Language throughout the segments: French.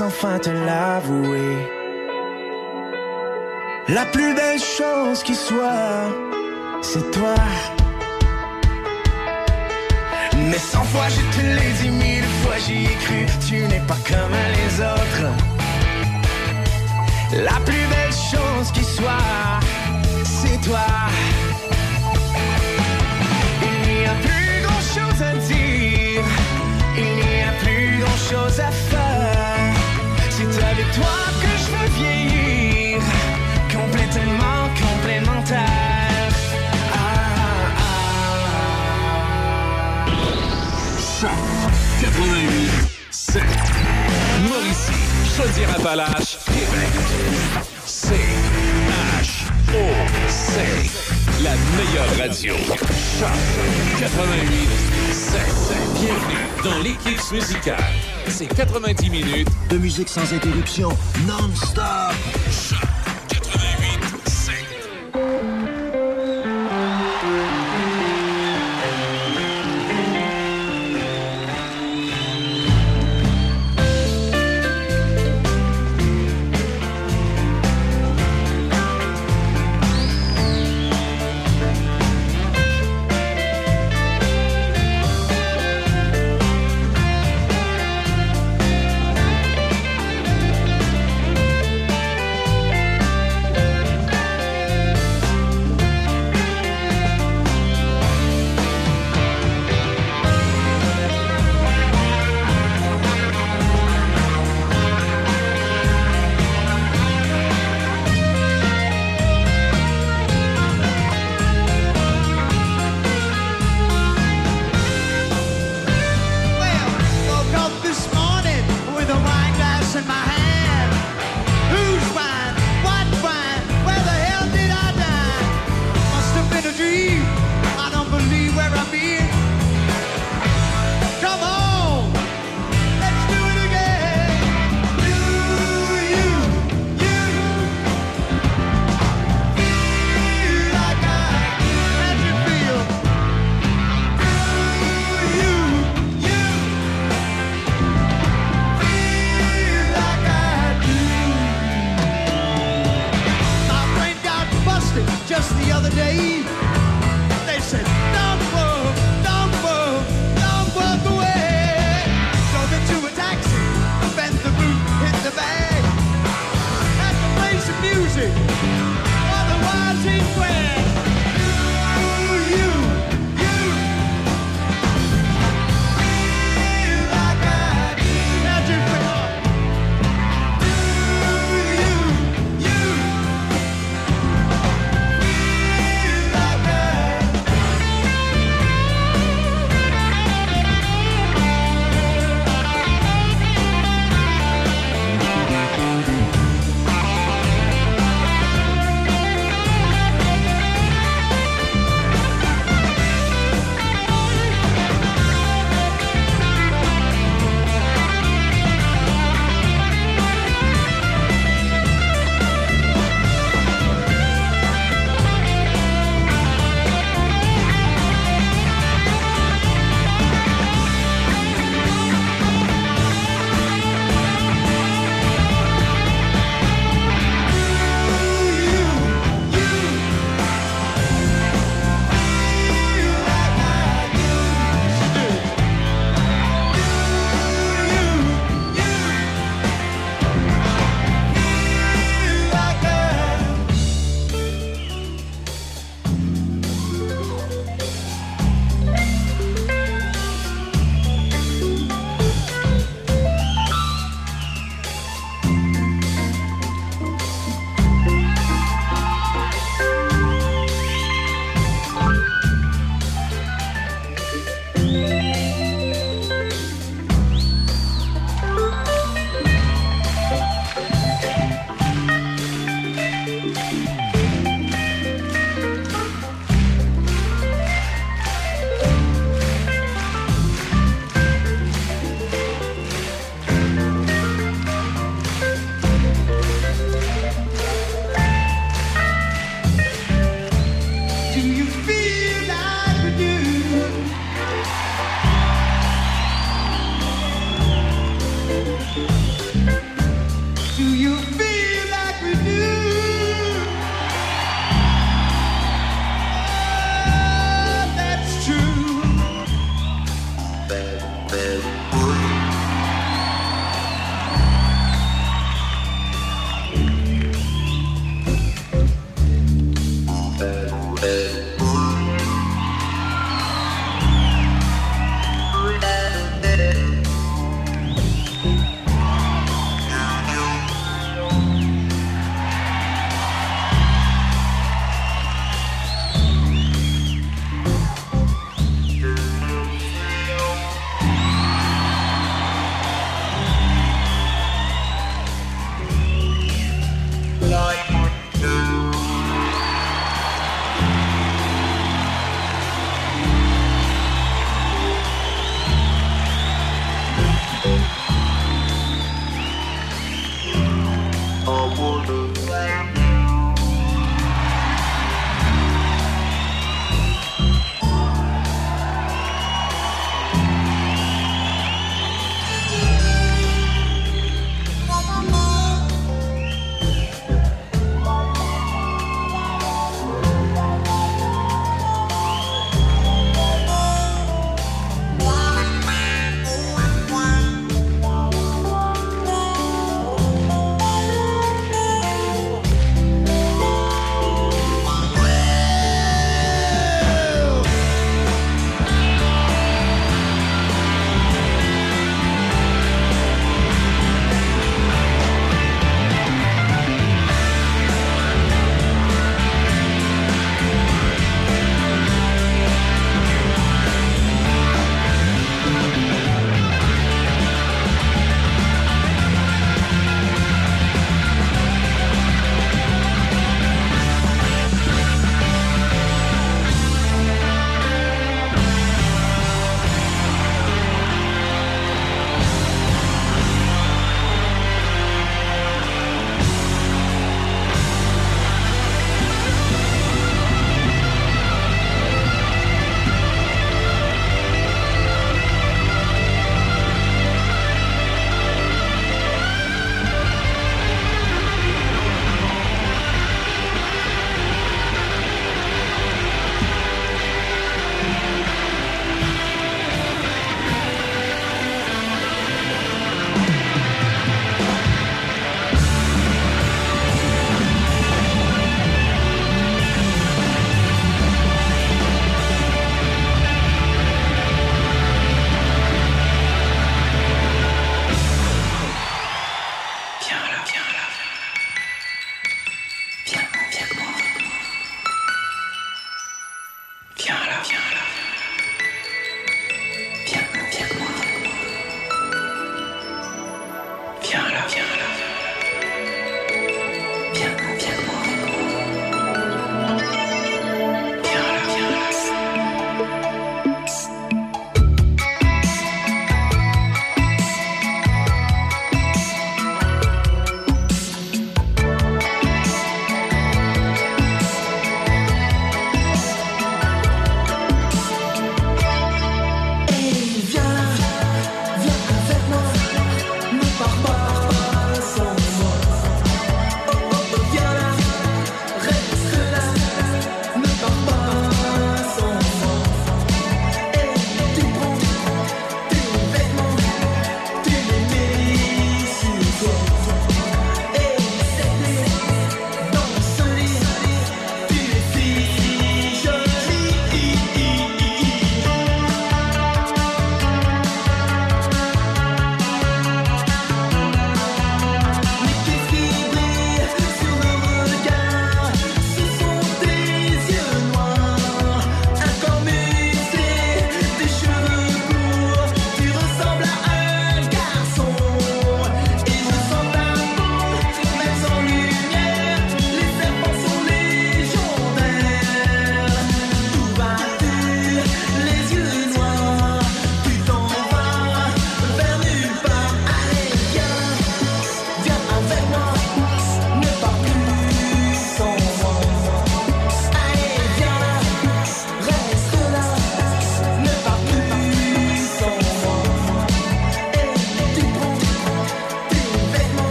enfin te l'avouer. La plus belle chose qui soit, c'est toi. Mais cent fois je te l'ai dit, mille fois j'y ai cru, tu n'es pas comme les autres. La plus belle chose qui soit, c'est toi. Il n'y a plus grand chose à dire, il n'y a plus grand chose à faire. Chaudière-Appalaches, Québec. C H O C. La meilleure radio. Choc 88 7. Bienvenue dans l'équipe musicale. C'est 90 minutes De musique sans interruption, non-stop. Choc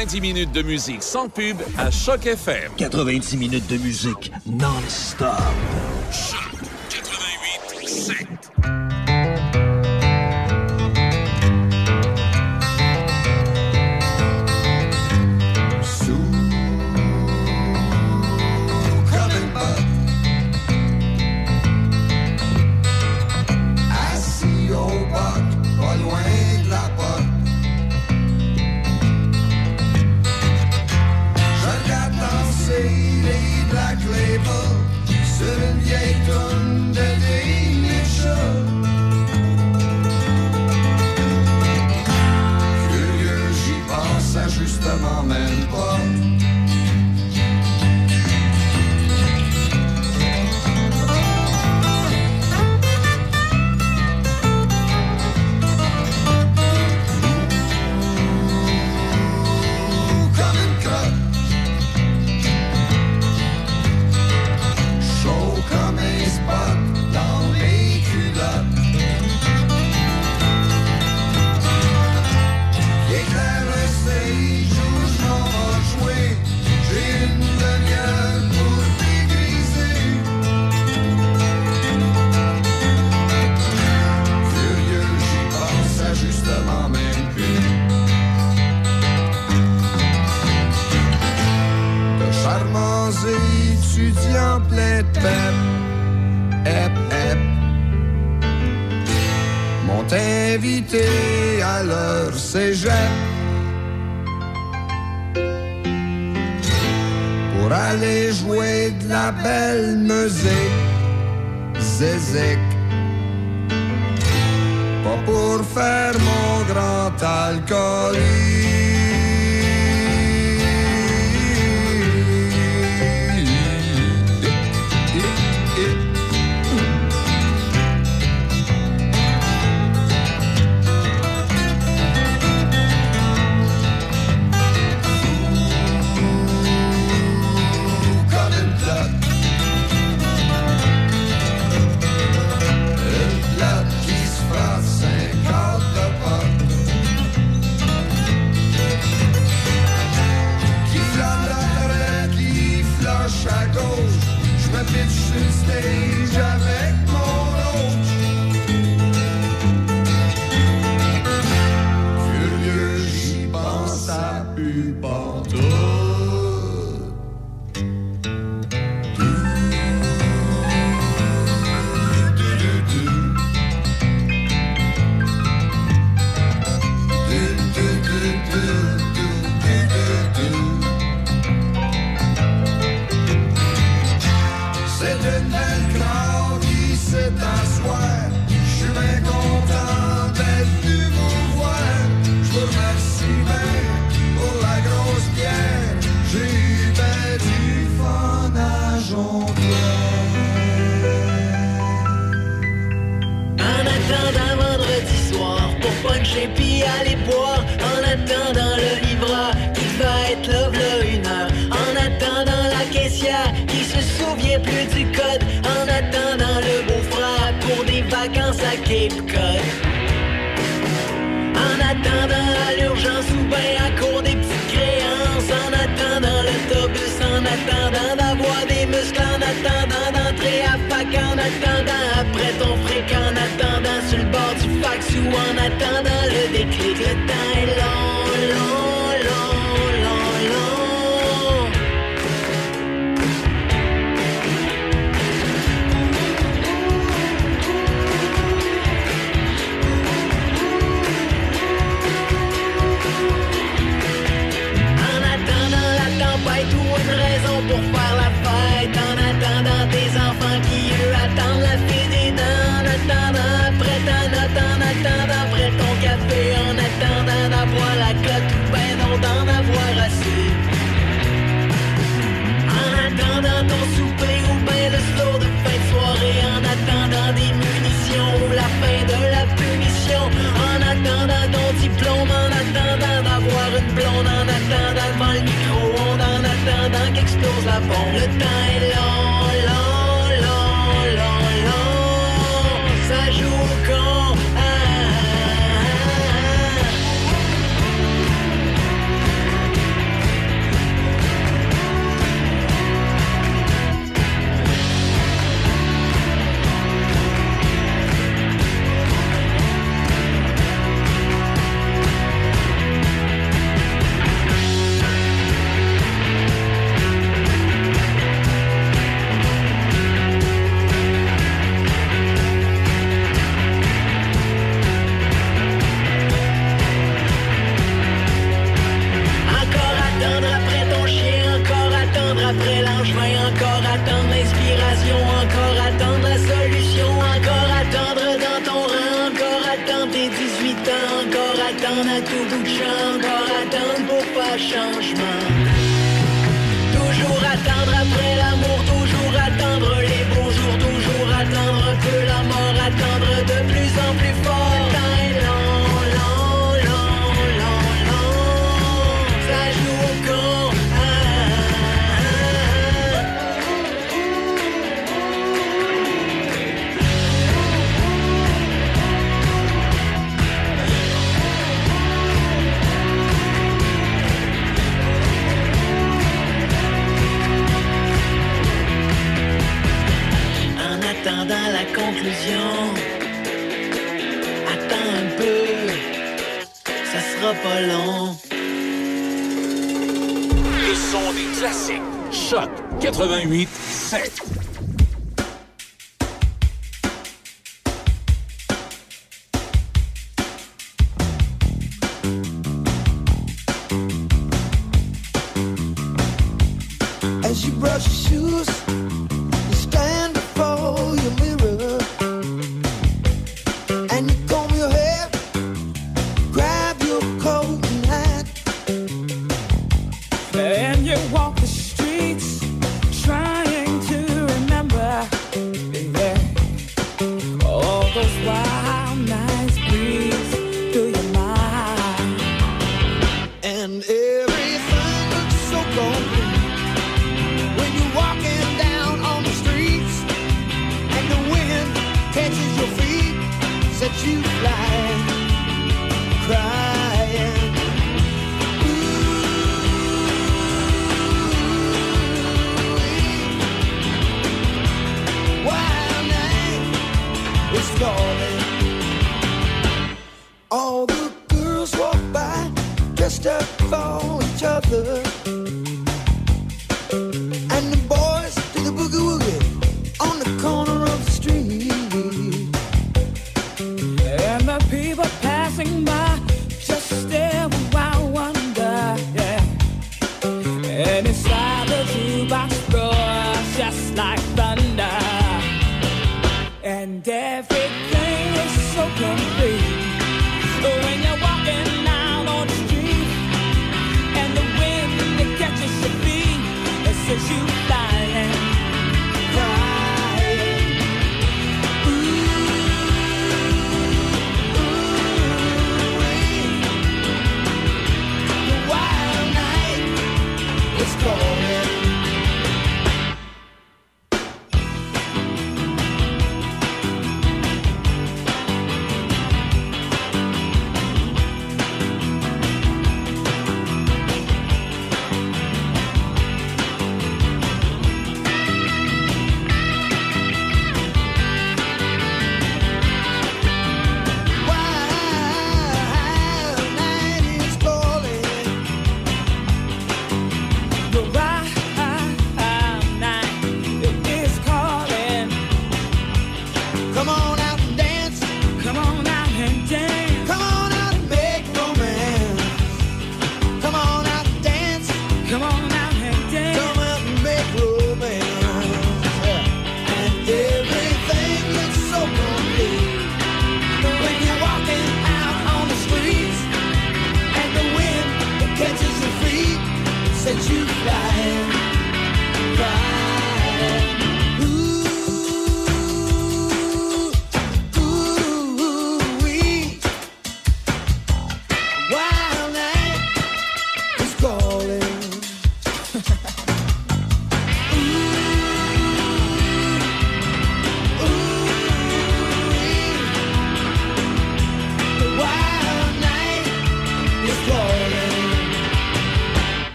90 minutes de musique sans pub à Choc FM. 90 minutes de musique non-stop. Choc 88 7.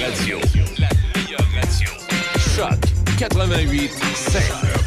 Radio. La meilleure radio. Choc 88 7.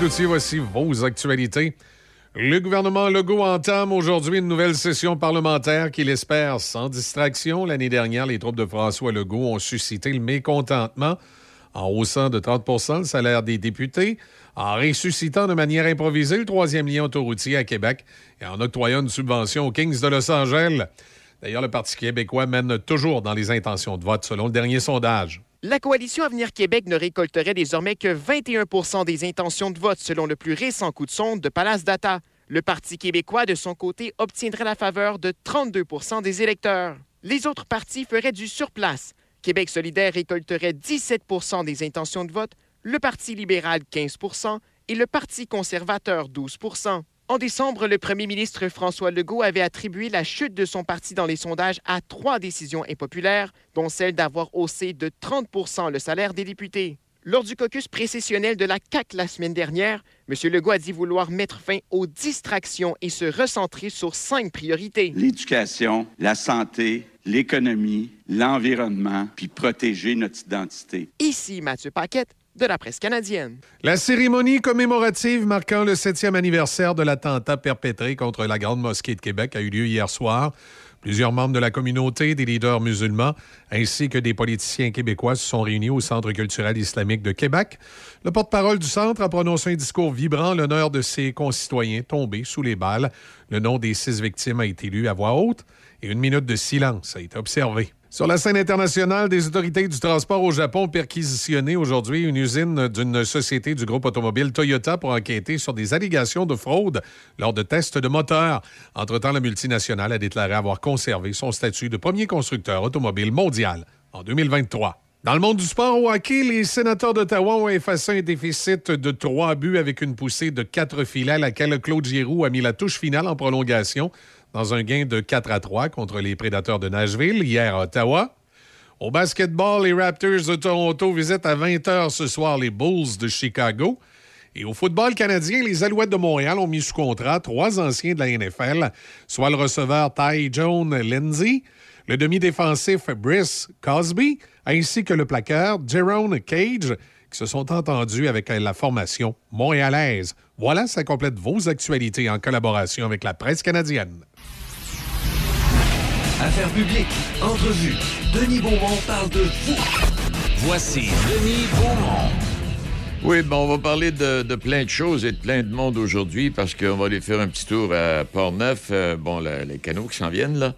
Voici vos actualités. Le gouvernement Legault entame aujourd'hui une nouvelle session parlementaire qu'il espère sans distraction. L'année dernière, les troupes de François Legault ont suscité le mécontentement en haussant de 30% le salaire des députés, en ressuscitant de manière improvisée le troisième lien autoroutier à Québec et en octroyant une subvention aux Kings de Los Angeles. D'ailleurs, le Parti québécois mène toujours dans les intentions de vote selon le dernier sondage. La coalition Avenir Québec ne récolterait désormais que 21% des intentions de vote selon le plus récent coup de sonde de Palace Data. Le Parti québécois, de son côté, obtiendrait la faveur de 32% des électeurs. Les autres partis feraient du surplace. Québec solidaire récolterait 17% des intentions de vote, le Parti libéral 15% et le Parti conservateur 12 en décembre, le premier ministre François Legault avait attribué la chute de son parti dans les sondages à trois décisions impopulaires, dont celle d'avoir haussé de 30 le salaire des députés. Lors du caucus précessionnel de la CAC la semaine dernière, M. Legault a dit vouloir mettre fin aux distractions et se recentrer sur cinq priorités. L'éducation, la santé, l'économie, l'environnement, puis protéger notre identité. Ici Mathieu Paquette de la presse canadienne. La cérémonie commémorative marquant le septième anniversaire de l'attentat perpétré contre la Grande Mosquée de Québec a eu lieu hier soir. Plusieurs membres de la communauté, des leaders musulmans, ainsi que des politiciens québécois se sont réunis au Centre culturel islamique de Québec. Le porte-parole du centre a prononcé un discours vibrant l'honneur de ses concitoyens tombés sous les balles. Le nom des six victimes a été lu à voix haute et une minute de silence a été observée. Sur la scène internationale, des autorités du transport au Japon ont perquisitionné aujourd'hui une usine d'une société du groupe automobile Toyota pour enquêter sur des allégations de fraude lors de tests de moteurs. Entre-temps, la multinationale a déclaré avoir conservé son statut de premier constructeur automobile mondial en 2023. Dans le monde du sport au hockey, les sénateurs d'Ottawa ont effacé un déficit de trois buts avec une poussée de quatre filets à laquelle Claude Giroux a mis la touche finale en prolongation dans un gain de 4 à 3 contre les Prédateurs de Nashville hier à Ottawa. Au basketball, les Raptors de Toronto visitent à 20h ce soir les Bulls de Chicago. Et au football canadien, les Alouettes de Montréal ont mis sous contrat trois anciens de la NFL, soit le receveur Ty Jones Lindsay, le demi-défensif Brice Cosby, ainsi que le plaqueur Jerome Cage, qui se sont entendus avec la formation montréalaise. Voilà, ça complète vos actualités en collaboration avec la presse canadienne. Affaires publiques, entrevue. Denis Beaumont parle de vous. Voici Denis Beaumont. Oui, bon, on va parler de, de plein de choses et de plein de monde aujourd'hui parce qu'on va aller faire un petit tour à Port-Neuf. euh, bon, la- les canaux qui s'en viennent, là.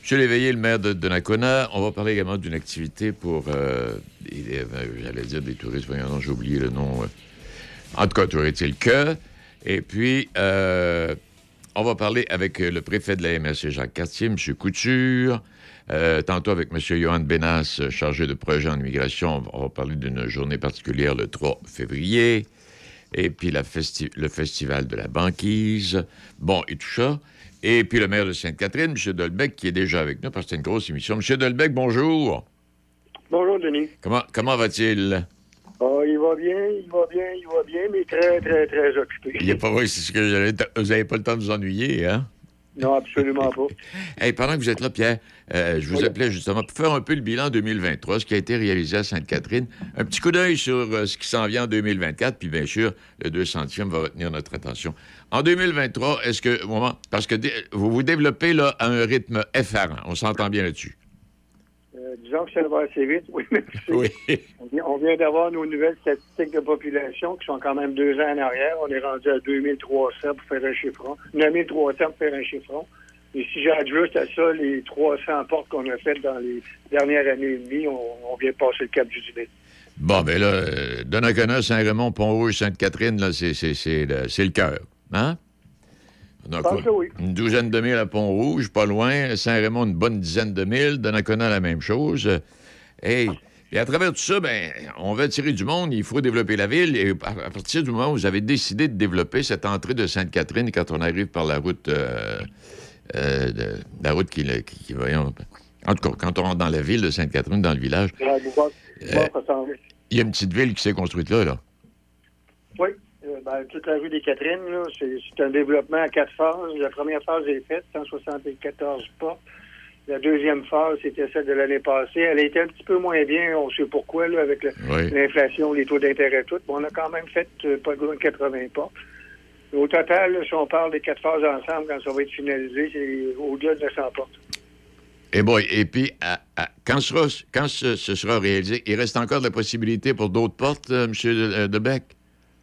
Monsieur Léveillé, le maire de, de Nakona. On va parler également d'une activité pour, euh, euh, j'allais dire des touristes, voyons, non, j'ai oublié le nom. En tout cas, toujours est-il que. Et puis, euh, on va parler avec le préfet de la MRC, Jacques Cartier, M. Couture. Euh, tantôt avec M. Johan Benas, euh, chargé de projet en immigration. On va parler d'une journée particulière le 3 février. Et puis la festi- le festival de la banquise. Bon, et tout ça. Et puis le maire de Sainte-Catherine, M. Dolbec, qui est déjà avec nous parce que c'est une grosse émission. M. Dolbec, bonjour. Bonjour, Denis. Comment, comment va-t-il? Ah, il va bien, il va bien, il va bien, mais très, très, très occupé. Il n'est pas vrai, c'est ce que j'allais vous n'avez pas le temps de vous ennuyer, hein? Non, absolument pas. Hey, pendant que vous êtes là, Pierre, euh, je vous Oui. appelais justement pour faire un peu le bilan 2023, ce qui a été réalisé à Sainte-Catherine. Un petit coup d'œil sur euh, ce qui s'en vient en 2024, puis bien sûr, le 200e va retenir notre attention. En 2023, est-ce que, au moment, parce que vous vous développez là à un rythme effarant, on s'entend bien là-dessus. Disons que ça va assez vite, oui. mais Oui. On vient, d'avoir nos nouvelles statistiques de population qui sont quand même deux ans en arrière. On est rendu à 2300 pour faire un chiffron. 9300 pour faire un chiffron. Et si j'ajuste à ça les 300 portes qu'on a faites dans les dernières années et demie, on, on vient de passer le cap du Tibet. Bon, ben là, euh, Donnacona, Saint-Raymond, Pont-Rouge, Sainte-Catherine, là, c'est le cœur. Hein? Oui. Une douzaine de milles à Pont-Rouge, pas loin. Saint-Raymond, une bonne dizaine de milles. Donnacona, la même chose. Euh, Hey, et à travers tout ça, ben, on veut attirer du monde, il faut développer la ville. Et à partir du moment où vous avez décidé de développer cette entrée de Sainte-Catherine, quand on arrive par la route, euh, euh, de- la route qui, qui, qui- voyons, en tout cas, quand on rentre dans la ville de Sainte-Catherine, dans le village, va. il y a une petite ville qui s'est construite là, là. Oui. Ben, toute la rue des Catherines, là, c'est un développement à quatre phases. La première phase est faite, 174 portes. La deuxième phase, c'était celle de l'année passée. Elle a été un petit peu moins bien, on sait pourquoi, là, avec le- Oui. l'inflation, les taux d'intérêt, tout. Mais on a quand même fait euh, pas loin de 80 portes. Au total, là, si on parle des quatre phases ensemble, quand ça va être finalisé, c'est au-delà de 900 portes. Et boy, et puis, à- à- quand, sera- quand ce, ce sera réalisé, il reste encore de la possibilité pour d'autres portes, euh, M. Euh, Debec?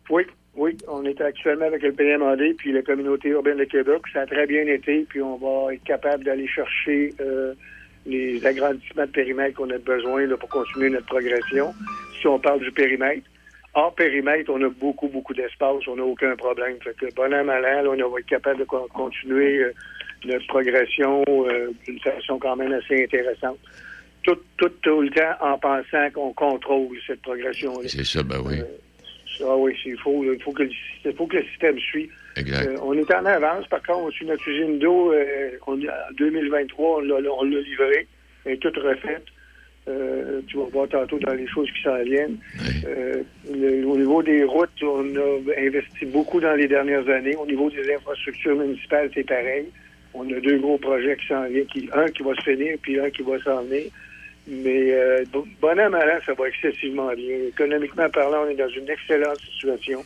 Oui, oui. On est actuellement avec le PMAD puis la communauté urbaine de Québec. Ça a très bien été, puis on va être capable d'aller chercher euh, les agrandissements de périmètre qu'on a besoin là, pour continuer notre progression. Si on parle du périmètre. Hors périmètre, on a beaucoup, beaucoup d'espace, on n'a aucun problème. Fait que bon an, mal an, là, on va être capable de con- continuer euh, notre progression euh, d'une façon quand même assez intéressante. Tout, tout, tout le temps en pensant qu'on contrôle cette progression-là. C'est ça, ben oui. Ah oui, c'est- il faut, il faut, que, le, faut que le système. Exact. Euh, on est en avance, par contre, sur notre usine d'eau, euh, en 2023, on l'a livrée. Elle est toute refaite. Euh, tu vas voir tantôt dans les choses qui s'en viennent. Euh, le- au niveau des routes, on a investi beaucoup dans les dernières années. Au niveau des infrastructures municipales, c'est pareil. On a deux gros projets qui s'en viennent, qui, un qui va se finir, puis un qui va s'en venir. Mais euh, bon bon an, mal an, ça va excessivement bien. Économiquement parlant, on est dans une excellente situation.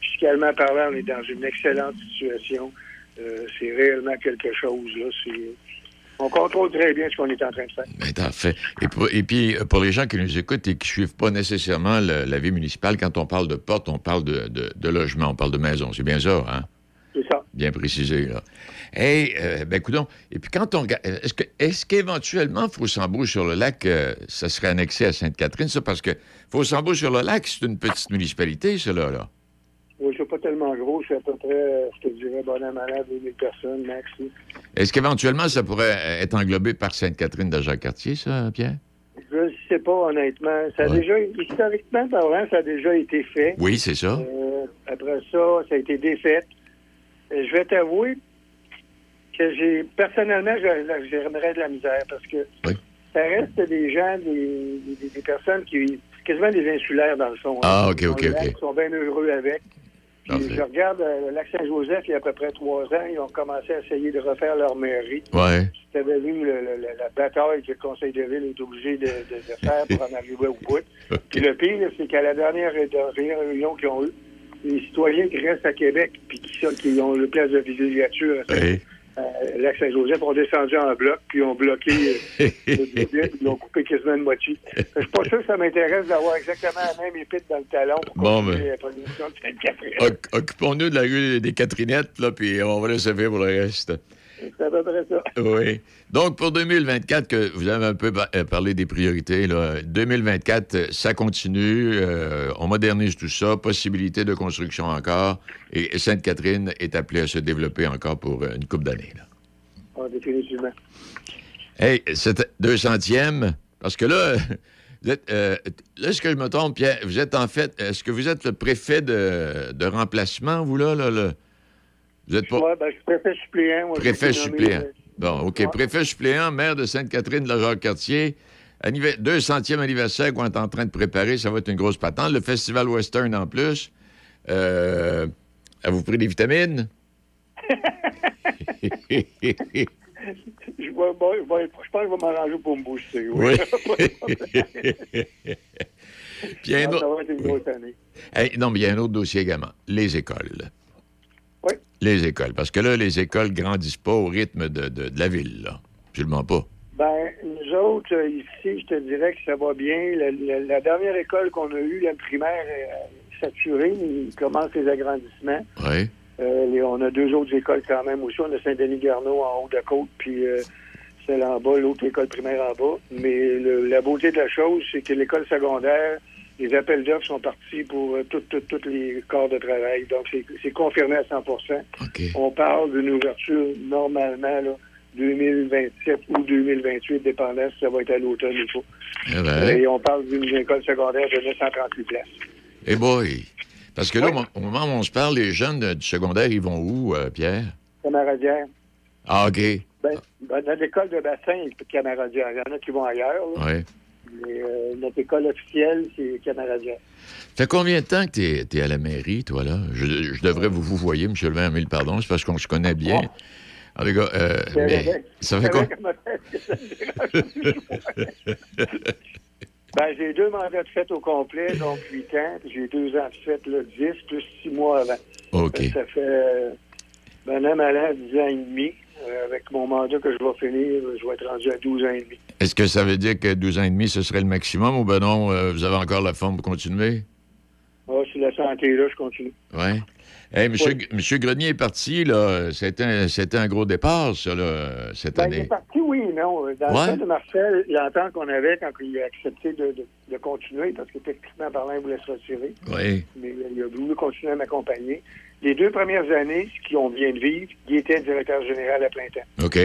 Fiscalement parlant, on est dans une excellente situation. Euh, c'est réellement quelque chose. Là. On contrôle très bien ce qu'on est en train de faire. Ben, parfait. Et, pour- et puis, pour les gens qui nous écoutent et qui ne suivent pas nécessairement le- la vie municipale, quand on parle de porte, on parle de, de- de logement, on parle de maison. C'est bien ça, hein? Bien précisé, là. Hey, euh, ben, coudonc, et puis quand on regarde, est-ce que, est-ce qu'éventuellement, Fossambeau-sur-le-Lac, euh, ça serait annexé à Sainte-Catherine, ça? Parce que Fossambeau-sur-le-Lac, c'est une petite municipalité, cela, là. Oui, c'est pas tellement gros. C'est à peu près, euh, je te dirais, bon an, mal an, 2000 personnes, max. Est-ce qu'éventuellement, ça pourrait euh, être englobé par Sainte-Catherine d'Agen-Cartier, ça, Pierre? Je ne sais pas, honnêtement. Ça a déjà, historiquement parlant, ça a déjà été fait. Oui, c'est ça. Euh, après ça, ça a été défait. Je vais t'avouer que j'ai, personnellement, j'aimerais de la misère parce que ça reste des gens, des, des- des personnes qui, quasiment des insulaires dans le fond. Ah, hein. ok, ont ok, ok. Ils sont bien heureux avec. Puis je regarde euh, le lac Saint-Joseph, il y a à peu près trois ans, ils ont commencé à essayer de refaire leur mairie. Ouais. Tu avais vu le- la bataille que le conseil de ville est obligé de, de- de faire pour en arriver au bout. Puis le pire, c'est qu'à la dernière réunion qu'ils ont eue, les citoyens qui restent à Québec puis qui, sont- qui ont le place de villégiature à Saint- à lac Saint-Joseph ont descendu en bloc puis ont bloqué euh, le budget, puis ils l'ont coupé quasiment de moitié. Je suis pas sûr que ça m'intéresse d'avoir exactement la même épite dans le talon pour Bon, ben. la production de Sainte-Catherine. Oc- Occupons-nous de la rue des Catherinettes, là, puis on va laisser faire pour le reste. C'est à peu près ça. Oui. Donc, pour 2024, que vous avez un peu euh, parlé des priorités, là, 2024, euh, ça continue, euh, on modernise tout ça, possibilité de construction encore, et Sainte-Catherine est appelée à se développer encore pour une couple d'années. Ah, définitivement. Hey, cette 200e, parce que là, vous êtes, euh, là, est-ce que je me trompe, Pierre, vous êtes en fait, est-ce que vous êtes le préfet de, de remplacement, vous, là, là, là? Vous êtes pas... Ouais, ben, je suis préfet suppléant. moi, Préfet nommé, suppléant. euh, Bon, OK. Préfet suppléant, maire de Sainte-Catherine de la Jacques-Cartier. Anniv- 200e anniversaire qu'on est en train de préparer. Ça va être une grosse patente. Le Festival Western en plus. Euh, avez-vous pris des vitamines? Je, vais- bon, je vais- je pense que je vais m'arranger pour me booster. Oui. Puis un Ah, ça va être une grosse année. Hey, non, mais il y a un autre dossier également. Les écoles. Les écoles. Parce que là, les écoles grandissent pas au rythme de, de- de la ville, là. Absolument pas. Ben, nous autres, euh, ici, je te dirais que ça va bien. La, la- la dernière école qu'on a eue, la primaire, est saturée. Il commence les agrandissements. Oui. Euh, les- on a deux autres écoles quand même aussi. On a Saint-Denis-Garneau en haut de la côte, puis euh, celle en bas, l'autre école primaire en bas. Mais le- la beauté de la chose, c'est que l'école secondaire, les appels d'offres sont partis pour euh, tous tout, les corps de travail. Donc, c'est confirmé à 100% On parle d'une ouverture normalement, là, 2027 ou 2028, dépendant si ça va être à l'automne ou pas. Eh ben. Et on parle d'une école secondaire de 938 places. Eh boy! Parce que là, au moment où on se parle, les jeunes du secondaire, ils vont où, euh, Pierre? Camaradière. Ah, OK. Ben, ben, dans l'école de bassin, il y a. Il y en a qui vont ailleurs. là. Oui. Mais euh, notre école officielle, c'est Camaradière. Fait combien de temps que t'es es à la mairie, toi, là? Je, je devrais vous vous voyez, M. le maire, mille pardon, c'est parce qu'on se connaît bien. En tout cas, euh, mais ça fait quoi? ça. Ben, j'ai deux mandats de fête au complet, donc 8 ans. puis J'ai deux ans de fête, là, 10, plus 6 mois avant. OK. Ça fait, euh, ben, mal an, 10 ans et demi. Euh, avec mon mandat que je vais finir, je vais être rendu à 12 ans et demi. Est-ce que ça veut dire que 12 ans et demi, ce serait le maximum ou ben non, euh, vous avez encore la forme pour continuer? Ah, sur la santé, là, je continue. Oui. Hey, monsieur, Oui. monsieur Grenier est parti, là. C'était un, gros départ, ça, là, cette Ben, il est année. parti, oui non. Dans Ouais. le cas de Marcel, l'entente qu'on avait quand il a accepté de, de- de continuer, parce que techniquement parlant, il voulait se retirer, Oui. mais il a voulu continuer à m'accompagner. Les deux premières années, ce qu'on vient de vivre, il était directeur général à plein temps. OK.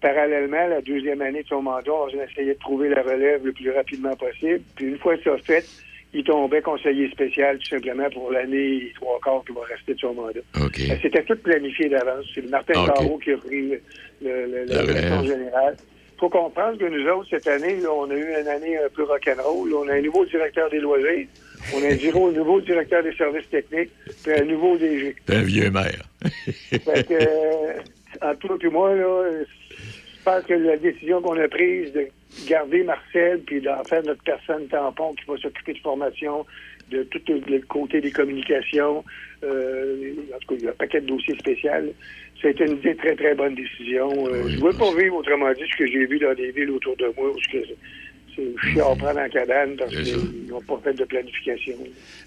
Parallèlement, la deuxième année de son mandat, on essayait de trouver la relève le plus rapidement possible. Puis une fois ça fait, il tombait conseiller spécial tout simplement pour l'année et trois quarts qui va rester de son mandat. OK. Ben, C'était tout planifié d'avance. C'est Martin OK. Carreau qui a pris le, le- La direction générale. Il faut comprendre que nous autres, cette année, là, on a eu une année un peu rock'n'roll. On a un nouveau directeur des loisirs, on a un nouveau, nouveau directeur des services techniques, puis un nouveau DG. Un vieux maire. Fait que, euh, entre toi et moi, là, je pense que la décision qu'on a prise de garder Marcel puis d'en faire notre personne tampon qui va s'occuper de formation, de tout le côté des communications, euh, en tout cas, il y a un paquet de dossiers spéciaux. Ça a été une très, très, bonne décision. Euh, je ne veux pas vivre, autrement dit, ce que j'ai vu dans des villes autour de moi où ce que c'est- chiant à prendre en cabane parce qu'ils n'ont pas fait de planification.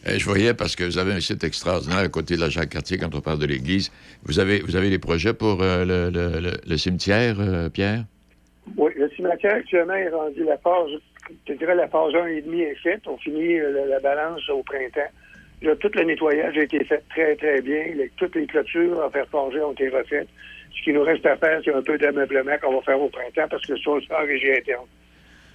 Eh, je voyais parce que vous avez un site extraordinaire à côté de la Jacques-Cartier quand on parle de l'église. Vous avez, vous avez des projets pour euh, le, le- le- le cimetière, euh, Pierre? Oui, le cimetière actuellement est rendu la phase, je dirais la phase 1 et demi est faite. On finit euh, la, la balance au printemps. Là, tout le nettoyage a été fait très, très bien. Les- toutes les clôtures à faire forger ont été refaites. Ce qui nous reste à faire, c'est un peu d'ameublement qu'on va faire au printemps parce que ça, c'est en régie interne.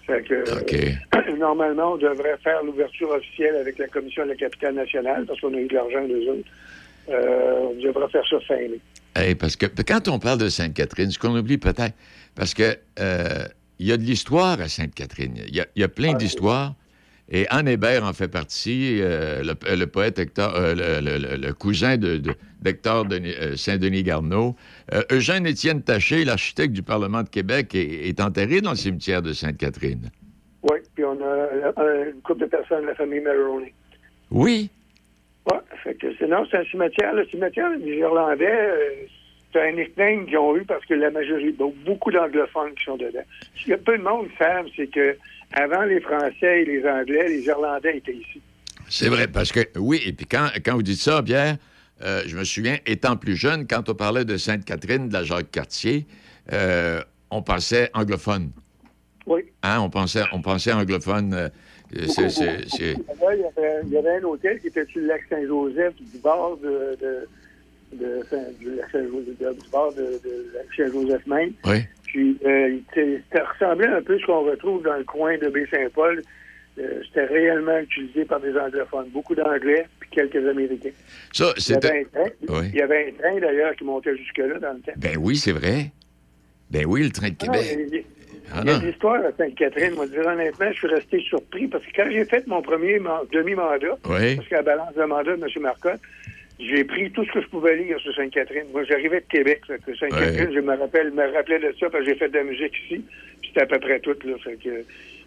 Fait que, euh, normalement, on devrait faire l'ouverture officielle avec la commission de la capitale nationale parce qu'on a eu de l'argent d'eux autres. Euh, on devrait faire ça fin mai. Eh, parce que quand on parle de Sainte-Catherine, ce qu'on oublie peut-être, parce que euh, il y a de l'histoire à Sainte-Catherine. Il y a, il y a plein d'histoires. Et Anne Hébert en fait partie, euh, le, le poète Hector, euh, le, le- le- le cousin de- de- d'Hector euh, Saint-Denis Garneau. Euh, Eugène-Étienne Taché, l'architecte du Parlement de Québec, est, est enterré dans le cimetière de Sainte-Catherine. Oui, puis on a euh, une couple de personnes de la famille Maroney. Oui. Oui, fait que c'est un cimetière. Le cimetière des Irlandais, euh, c'est un nickname qu'ils ont eu parce que la majorité, bon, beaucoup d'anglophones qui sont dedans. Ce que peu de monde savent, c'est que avant les Français et les Anglais, les Irlandais étaient ici. C'est vrai, parce que, oui, et puis quand, quand vous dites ça, Pierre, euh, je me souviens, étant plus jeune, quand on parlait de Sainte-Catherine, de la Jacques-Cartier, euh, on pensait anglophone. Oui. Hein, on pensait, on pensait anglophone. euh, c'est- c'est- c'est- Là, il, y avait, il y avait un hôtel qui était sur le lac Saint-Joseph, du bord de, de, de Saint- du lac Saint-Joseph, de- du bord de, de lac Saint-Joseph même. Oui. Puis, euh, ça ressemblait un peu à ce qu'on retrouve dans le coin de Baie-Saint-Paul. Euh, C'était réellement utilisé par des anglophones, beaucoup d'anglais, puis quelques américains. Ça, Il y avait c'était. un train, Oui. il y avait un train d'ailleurs qui montait jusque-là dans le temps. Ben oui, c'est vrai. Ben oui, le train de Ah Québec. il y a- Ah il y a non. de l'histoire à Sainte-Catherine. Moi, dirais honnêtement, je suis resté surpris parce que quand j'ai fait mon premier man- demi-mandat, Oui. parce qu'à la balance de mandat de M. Marcotte, j'ai pris tout ce que je pouvais lire sur Sainte-Catherine. Moi, j'arrivais de Québec. que Sainte-Catherine, Ouais. je me rappelle, me rappelais de ça parce que j'ai fait de la musique ici. Puis c'était à peu près tout. Là, fait que,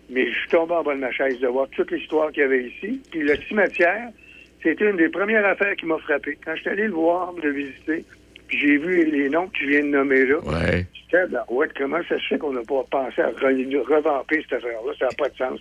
mais je suis tombé en bas de ma chaise de voir toute l'histoire qu'il y avait ici. Puis le cimetière, c'était une des premières affaires qui m'a frappé. Quand je suis allé le voir, le visiter, puis j'ai vu les noms que tu viens de nommer là. Ouais. J'étais, ben, ouais, comment ça se fait qu'on n'a pas pensé à re- revamper cette affaire-là? Ça n'a pas de sens.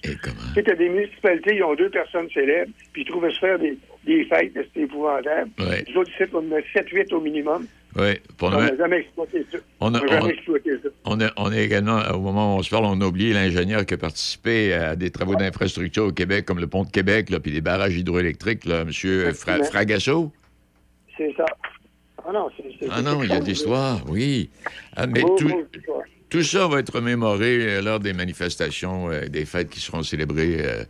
T'as des municipalités, ils ont deux personnes célèbres, puis ils trouvaient se faire des, des fêtes, c'était épouvantable. Ouais. Les autres ici, on a 7-8 au minimum. Oui. Pour On n'a jamais exploité ça. On a- n'a jamais on- exploité ça. On est, on est également, au moment où on se parle, on a oublié l'ingénieur qui a participé à des travaux d'infrastructure au Québec, comme le pont de Québec, là, puis les barrages hydroélectriques, là, M. Fra-. Fragasso. C'est ça. Ah non, c'est... Ah non, il y a de l'histoire, oui. Ah, mais tout ça va être mémoré euh, lors des manifestations, euh, des fêtes qui seront célébrées euh,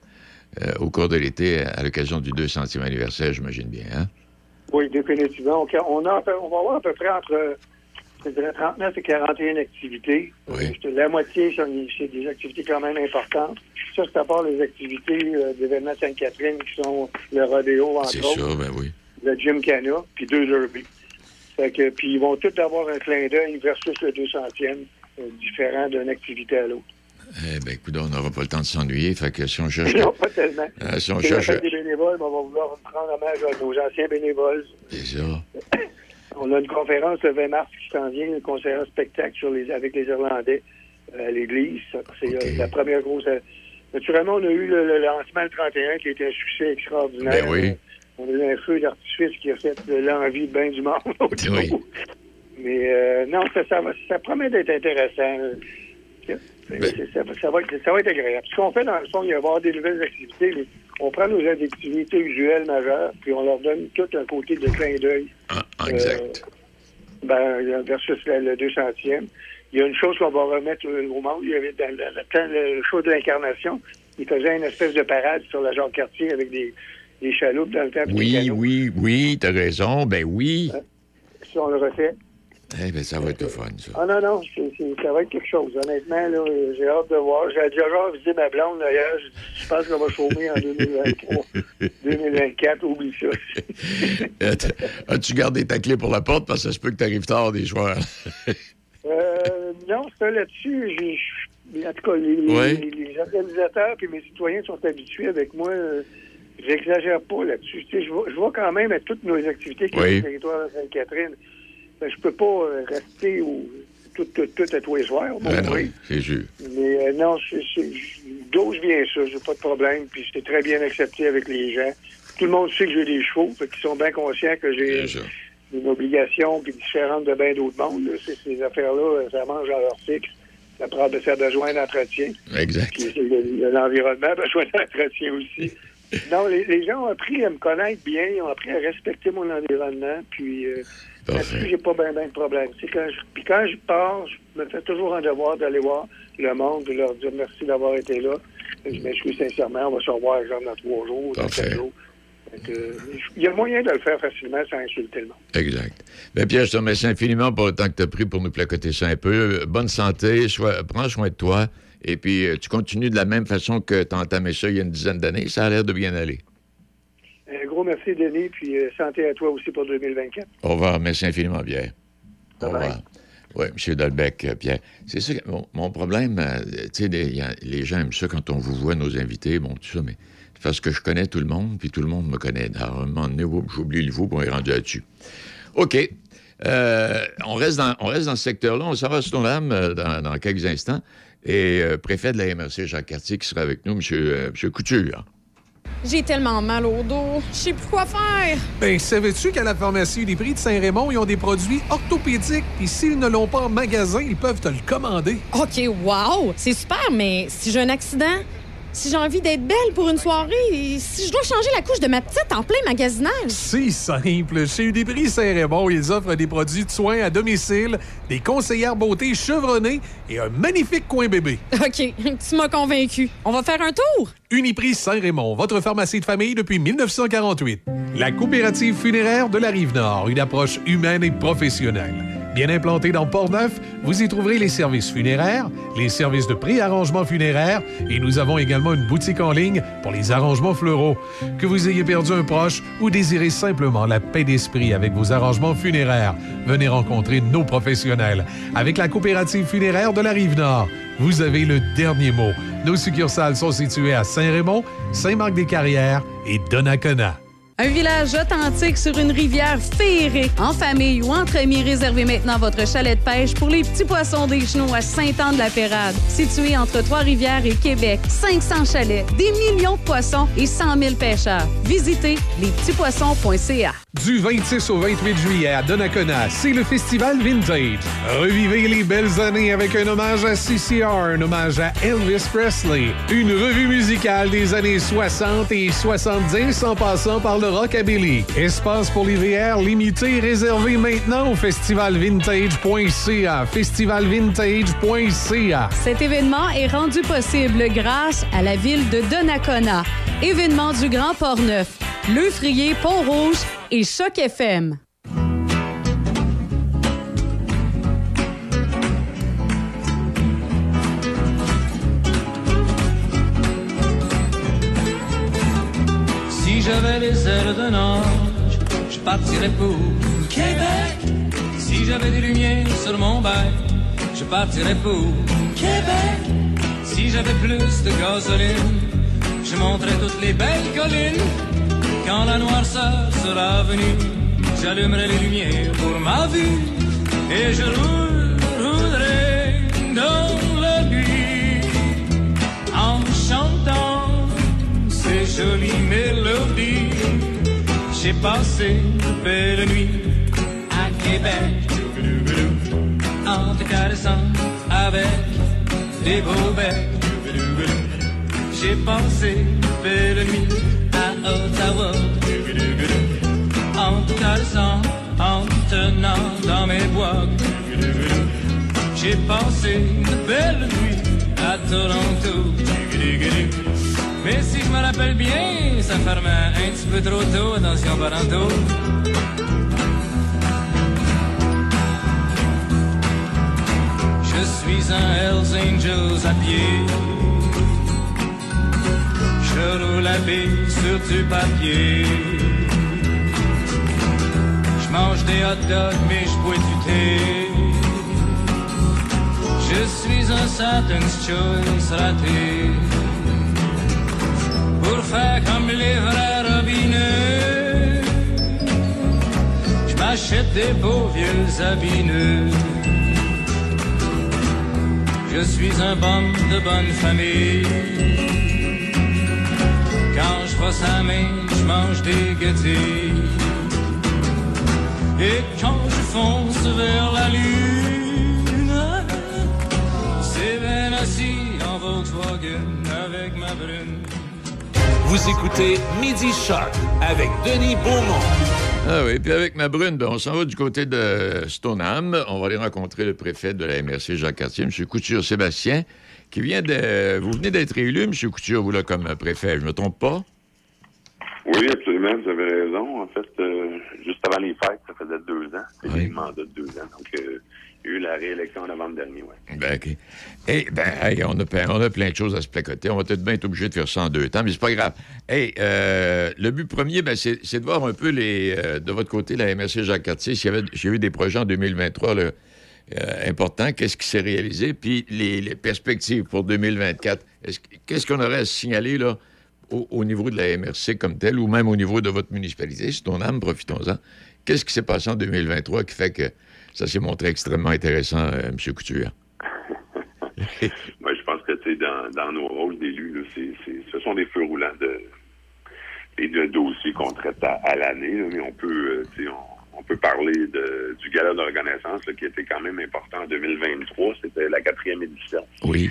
euh, au cours de l'été à l'occasion du 200e anniversaire, j'imagine bien. Hein? Oui, définitivement. On, a, on va avoir à peu près entre je dirais, 39 et 41 activités. Euh, La moitié, sont- c'est des activités quand même importantes. Ça, c'est à part les activités euh, d'événements Sainte-Catherine qui sont le rodéo, entre C'est autres, ça, ben oui. le Gym Cana, puis deux derby. Que, puis ils vont tous avoir un clin d'œil versus le 200e, euh, différent d'une activité à l'autre. Eh bien, écoute, on n'aura pas le temps de s'ennuyer. Fait que si on cherche. Non, pas tellement. Euh, si on la cherche. fête des bénévoles, mais on va vouloir rendre hommage à nos anciens bénévoles. Ça. On a une conférence le 20 mars qui s'en vient, un concert spectacle sur les, avec les Irlandais euh, à l'église. C'est euh, la première grosse. euh, Naturellement, on a eu le, le lancement le 31 qui a été un succès extraordinaire. Ben oui. On a eu un feu d'artifice qui a fait de l'envie de bien du monde autour. Oui. Mais euh, non, ça, ça, ça promet d'être intéressant. C'est- c'est- Ça, ça va être, ça va être agréable. Ce qu'on fait, dans le fond, il va y avoir des nouvelles activités. mais on prend nos activités usuelles majeures, puis on leur donne tout un côté de clin d'œil. Ah, exact. Euh, ben, versus le, le 200e. Il y a une chose qu'on va remettre au monde. Il y avait dans le, show de l'incarnation, il faisait une espèce de parade sur la Jacques-Cartier avec des, des chaloupes dans le temps. des Oui, oui, oui, t'as raison. Ben oui. Si on le refait. Eh bien, ça va être le fun, ça. Ah non, non, ça va être quelque chose. Honnêtement, là, j'ai hâte de voir. J'ai déjà visité ma blonde, d'ailleurs. Je, pense qu'on va chômer en 2023. 2024, oublie ça. As-tu gardé ta clé pour la porte? Parce que ça se peut que tu arrives tard des joueurs? Euh, non, ça là-dessus, en tout cas, les, organisateurs et mes citoyens sont habitués avec moi. euh, J'exagère pas là-dessus. Je, vois, quand même à toutes nos activités qui Oui. sont sur le territoire de Sainte-Catherine. Ben, je peux pas euh, rester tout, tout, tout à tous les soirs. bon, Ben oui. c'est sûr. Mais euh, non, d'où je viens ça, j'ai pas de problème, puis c'est très bien accepté avec les gens. Tout le monde sait que j'ai des chevaux, fait qu'ils sont bien conscients que j'ai une obligation puis différente de bien d'autres mondes. là. Ces affaires-là, euh, ça mange à leur cycle. Ça prend de faire besoin d'entretien. Exact. L'environnement a besoin d'entretien aussi. Non, les, les gens ont appris à me connaître bien, ils ont appris à respecter mon environnement, puis euh, là-dessus, j'ai pas bien ben de problème. C'est quand je, puis quand je pars, je me fais toujours un devoir d'aller voir le monde, de leur dire merci d'avoir été là. Je m'excuse sincèrement, on va se revoir, exemple, dans trois jours, dans quatre jours. Euh, Il y a moyen de le faire facilement sans insulter le monde. Exact. Ben Pierre, je te remercie infiniment pour le temps que tu as pris pour nous placoter ça un peu. Bonne santé, sois- prends soin de toi. Et puis, euh, tu continues de la même façon que tu as entamé ça il y a une dizaine d'années. Ça a l'air de bien aller. Un gros merci, Denis, puis euh, santé à toi aussi pour 2024. Au revoir. Merci infiniment, Pierre. Au revoir. Oui, M. Dalbec, euh, Pierre. C'est ça, mon, mon problème, euh, tu sais, les, gens aiment ça quand on vous voit, nos invités, bon, tout ça, mais c'est parce que je connais tout le monde, puis tout le monde me connaît. Alors, à un moment donné, j'oublie le vous, puis on est rendu là-dessus. OK. Euh, on, reste dans, on reste dans ce secteur-là. On s'en va sur l'âme dans, dans quelques instants. Et euh, préfet de la MRC, Jacques Cartier, qui sera avec nous, M. euh, monsieur Couture. J'ai tellement mal au dos. Je sais plus quoi faire. Ben, savais-tu qu'à la pharmacie des prix de Saint-Raymond, ils ont des produits orthopédiques, puis s'ils ne l'ont pas en magasin, ils peuvent te le commander. OK, wow! C'est super, mais si j'ai un accident, si j'ai envie d'être belle pour une soirée, et si je dois changer la couche de ma petite en plein magasinage. C'est simple. Chez Uniprix Saint-Raymond, ils offrent des produits de soins à domicile, des conseillères beauté chevronnées et un magnifique coin bébé. OK, tu m'as convaincu. On va faire un tour? Uniprix Saint-Raymond, votre pharmacie de famille depuis 1948. La coopérative funéraire de la Rive-Nord, une approche humaine et professionnelle. Bien implantée dans Port-Neuf, vous y trouverez les services funéraires, les services de pré-arrangement funéraire et nous avons également une boutique en ligne pour les arrangements fleuraux. Que vous ayez perdu un proche ou désirez simplement la paix d'esprit avec vos arrangements funéraires, venez rencontrer nos professionnels. Avec la coopérative funéraire de la Rive-Nord, vous avez le dernier mot. Nos succursales sont situées à Saint-Raymond, Saint-Marc-des-Carrières et Donnacona. Un village authentique sur une rivière féerique. En famille ou entre amis, réservez maintenant votre chalet de pêche pour les petits poissons des genoux à Saint-Anne-de-la-Pérade. Situé entre Trois-Rivières et Québec, 500 chalets, des millions de poissons et 100 000 pêcheurs. Visitez lespetitspoissons.ca. Du 26 au 28 juillet à Donnacona, c'est le festival Vintage. Revivez les belles années avec un hommage à CCR, un hommage à Elvis Presley, une revue musicale des années 60 et 70 en passant par le rockabilly. Espace pour les VR limité réservé maintenant au festivalvintage.ca. Festivalvintage.ca. Cet événement est rendu possible grâce à la ville de Donnacona. Événement du Grand Port-Neuf, Le Frier, Pont-Rouge et Choc FM. J'avais les ailes d'un ange, je partirais pour Québec. Si j'avais des lumières sur mon bail, je partirais pour Québec. Si j'avais plus de gasoline, je monterais toutes les belles collines. Quand la noirceur sera venue, j'allumerai les lumières pour ma vue et je roule- roulerai dans ces jolies mélodies. J'ai passé de belles nuits à Québec en te caressant avec des beaux becs. J'ai passé de belles nuits à Ottawa en te caressant, en te tenant dans mes bois. J'ai passé de belles nuits à Toronto. Mais si je me rappelle bien, ça fermait un petit peu trop tôt, attention parento. Je suis un Hells Angels à pied. Je roule la bille sur du papier. Je mange des hot dogs, mais je bois du thé. Je suis un Saturn's Choice raté. Les vrais robineux, je m'achète des beaux vieux habits neufs. Je suis un bon de bonne famille. Quand je brosse la main, je mange des gâtés. Et quand je fonce vers la lune, c'est bien assis en Volkswagen avec ma brune. Vous écoutez Midi Shark avec Denis Beaumont. Ah oui, puis avec ma brune, ben, on s'en va du côté de Stoneham. On va aller rencontrer le préfet de la MRC, Jacques Cartier, M. Couture Sébastien, qui vient de. Vous venez d'être élu, M. Couture, vous là, comme préfet, je me trompe pas? Oui, absolument, vous avez raison. En fait, euh, juste avant les fêtes, ça faisait deux ans. C'était le mandat de deux ans. Donc, euh, eu la réélection en novembre dernier, oui. Ben, OK. Eh, ben, hey, on, a, plein- on a plein de choses à se placoter. On va peut-être bien être obligé de faire ça en deux temps, mais c'est pas grave. Hey, euh, le but premier, ben, c'est de voir un peu les, euh, de votre côté, la MRC Jacques Cartier, s'il y avait a eu des projets en 2023 là, euh, importants, qu'est-ce qui s'est réalisé, puis les, perspectives pour 2024. Est-ce que- Qu'est-ce qu'on aurait à signaler là, au, au niveau de la MRC comme tel, ou même au niveau de votre municipalité, c'est ton âme, profitons-en. Qu'est-ce qui s'est passé en 2023 qui fait que ça s'est montré extrêmement intéressant, euh, M. Couture? Moi, je pense que, tu sais, dans, dans nos rôles d'élus, ce sont des feux roulants de, et de dossiers qu'on traite à, à l'année, mais on peut, euh, on, on peut parler de, du gala de reconnaissance là, qui était quand même important en 2023. C'était la quatrième édition. Oui.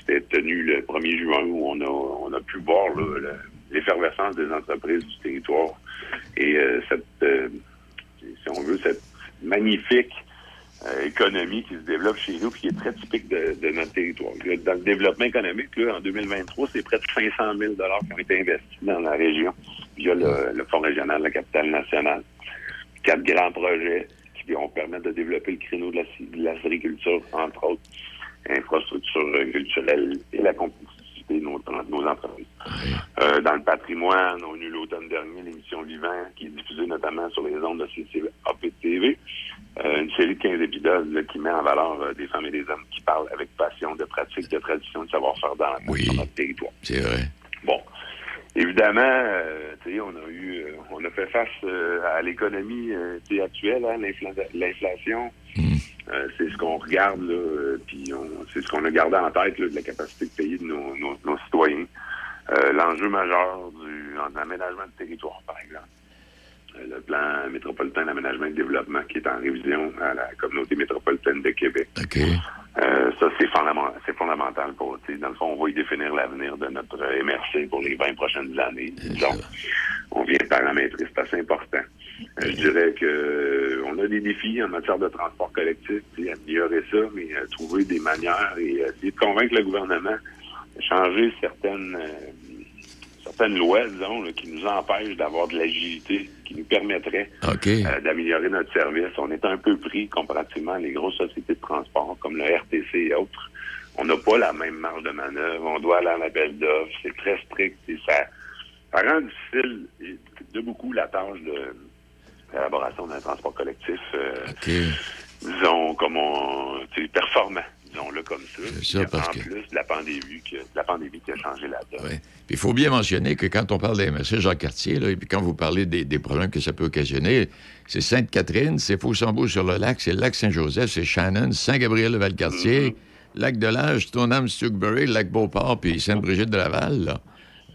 C'était tenu le 1er juin où on a, on a pu voir l'effervescence des entreprises du territoire et euh, cette, euh, si on veut, cette magnifique euh, économie qui se développe chez nous, puis qui est très typique de, de notre territoire. Là, Dans le développement économique, là, en 2023, c'est près de 500 000 qui ont été investis dans la région via le, le Fonds régional, la capitale nationale. Quatre grands projets qui vont permettre de développer le créneau de la, de entre autres, infrastructures euh, culturelles et la compétitivité nos, entreprises. Euh, dans le patrimoine, on a eu l'automne dernier l'émission Vivant, qui est diffusée notamment sur les ondes de CCAP-TV. Euh, une série de 15 épisodes là, qui met en valeur euh, des femmes et des hommes qui parlent avec passion de pratiques, de traditions, de savoir-faire dans, sur notre territoire. C'est vrai. Bon. Évidemment, euh, tu sais, on a eu, euh, on a fait face euh, à l'économie euh, actuelle, hein, l'infla- l'inflation. Euh, c'est ce qu'on regarde, là, puis on- c'est ce qu'on a gardé en tête, là, de la capacité de payer de nos, nos- nos citoyens. L'enjeu majeur du en aménagement de territoire, par exemple. Euh, le plan métropolitain d'aménagement et de développement qui est en révision à la communauté métropolitaine de Québec. Euh, ça, c'est fondamental, fondamental pour, dans le fond, on va y définir l'avenir de notre MRC pour les 20 prochaines années. Donc, on vient de paramétrer, c'est assez important. Euh, je dirais que on a des défis en matière de transport collectif, améliorer ça, mais euh, trouver des manières et essayer de convaincre le gouvernement de changer certaines certaines lois, disons, là, qui nous empêchent d'avoir de l'agilité, qui nous permettrait euh, d'améliorer notre service. On est un peu pris comparativement à les grosses sociétés de transport comme le RTC et autres. On n'a pas la même marge de manœuvre. On doit aller à l'appel d'offres. C'est très strict et ça, ça rend difficile de beaucoup la tâche de, l'élaboration d'un transport collectif, euh, disons, comme on, performant, disons-le comme ça. parce en que- plus de la pandémie, la pandémie qui a changé la donne. Puis il faut bien mentionner que quand on parle des MRC Jacques Cartier, là, et puis quand vous parlez des, des problèmes que ça peut occasionner, c'est Sainte-Catherine, c'est Fausambeau-sur-le-Lac, c'est le lac Saint-Joseph, c'est Shannon, Saint-Gabriel-de-Valcartier, lac de l'Age, Stoneham, Stewkbury, lac Beauport, puis Sainte-Brigitte de Laval. Là.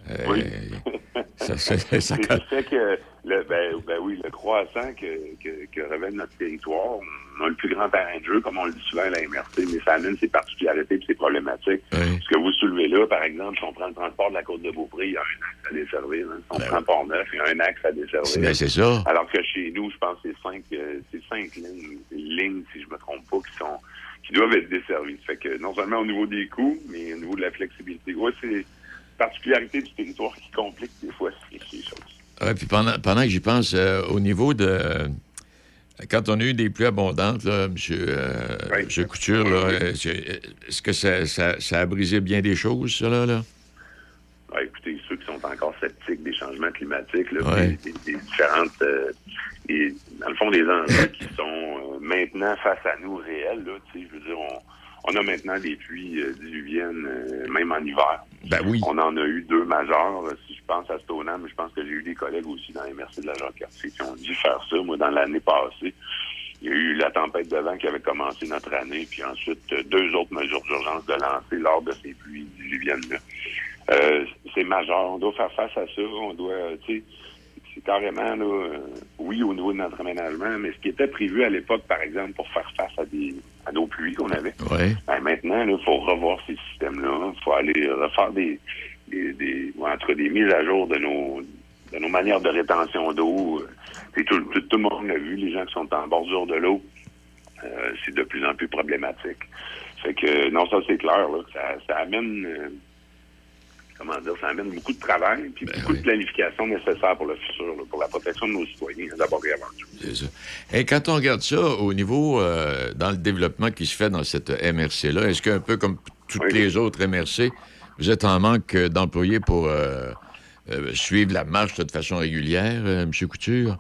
Euh, Oui. ça, ça- ça- ça- C'est le fait que, le, ben, ben oui, le croissant que, que, que révèle notre territoire, on a le plus grand terrain de jeu, comme on le dit souvent à la MRC, mais ça amène ses particularités et ses problématiques. Ce que vous soulevez là, par exemple, si on prend le transport de la côte de Beaupré, il y a un axe à desservir. hein. Si on prend Port-Neuf, il y a un axe à desservir. Ben, c'est ça. Alors que chez nous, je pense que c'est cinq, euh, c'est cinq lignes, lignes, si je me trompe pas, qui sont qui doivent être desservies. Ça fait que non seulement au niveau des coûts, mais au niveau de la flexibilité. Ouais, c'est particularités du territoire qui compliquent des fois ces ces choses. Ouais, puis pendant, pendant que j'y pense, euh, au niveau de. euh, quand on a eu des pluies abondantes, là, M. monsieur Couture, euh, c'est- est-ce que ça, ça- ça a brisé bien des choses, ça, là? Ouais, écoutez, ceux qui sont encore sceptiques des changements climatiques, là, Ouais. des, différentes, euh, des- dans le fond, des enjeux qui sont euh, maintenant face à nous réels. Là, tu sais, je veux dire, on, on a maintenant des pluies euh, diluviennes, euh, même en hiver. Ben oui. On en a eu deux majeures. Euh, Si je pense à Stoneham, je pense que j'ai eu des collègues aussi dans les MRC de la Jacques-Cartier qui ont dû faire ça. Moi, dans l'année passée, il y a eu la tempête de vent qui avait commencé notre année, puis ensuite euh, deux autres mesures d'urgence de lancer lors de ces pluies diluviennes-là. Euh, c'est majeur. On doit faire face à ça. On doit, tu sais, c'est carrément, là, euh, oui, au niveau de notre aménagement, mais ce qui était prévu à l'époque, par exemple, pour faire face à des à nos pluies qu'on avait, Ouais. ben, maintenant, il faut revoir ces systèmes-là. Il faut aller refaire des, des, des ou en tout cas, des mises à jour de nos de nos manières de rétention d'eau. Euh, Tout, tout, tout le monde l'a vu, les gens qui sont en bordure de l'eau, euh, c'est de plus en plus problématique. Fait que non, ça c'est clair, là, ça, ça amène euh, comment dire, ça amène beaucoup de travail puis beaucoup de planification nécessaire pour le futur, là, pour la protection de nos citoyens, d'abord et avant tout. C'est ça. Et quand on regarde ça au niveau, euh, dans le développement qui se fait dans cette MRC-là, est-ce qu'un peu comme toutes les autres MRC, vous êtes en manque euh, d'employés pour euh, euh, suivre la marche de façon régulière, M. Couture?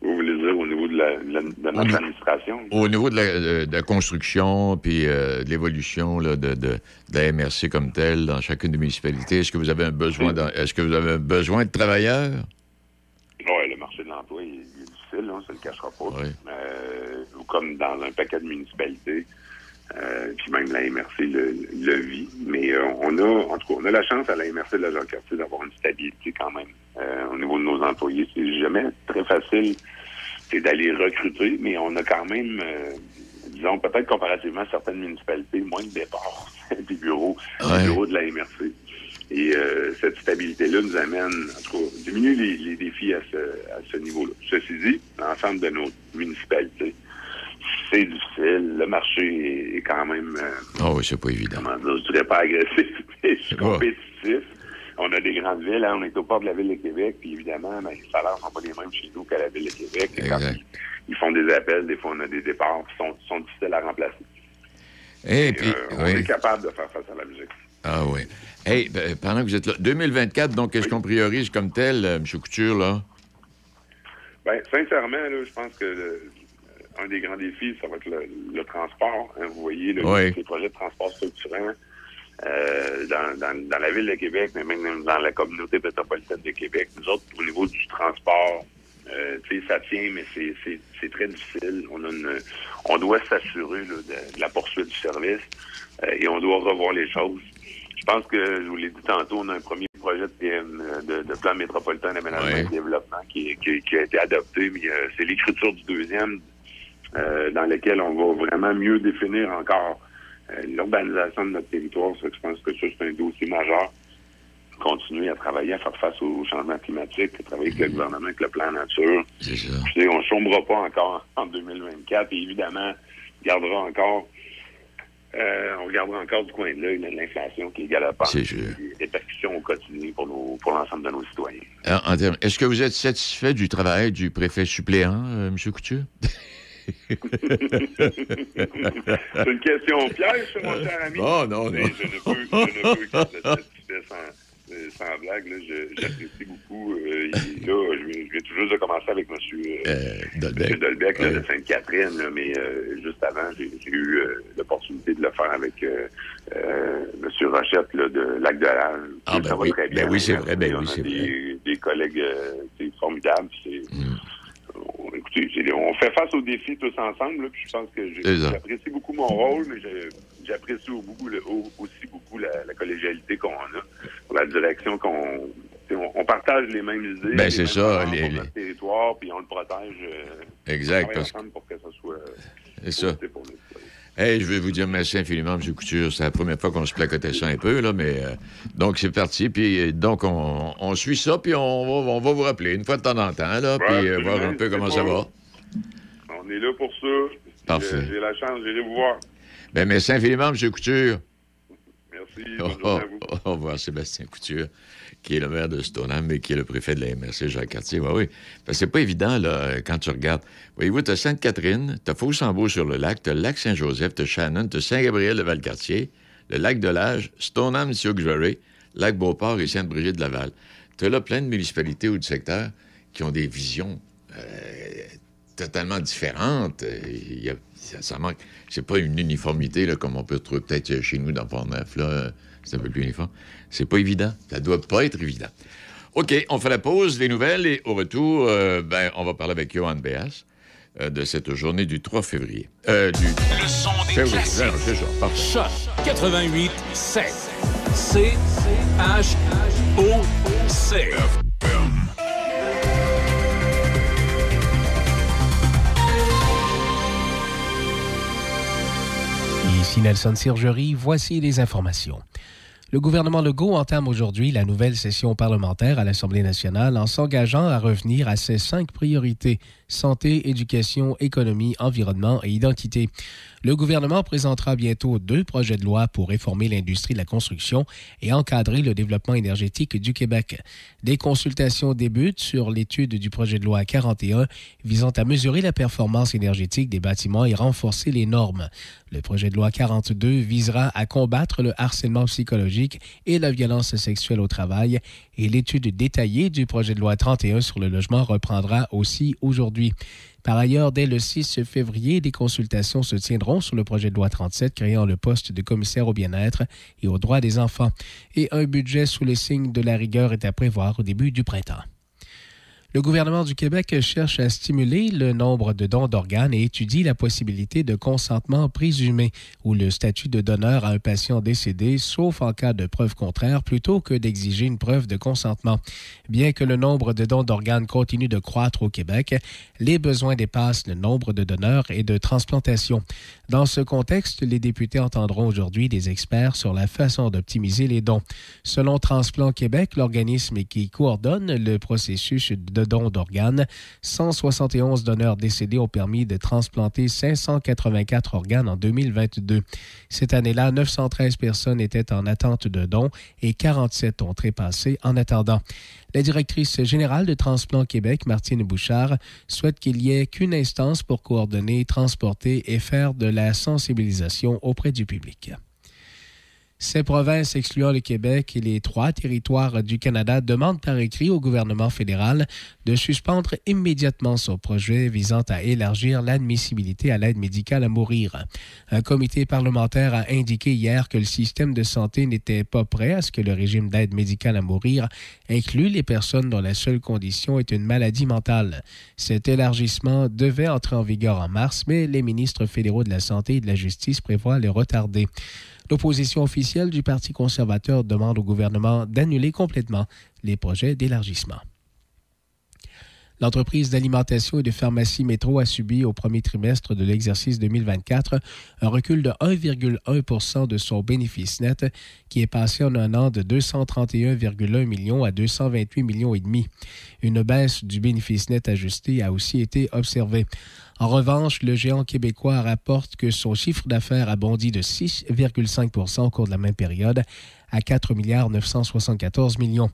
Vous voulez dire au niveau de, la, administration? Au niveau de la, de- de la construction, puis euh, de l'évolution là, de, de- la MRC comme telle dans chacune des municipalités, est-ce que vous avez un besoin, est-ce que vous avez un besoin de travailleurs? Oui, le marché de l'emploi il, il est difficile, on ne se le cachera pas. Euh, ou comme dans un paquet de municipalités, euh, puis même la MRC le, le vit. Mais euh, on a, en tout cas, on a la chance à la MRC de la Jacques-Cartier d'avoir une stabilité quand même euh, au niveau de nos employés. C'est jamais très facile c'est d'aller recruter, mais on a quand même, euh, disons, peut-être comparativement à certaines municipalités, moins de départs des bureaux, des bureaux de la MRC. Et euh, cette stabilité-là nous amène, en tout cas, diminuer les, les défis à ce, à ce niveau-là. Ceci dit, l'ensemble de nos municipalités, c'est difficile. Le marché est, est quand même, euh, Ah oui, c'est pas évident. comment dire, je dirais pas agressif, mais compétitif. On a des grandes villes, hein, on est au port de la ville de Québec, puis évidemment, ben, les salaires sont pas les mêmes chez nous qu'à la ville de Québec. Et quand ils, ils font des appels, des fois on a des départs qui sont, sont difficiles à remplacer. Et Et, puis, euh, on oui. est capable de faire face à la musique. Ah oui. Hey, ben, pendant que vous êtes là, 2024, donc, qu'est-ce qu'on priorise comme tel, euh, M. Couture, là? Ben, sincèrement, là, je pense que le- un des grands défis, ça va être le, le transport. hein. vous voyez, Oui. les projets de transport structurants euh, dans, dans, dans la ville de Québec, mais même dans la communauté métropolitaine de Québec. Nous autres, au niveau du transport, euh, tu sais, ça tient, mais c'est- très difficile. On, a une, on doit s'assurer de, de la poursuite du service euh, et on doit revoir les choses. Je pense que, je vous l'ai dit tantôt, on a un premier projet de, PM, de, de plan métropolitain d'aménagement et de développement qui, qui, qui a été adopté, mais euh, c'est l'écriture du deuxième dans lequel on va vraiment mieux définir encore l'urbanisation de notre territoire. Ça, je pense que ça, c'est un dossier majeur. Continuer à travailler, à faire face au changement climatique, à travailler avec le gouvernement, avec le plan nature. C'est ça. Sais, on ne sombra pas encore en 2024 et évidemment, on gardera encore euh, on regardera encore du coin de l'œil l'inflation qui est galopante. C'est. Les répercussions au quotidien pour, nos- pour l'ensemble de nos citoyens. En- en termes- Est-ce que vous êtes satisfait du travail du préfet suppléant, euh, M. Couture? C'est une question piège, mon cher ami. Oh, non, non. Mais je ne peux, je ne peux qu'être satisfait sans, euh, sans blague, j'apprécie beaucoup. euh, il- là, je viens, je viens tout juste de commencer avec M. Euh. M. Là, Ouais. de Sainte-Catherine, mais euh, juste avant, j'ai eu euh, l'opportunité de le faire avec euh, euh, M. Rochette là, de Lac-de-L'Âge. Ah, ça ben va très bien. Ben oui, c'est vrai, ben oui, a c'est des, des collègues euh, c'est formidables. C'est, Mm. On- écoutez, on fait face aux défis tous ensemble, là, puis je pense que j'apprécie beaucoup mon rôle, mais j'apprécie beaucoup le- aussi beaucoup la, la collégialité qu'on a, la direction qu'on... On, partage les mêmes idées, Ben, les c'est ça, les- pour les- notre territoire, puis on le protège. euh, Exact, parce ensemble pour que ça soit... euh, C'est ça. pour nous. Hey, je vais vous dire merci infiniment, M. Couture. C'est la première fois qu'on se placotait ça un peu, là, mais euh, donc c'est parti. Puis euh, donc on, on suit ça, puis on va, on va vous rappeler une fois de temps en temps, là, puis euh, voir un peu comment ça va. On est là pour ça. Parfait. J'ai la chance, j'irai vous voir. Ben, merci infiniment, M. Couture. Merci. Bonne oh, journée à vous. au revoir, Sébastien Couture, qui est le maire de Stoneham et qui est le préfet de la MRC, Jacques Cartier. Oui, oui. Parce que c'est pas évident, là, quand tu regardes. Voyez-vous, tu as Sainte-Catherine, tu as Faux-Sambeau sur le lac, tu as le lac Saint-Joseph, tu as Shannon, tu as Saint-Gabriel de Valcartier, le lac de l'Age, Stoneham, Sioux-Xeré, lac Beauport et Sainte-Brigitte de Laval. Tu as là plein de municipalités ou de secteurs qui ont des visions euh, totalement différentes. Ça, manque. C'est pas une uniformité, là, comme on peut trouver peut-être chez nous dans Port-Neuf, là. C'est un peu plus uniforme. C'est pas évident. Ça doit pas être évident. OK, on fait la pause, les nouvelles, et au retour, euh, ben, on va parler avec Johan Béas euh, de cette journée du 3 février. Euh, du... Le son des Février. classiques. Non. Choc 88 7. C H O C. Ici Nelson Sirgerie, voici les informations. Le gouvernement Legault entame aujourd'hui la nouvelle session parlementaire à l'Assemblée nationale en s'engageant à revenir à ses cinq priorités santé, éducation, économie, environnement et identité. Le gouvernement présentera bientôt deux projets de loi pour réformer l'industrie de la construction et encadrer le développement énergétique du Québec. Des consultations débutent sur l'étude du projet de loi 41 visant à mesurer la performance énergétique des bâtiments et renforcer les normes. Le projet de loi 42 visera à combattre le harcèlement psychologique et la violence sexuelle au travail et l'étude détaillée du projet de loi 31 sur le logement reprendra aussi aujourd'hui. Par ailleurs, dès le 6 février, des consultations se tiendront sur le projet de loi 37 créant le poste de commissaire au bien-être et aux droits des enfants. Et un budget sous le signe de la rigueur est à prévoir au début du printemps. Le gouvernement du Québec cherche à stimuler le nombre de dons d'organes et étudie la possibilité de consentement présumé ou le statut de donneur à un patient décédé, sauf en cas de preuve contraire, plutôt que d'exiger une preuve de consentement. Bien que le nombre de dons d'organes continue de croître au Québec, les besoins dépassent le nombre de donneurs et de transplantations. Dans ce contexte, les députés entendront aujourd'hui des experts sur la façon d'optimiser les dons. Selon Transplant Québec, l'organisme qui coordonne le processus de don d'organes, 171 donneurs décédés ont permis de transplanter 584 organes en 2022. Cette année-là, 913 personnes étaient en attente de dons et 47 ont trépassé en attendant. La directrice générale de Transplant Québec, Martine Bouchard, souhaite qu'il n'y ait qu'une instance pour coordonner, transporter et faire de la sensibilisation auprès du public. Ces provinces, excluant le Québec et les trois territoires du Canada, demandent par écrit au gouvernement fédéral de suspendre immédiatement son projet visant à élargir l'admissibilité à l'aide médicale à mourir. Un comité parlementaire a indiqué hier que le système de santé n'était pas prêt à ce que le régime d'aide médicale à mourir inclue les personnes dont la seule condition est une maladie mentale. Cet élargissement devait entrer en vigueur en mars, mais les ministres fédéraux de la Santé et de la Justice prévoient le retarder. L'opposition officielle du Parti conservateur demande au gouvernement d'annuler complètement les projets d'élargissement. L'entreprise d'alimentation et de pharmacie Métro a subi au premier trimestre de l'exercice 2024 un recul de 1,1% de son bénéfice net qui est passé en un an de 231,1 millions à 228 millions et demi. Une baisse du bénéfice net ajusté a aussi été observée. En revanche, le géant québécois rapporte que son chiffre d'affaires a bondi de 6,5% au cours de la même période à 4 milliards 974 millions.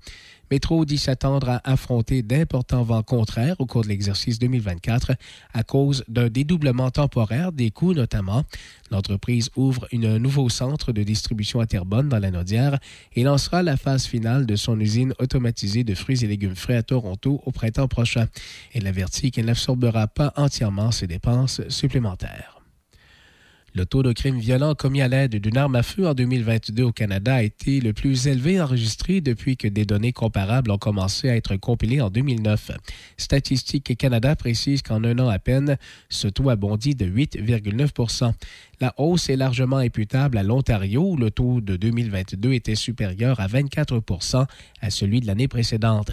Métro dit s'attendre à affronter d'importants vents contraires au cours de l'exercice 2024 à cause d'un dédoublement temporaire des coûts notamment. L'entreprise ouvre un nouveau centre de distribution à Terrebonne dans la Naudière et lancera la phase finale de son usine automatisée de fruits et légumes frais à Toronto au printemps prochain. Elle avertit qu'elle n'absorbera pas entièrement ces dépenses supplémentaires. Le taux de crimes violents commis à l'aide d'une arme à feu en 2022 au Canada a été le plus élevé enregistré depuis que des données comparables ont commencé à être compilées en 2009. Statistique Canada précise qu'en un an à peine, ce taux a bondi de 8,9% La hausse est largement imputable à l'Ontario où le taux de 2022 était supérieur à 24% à celui de l'année précédente.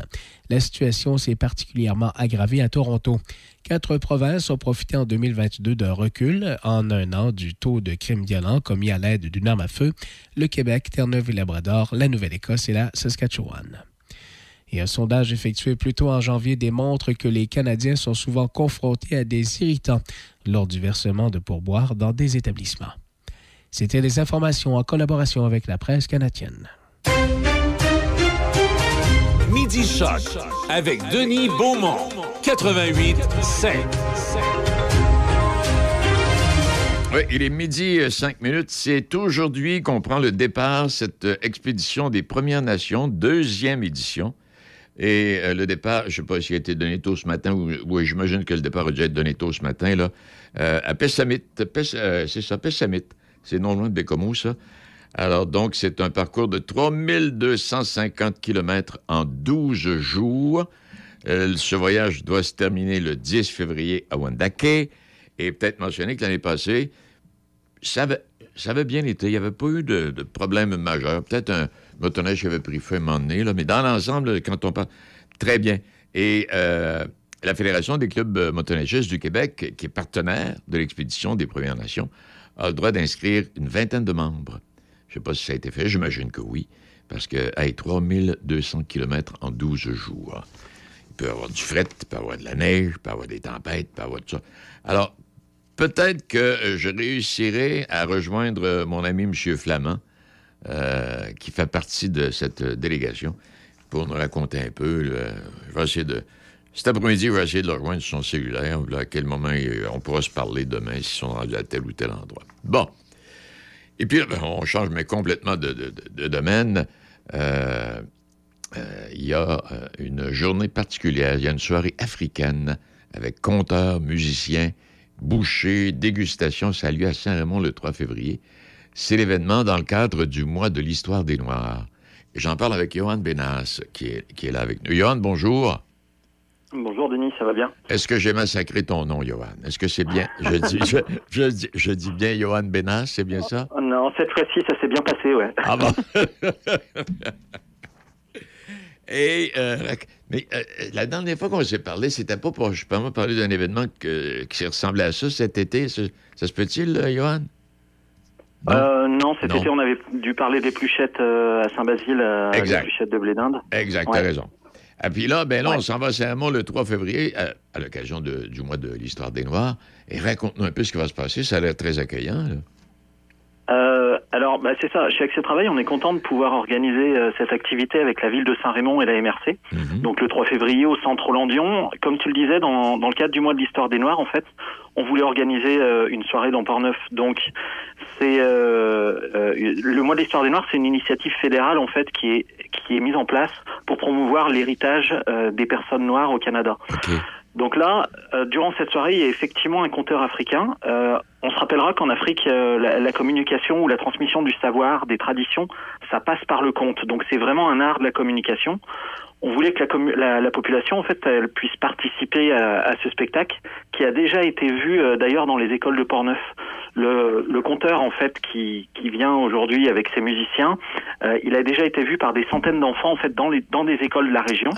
La situation s'est particulièrement aggravée à Toronto. Quatre provinces ont profité en 2022 d'un recul en un an du taux de crimes violents commis à l'aide d'une arme à feu, le Québec, Terre-Neuve et Labrador, la Nouvelle-Écosse et la Saskatchewan. Et un sondage effectué plus tôt en janvier démontre que les Canadiens sont souvent confrontés à des irritants lors du versement de pourboires dans des établissements. C'était les informations en collaboration avec la presse canadienne. Midi Choc avec Denis Beaumont. 88 5. Oui, il est midi 5 minutes. C'est aujourd'hui qu'on prend le départ, cette euh, expédition des Premières Nations, deuxième édition. Et euh, le départ, je ne sais pas s'il a été donné tôt ce matin, ou oui, j'imagine que le départ a déjà été donné tôt ce matin, là, euh, à Pessamit. Pes- euh, c'est ça, Pessamit. C'est non loin de Bécomo, ça. Alors, donc, c'est un parcours de 3250 km en 12 jours. Euh, ce voyage doit se terminer le 10 février à Wendake. Et peut-être mentionner que l'année passée, ça avait, bien été. Il n'y avait pas eu de, problème majeur. Peut-être un motoneige qui avait pris feu un moment donné, mais dans l'ensemble, quand on parle, très bien. Et euh, la Fédération des clubs euh, motoneigistes du Québec, qui est partenaire de l'expédition des Premières Nations, a le droit d'inscrire une vingtaine de membres. Je ne sais pas si ça a été fait, j'imagine que oui, parce que, hey, 3200 km en 12 jours. Il peut y avoir du fret, il peut y avoir de la neige, il peut y avoir des tempêtes, il peut y avoir tout ça. Alors, peut-être que euh, je réussirai à rejoindre euh, mon ami M. Flamand, euh, qui fait partie de cette délégation, pour nous raconter un peu. je vais essayer de. Cet après-midi, je vais essayer de le rejoindre sur son cellulaire, à quel moment on pourra se parler demain s'ils sont rendus à tel ou tel endroit. Bon. Et puis, ben, on change, complètement de, domaine. Euh, euh, il y a euh, une journée particulière. Il y a une soirée africaine avec conteurs, musiciens, bouchers, dégustation. Ça à Saint-Raymond le 3 février. C'est l'événement dans le cadre du mois de l'histoire des Noirs. J'en parle avec Johan Benas, qui est, qui est là avec nous. Johan, bonjour. Bonjour Denis, ça va bien? Est-ce que j'ai massacré ton nom, Johan? Est-ce que c'est bien? Je dis, je, je dis, je dis bien Johan Benas, c'est bien ça? Non, cette fois-ci, ça s'est bien passé, ouais. Ah bon? Et, euh, mais euh, la dernière fois qu'on s'est parlé, c'était pas pour, je peux pas parler d'un événement que- qui ressemblait à ça cet été. Ça, ça se peut-il, euh, Johan? Euh, non, cet Non. été, on avait dû parler d'épluchettes euh, à Saint-Basile, Exact. d'épluchettes de blé d'Inde. Exact, Ouais. t'as raison. Et puis là, ben là, Ouais. on s'en va à Saint-Raymond le 3 février, à, à l'occasion du mois de l'histoire des Noirs. Et raconte-nous un peu ce qui va se passer. Ça a l'air très accueillant. là. Euh, alors, bah, c'est ça. Chez Accès Travail, on est content de pouvoir organiser euh, cette activité avec la ville de Saint-Raymond et la MRC. Donc, le 3 février au centre Rollandion. Comme tu le disais, dans, dans le cadre du mois de l'histoire des Noirs, en fait, on voulait organiser euh, une soirée dans Port-Neuf. Donc, c'est euh, euh, le mois de l'histoire des Noirs, c'est une initiative fédérale en fait qui est qui est mise en place pour promouvoir l'héritage euh, des personnes noires au Canada. Donc là, euh, durant cette soirée, il y a effectivement un compteur africain. Euh, on se rappellera qu'en Afrique, euh, la, la communication ou la transmission du savoir, des traditions, ça passe par le conte. Donc c'est vraiment un art de la communication. On voulait que la, la, la population, en fait, elle puisse participer à, à ce spectacle qui a déjà été vu euh, d'ailleurs dans les écoles de Portneuf. Le, le conteur, en fait, qui, qui vient aujourd'hui avec ses musiciens, euh, il a déjà été vu par des centaines d'enfants, en fait, dans, les, dans des écoles de la région.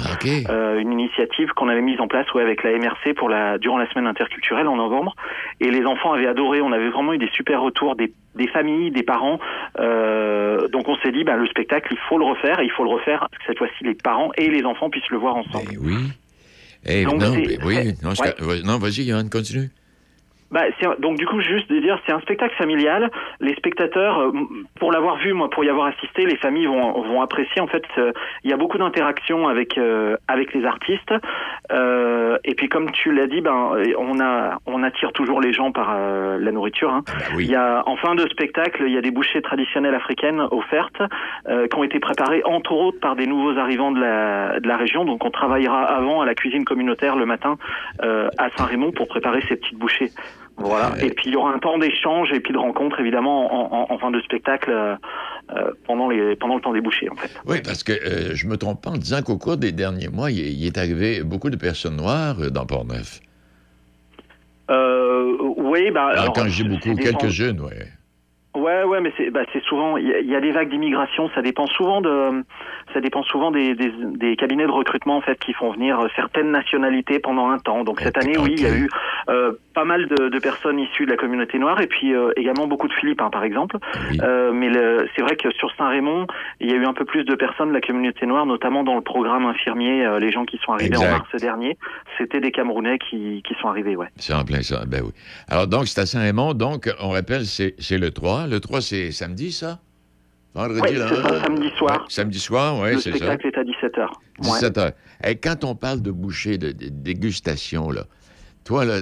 Euh, une initiative qu'on avait mise en place ouais, avec la MRC pour la, durant la semaine interculturelle en novembre. Et les enfants avaient adoré. On avait vraiment eu des super retours des, des familles, des parents. Euh, donc on s'est dit, bah, le spectacle, il faut le refaire. Et il faut le refaire, que cette fois-ci, les parents et les enfants puissent le voir ensemble. oui. Eh, Donc, non, ben oui. Non, ouais. non, vas-y, Johan, continue. Bah, c'est- donc du coup, juste de dire, c'est un spectacle familial. Les spectateurs, euh, pour l'avoir vu, moi, pour y avoir assisté, les familles vont, vont apprécier. En fait, euh, il y a beaucoup d'interactions avec euh, avec les artistes. Euh, et puis, comme tu l'as dit, ben, on a on attire toujours les gens par euh, la nourriture. hein. Il y a en fin de spectacle, il y a des bouchées traditionnelles africaines offertes euh, qui ont été préparées entre autres par des nouveaux arrivants de la de la région. Donc, on travaillera avant à la cuisine communautaire le matin euh, à Saint-Raymond pour préparer ces petites bouchées. Voilà. Et puis il y aura un temps d'échange et puis de rencontre évidemment en, en- en fin de spectacle euh, euh, pendant les pendant le temps des bouchées en fait. Oui, parce que euh, je me trompe pas en disant qu'au cours des derniers mois, il, il est arrivé beaucoup de personnes noires euh, dans Port-Neuf. Euh, oui, bah Alors, alors, quand je dis beaucoup, quelques-unes, oui. Ouais, ouais, mais c'est bah, souvent il y, a- il y a des vagues d'immigration. Ça dépend souvent de ça dépend souvent des, des, des cabinets de recrutement en fait qui font venir certaines nationalités pendant un temps. Donc cette année, oui, il y a eu euh, pas mal de, de personnes issues de la communauté noire et puis euh, également beaucoup de Philippins par exemple. Euh, mais le- c'est vrai que sur Saint-Raymond, il y a eu un peu plus de personnes de la communauté noire, notamment dans le programme infirmier. les gens qui sont arrivés Exact. en mars dernier, c'était des Camerounais qui, qui sont arrivés, ouais. C'est en plein ça. Ben oui. Alors, donc, c'est à Saint-Raymond. Donc, on rappelle, c'est le 3. Le 3, c'est samedi, ça? Vendredi, Ouais, là? ça, samedi soir. Ouais, samedi soir, oui, le c'est ça. spectacle est à 17h. 17 heures. Et quand on parle de boucher, de, de dégustation, là, toi, là, euh,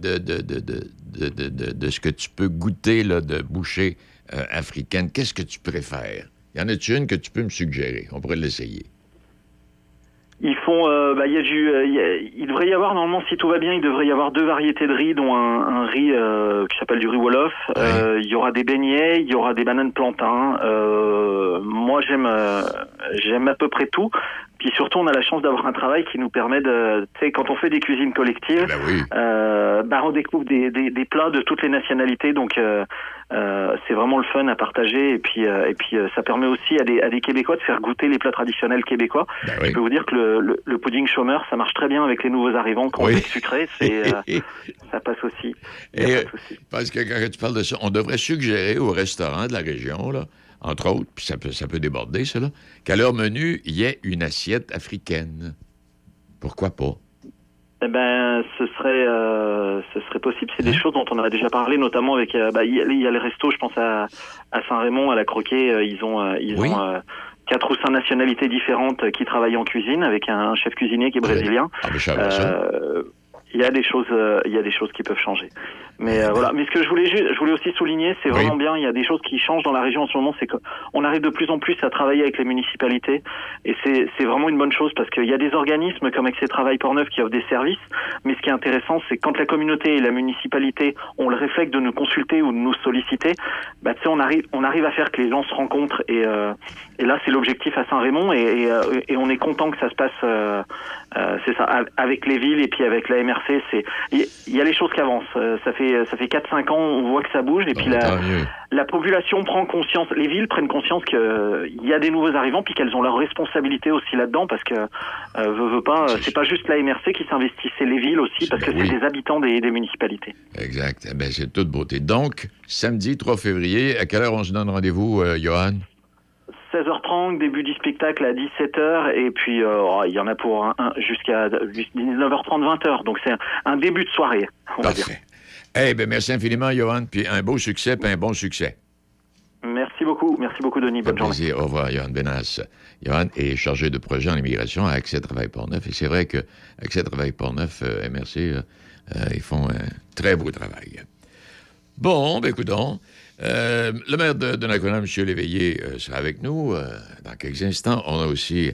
de, de, de, de, de, de- de- de ce que tu peux goûter là, de boucher euh, africaine, qu'est-ce que tu préfères? Y en a-tu une que tu peux me suggérer? On pourrait l'essayer. Ils font, euh, bah, il y a du, euh, il y a- il devrait y avoir normalement, si tout va bien, il devrait y avoir deux variétés de riz, dont un, un riz euh, qui s'appelle du riz wolof. Euh, il y aura des beignets, il y aura des bananes plantains. Moi, j'aime, j'aime à peu près tout. Puis surtout, on a la chance d'avoir un travail qui nous permet de, tu sais, quand on fait des cuisines collectives, euh, bah, on découvre des, des, des plats de toutes les nationalités. Donc, euh, euh, c'est vraiment le fun à partager. Et puis, et puis, ça permet aussi à des, à des Québécois de faire goûter les plats traditionnels québécois. Je peux vous dire que le, le, le pudding chômeur, ça marche très bien avec les nouveaux arrivants quand on fait sucré. C'est, ça passe aussi. Et, euh, parce que quand tu parles de ça, on devrait suggérer aux restaurants de la région, là, entre autres, puis ça peut, ça peut déborder, cela, qu'à leur menu, il y ait une assiette africaine. Pourquoi pas? Eh ben, ce serait, euh, ce serait possible. C'est des choses dont on a déjà parlé, notamment avec. euh, bah, il y, a- il y a les restos, je pense à, à Saint-Raymond, à la Croquet. euh, ils ont, ils ont quatre ou cinq nationalités différentes qui travaillent en cuisine, avec un, chef cuisinier qui est brésilien. Ah. Euh, il y a des choses, il y a des choses qui peuvent changer. Mais euh, voilà. Mais ce que je voulais, ju- je voulais aussi souligner, c'est vraiment bien. Il y a des choses qui changent dans la région en ce moment. C'est qu'on arrive de plus en plus à travailler avec les municipalités, et c'est c'est vraiment une bonne chose parce qu'il y a des organismes comme Accès Travail Portneuf qui offrent des services. Mais ce qui est intéressant, c'est quand la communauté et la municipalité ont le réflexe de nous consulter ou de nous solliciter, bah tu sais, on arrive, on arrive à faire que les gens se rencontrent. Et, euh, et là, c'est l'objectif à Saint-Raymond, et, et, euh, et on est content que ça se passe. euh, euh, c'est ça, av- avec les villes et puis avec la MRC, c'est il y, y a les choses qui avancent. Euh, ça fait ça fait 4-5 ans, on voit que ça bouge et puis la, mieux. la population prend conscience, les villes prennent conscience que euh, il y a des nouveaux arrivants puis qu'elles ont leur responsabilité aussi là-dedans parce que euh, veut, veut pas, euh, c'est pas juste la MRC qui s'investit, c'est les villes aussi parce que oui. c'est des habitants des, des municipalités. Exact. Eh Ben, c'est toute beauté. Donc, samedi 3 février, à quelle heure on se donne rendez-vous, euh, Johan? 16h30, début du spectacle à 17h, et puis euh, oh, il y en a pour un, un jusqu'à 19h30, 20h. Donc c'est un, un début de soirée, on va dire. Eh bien, merci infiniment, Johan, puis un beau succès, puis un bon succès. Merci beaucoup, merci beaucoup Denis, bonne journée. plaisir. Au revoir, Johan Benas. Johan est chargé de projet en immigration à Accès Travail Portneuf. Et c'est vrai que Accès Travail Portneuf, euh, MRC, euh, euh, ils font un très beau travail. Bon, ben écoutons. Euh, le maire de, de M. Léveillé, euh, sera avec nous dans quelques instants. On a aussi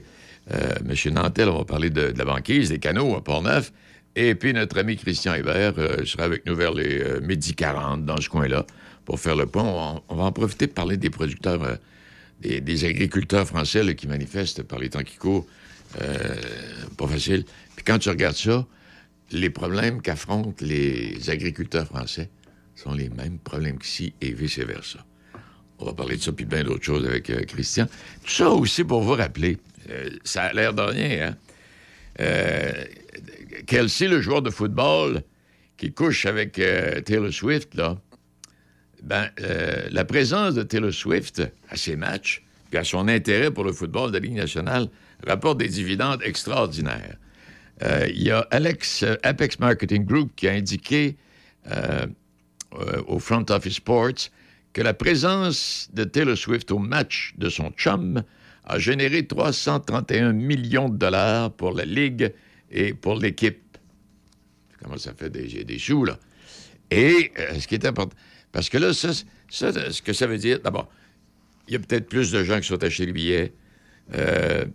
M. Nantel, on va parler de, de la banquise, des canaux à Portneuf. Et puis notre ami Christian Hébert euh, sera avec nous vers les euh, midi 40 dans ce coin-là pour faire le point. On, va en profiter pour parler des producteurs, euh, des, agriculteurs français qui manifestent par les temps qui courent. Euh, pas facile. Puis quand tu regardes ça, les problèmes qu'affrontent les agriculteurs français sont les mêmes problèmes qu'ici et vice-versa. On va parler de ça puis de bien d'autres choses avec Christian. Tout ça aussi pour vous rappeler, ça a l'air de rien, hein? Kelsey, le joueur de football qui couche avec euh, Taylor Swift, là, ben, euh, la présence de Taylor Swift à ses matchs, puis à son intérêt pour le football de la Ligue nationale, rapporte des dividendes extraordinaires. Euh, Il y a Alex, Apex Marketing Group qui a indiqué au Front Office Sports que la présence de Taylor Swift au match de son chum a généré 331 millions de dollars pour la Ligue et pour l'équipe. Comment ça fait des, des sous, là? Et euh, ce qui est important, parce que là, ça, ça, ce que ça veut dire, d'abord, il y a peut-être plus de gens qui sont achetés les billets. Euh,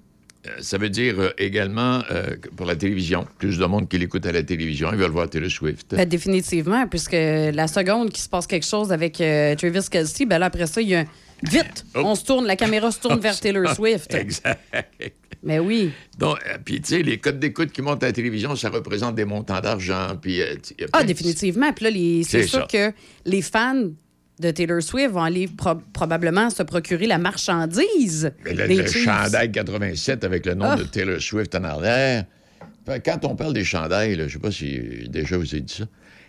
euh, ça veut dire euh, également euh, pour la télévision, plus de monde qui l'écoute à la télévision, ils veulent voir Taylor Swift. Ben, définitivement, puisque la seconde qu'il se passe quelque chose avec euh, Travis Kelsey, ben là, après ça, il y a un... Vite! On se tourne, la caméra se tourne vers Taylor Swift. Exact. Mais oui. Donc, euh, puis, tu sais, les codes d'écoute qui montent à la télévision, ça représente des montants d'argent. Puis, euh, Ah, définitivement. Puis là, c'est sûr ça. que les fans de Taylor Swift vont aller pro- probablement se procurer la marchandise. Mais le, chandail 87 avec le nom Ah. de Taylor Swift en arrière. Quand on parle des chandails, là, je ne sais pas si déjà vous ai dit ça.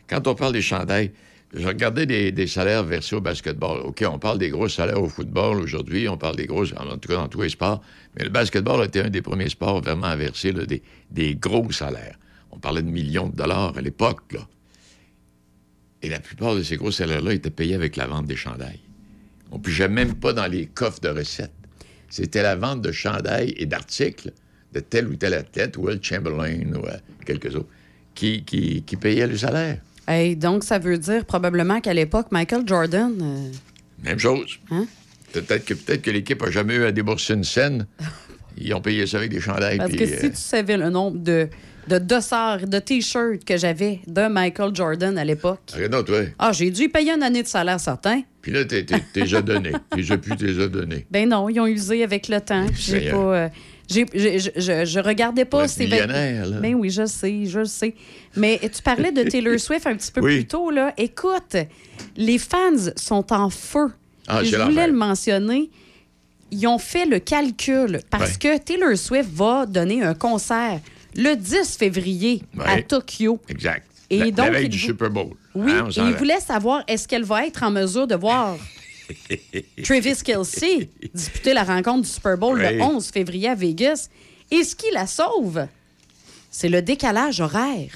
Quand on parle des chandails, je regardais des, des salaires versés au basketball. OK, on parle des gros salaires au football aujourd'hui, on parle des gros, en tout cas dans tous les sports, mais le basketball a été un des premiers sports vraiment à verser là, des, des gros salaires. On parlait de millions de dollars à l'époque, là. Et la plupart de ces gros salaires-là étaient payés avec la vente des chandails. On ne pigeait même pas dans les coffres de recettes. C'était la vente de chandails et d'articles de tel ou tel athlète, Will Chamberlain ou euh, quelques autres, qui, qui, qui payaient le salaire. Hey, donc, ça veut dire probablement qu'à l'époque, Michael Jordan. euh, Même chose. Hein? Peut-être que, peut que l'équipe n'a jamais eu à débourser une scène. Ils ont payé ça avec des chandails. parce que euh, si tu savais le nombre de, de dossards, de t-shirts que j'avais de Michael Jordan à l'époque. Regarde toi. Ah, j'ai dû payer une année de salaire certain. Puis là, t'es, déjà donné. T'es déjà pu, t'es déjà donné. Ben non, ils ont usé avec le temps. J'ai pas. euh, je, je, je regardais pas ces millionnaire, là. Ben oui, je sais, je le sais. Mais tu parlais de Taylor Swift un petit peu Oui. plus tôt, là. Écoute, les fans sont en feu. Ah, je voulais le mentionner. Ils ont fait le calcul parce que Taylor Swift va donner un concert le 10 février à. Tokyo. Exact. Et la, la donc, veille il du Super Bowl. Oui, Hein, et il voulait savoir est-ce qu'elle va être en mesure de voir Travis Kelsey disputer la rencontre du Super Bowl Oui. le 11 février à Vegas? Et ce qui la sauve, c'est le décalage horaire.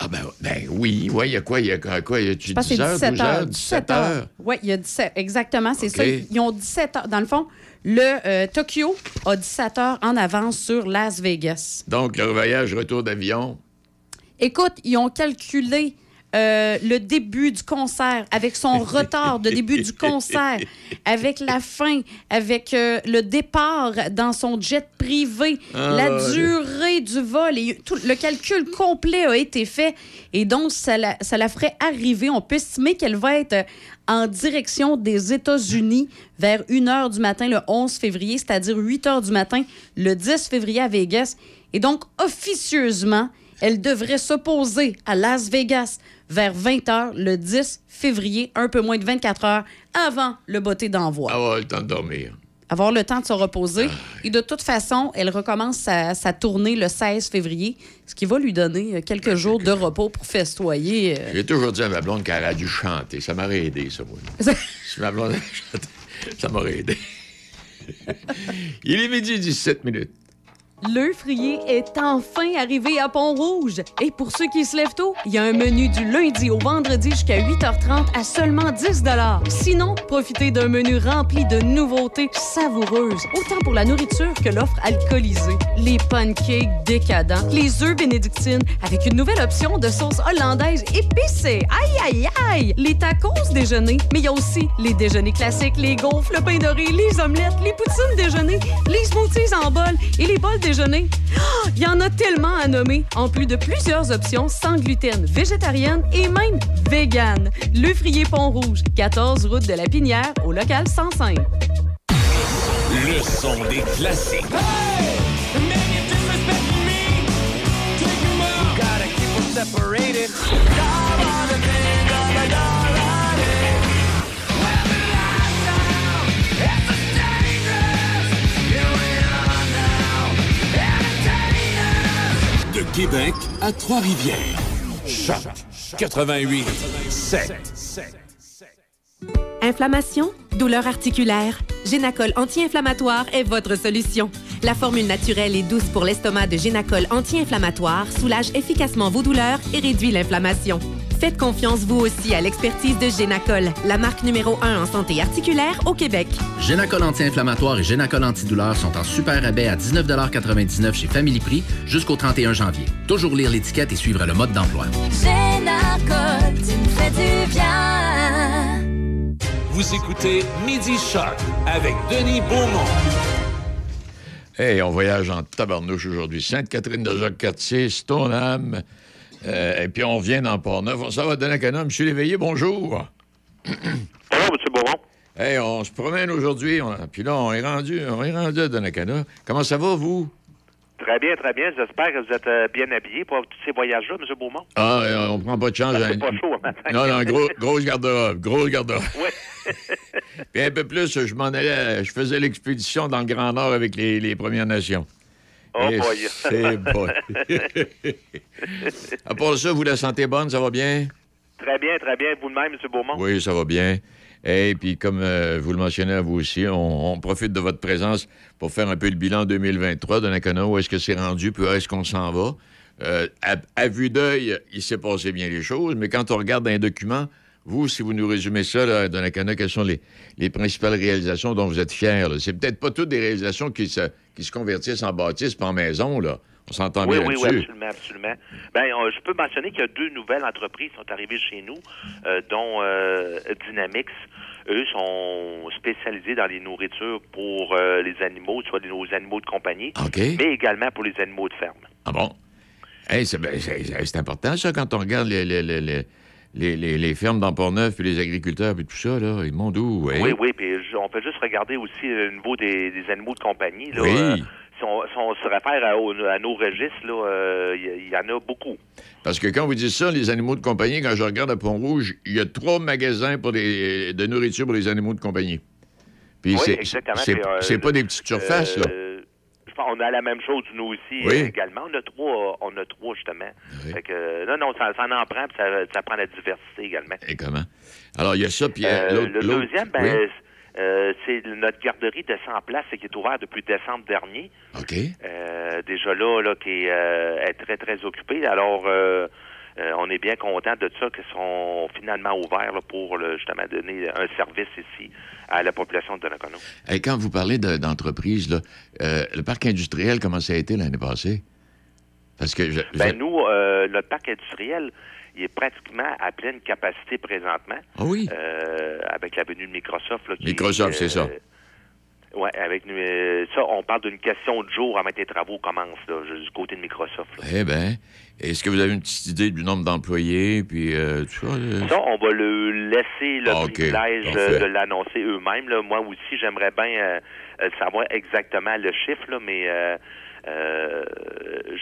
Ah ben, ben oui, ouais, il y a quoi? Il y a quoi? Il y a que 10 c'est heures, 17 12 heures. heures, 17 heures? Oui, il y a 17. Exactement, c'est ça. Ils ont 17 heures. Dans le fond, le euh, Tokyo a 17 heures en avance sur Las Vegas. Donc, le voyage retour d'avion, Écoute, ils ont calculé euh, le début du concert avec son retard de début du concert, avec la fin, avec euh, le départ dans son jet privé, Ah, la ouais. durée du vol. Et tout, le calcul complet a été fait. Et donc, ça la, ça la ferait arriver. On peut estimer qu'elle va être euh, en direction des États-Unis vers 1 h du matin le 11 février, c'est-à-dire 8 h du matin le 10 février à Vegas. Et donc, officieusement, elle devrait s'opposer à Las Vegas vers 20 h le 10 février, un peu moins de 24 heures avant le botté d'envoi. avoir le temps de dormir. Avoir le temps de se reposer. Et de toute façon, elle recommence sa, sa tournée le 16 février, ce qui va lui donner euh, quelques jours de repos pour festoyer. euh. J'ai toujours dit à ma blonde qu'elle a dû chanter. Ça m'aurait aidé, ça, moi. si ma blonde avait chanté, ça m'aurait aidé. Il est midi 17 minutes. Le Frier est enfin arrivé à Pont-Rouge. Et pour ceux qui se lèvent tôt, il y a un menu du lundi au vendredi jusqu'à 8h30 à seulement 10 Sinon, profitez d'un menu rempli de nouveautés savoureuses, autant pour la nourriture que l'offre alcoolisée. Les pancakes décadents, les œufs bénédictines avec une nouvelle option de sauce hollandaise épicée. Aïe, aïe, aïe! Les tacos déjeuner, mais il y a aussi les déjeuners classiques, les gaufres, le pain doré, les omelettes, les poutines déjeuner, les smoothies en bol et les bols déjeuner. Ah, Il y en a tellement à nommer, en plus de plusieurs options sans gluten, végétarienne et même vegan. Le Frier Pont-Rouge, 14 route de la Pinière, au local 105. Le son des classiques. Gotta keep them separated. Québec à Trois-Rivières. Choc 88 7. Inflammation, douleur articulaire. Génacol anti-inflammatoire est votre solution. La formule naturelle et douce pour l'estomac de Génacol anti-inflammatoire soulage efficacement vos douleurs et réduit l'inflammation. Faites confiance vous aussi à l'expertise de Génacol, la marque numéro 1 en santé articulaire au Québec. Génacol anti-inflammatoire et Génacol antidouleur sont en super rabais à 19,99 chez Family Prix jusqu'au 31 janvier. Toujours lire l'étiquette et suivre le mode d'emploi. Génacol, tu me fais du bien. Vous écoutez Midi Shark avec Denis Beaumont. Hey, on voyage en tabarnouche aujourd'hui. Sainte-Catherine de Jacques-Cartier, Stoneham. Euh, et puis on vient dans Port-Neuf. On s'en va donner un M. Léveillé, bonjour. Bonjour, M. Beaumont. Hey, on se promène aujourd'hui. on- Puis là, on est rendu, on est rendu à Donnacana. Comment ça va, vous? Très bien, très bien. J'espère que vous êtes euh, bien habillé pour tous ces voyages-là, M. Beaumont. Ah, euh, on prend pas de chance. Hein. pas chaud, matin. Non, non, gros, grosse garde-robe, grosse garde-robe. Oui. Puis un peu plus, je m'en allais, je faisais l'expédition dans le Grand Nord avec les, les Premières Nations. Oh Et boy. C'est bon. à part ça, vous, la santé bonne, ça va bien? très bien, très bien. Vous de même, M. Beaumont? Oui, ça va bien. Et puis, comme euh, vous le mentionnez à vous aussi, on, on profite de votre présence pour faire un peu le bilan 2023 de Nakona. Où est-ce que c'est rendu, puis où est-ce qu'on s'en va? Euh, à, à vue d'œil, il s'est passé bien les choses, mais quand on regarde un document, vous, si vous nous résumez ça, là, de Nakana, quelles sont les, les principales réalisations dont vous êtes fiers? C'est peut-être pas toutes des réalisations qui se, qui se convertissent en bâtisse pas en maison, là. On s'entend Oui, bien oui, oui, absolument, absolument. Ben, on- je peux mentionner qu'il y a deux nouvelles entreprises qui sont arrivées chez nous, euh, dont euh, Dynamix. Eux sont spécialisés dans les nourritures pour euh, les animaux, soit les- nos animaux de compagnie, mais également pour les animaux de ferme. Ah bon? Hey, c'est, ben, c'est- important, ça, quand on regarde les, les, les, les, les- les- les fermes dans Port-Neuf, puis les agriculteurs, puis tout ça, là. Ils m'ont d'où, ouais. Oui, oui, puis on peut juste regarder aussi le niveau des, des animaux de compagnie. Là, Oui. Euh, si, on, si on se réfère à, nos registres, là, euh, il y, il y en a beaucoup. Parce que quand vous dites ça, les animaux de compagnie, quand je regarde à Pont-Rouge, il y a trois magasins pour des, de nourriture pour les animaux de compagnie. Puis Oui, c'est, exactement. c'est, euh, pas des petites surfaces, là. Qu'on a la même chose, nous aussi, Oui. euh, également. On a trois, on a trois justement. Fait que, non, non, ça, ça en prend, puis ça, ça prend la diversité également. Et comment? Alors, il y a ça, puis euh, Euh, l'autre... le deuxième, ben, Oui. euh, c'est notre garderie de 100 places qui est ouverte depuis décembre dernier. OK. Euh, déjà là, là qui est, est très, très occupée. Alors, euh, euh, on est bien content de ça qu'ils sont finalement ouverts là, pour là, justement donner un service ici à la population de Donnacona. Hey, quand vous parlez de- d'entreprise, là, euh, le parc industriel, comment ça a été l'année passée? Parce que... Je, je- Ben, nous, euh, notre parc industriel, il est pratiquement à pleine capacité présentement. Ah oui? Euh, avec la venue de Microsoft. Là, qui Microsoft, est, c'est ça. Oui, avec nous. euh, ça, on parle d'une question de jour avant que les travaux commencent, là, du côté de Microsoft. là. Eh bien, est-ce que vous avez une petite idée du nombre d'employés, puis euh, tout ça? là? Ça, on va le laisser le Ah, privilège euh, de l'annoncer eux-mêmes. là. Moi aussi, j'aimerais bien euh, euh, savoir exactement le chiffre, là, mais euh,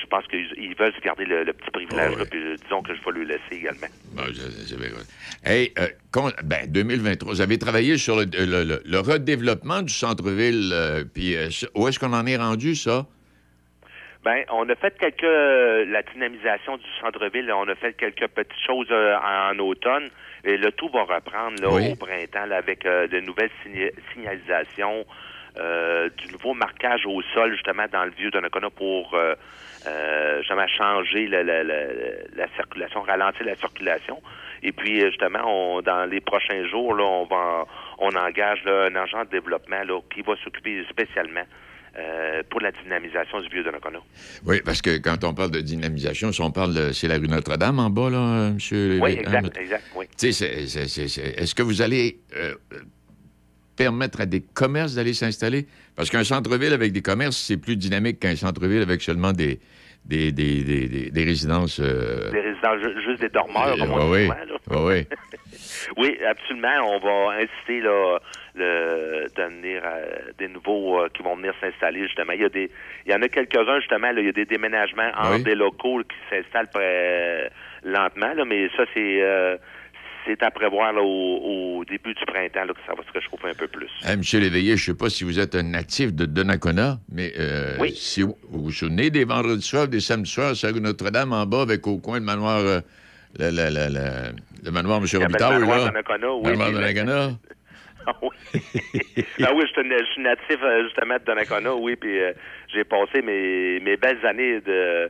je pense qu'ils ils veulent se garder le, le petit privilège. là, puis, euh, disons que je vais le laisser également. Bon, je- c'est bien. Hey, euh, ben, 2023, vous avez travaillé sur le, le- le- le redéveloppement du centre-ville, euh, puis où est-ce qu'on en est rendu, ça? Ben, on a fait quelques la dynamisation du centre-ville. On a fait quelques petites choses en, automne. Et le tout va reprendre là, Oui. au printemps là, avec de nouvelles signa- signalisations, euh, du nouveau marquage au sol justement dans le vieux Donnacona pour euh, euh, justement changer la, la, la, la circulation, ralentir la circulation. Et puis justement, on, dans les prochains jours, là, on va on engage là, un agent de développement là, qui va s'occuper spécialement euh, pour la dynamisation du vieux Donnacona. Oui, parce que quand on parle de dynamisation, si on parle de. C'est la rue Notre-Dame en bas, là, euh, monsieur Oui, exact, hein, exact, oui. Est-ce que vous allez euh, permettre à des commerces d'aller s'installer? Parce qu'un centre-ville avec des commerces, c'est plus dynamique qu'un centre-ville avec seulement des, des, des, des, des- résidences. euh, Des résidents, ju- juste des dormeurs, comme on oui, dit oui, souvent, là. oui, oui. Oui, absolument. On va inciter là, le, de venir euh, des nouveaux euh, qui vont venir s'installer justement. Il y a des, il y en a quelques-uns justement. Là, il y a des déménagements Oui. des locaux là, qui s'installent lentement, là, mais ça c'est euh, c'est à prévoir là, au, au début du printemps là, que ça va se réchauffer un peu plus. Hey, Monsieur Léveillé, je ne sais pas si vous êtes un natif de Donnacona, mais euh, Oui. si vous vous vous souvenez des vendredis soirs, des samedis soirs, sur Notre-Dame en bas, avec au coin le manoir, euh, le, le, le, le- le manoir M. Avait le Robitaille, manoir. Donnacona, oui, Le manoir Donnacona. Ah oui. ah oui, je suis, je suis natif euh, justement de Donnacona, oui, puis euh, j'ai passé mes, mes belles années de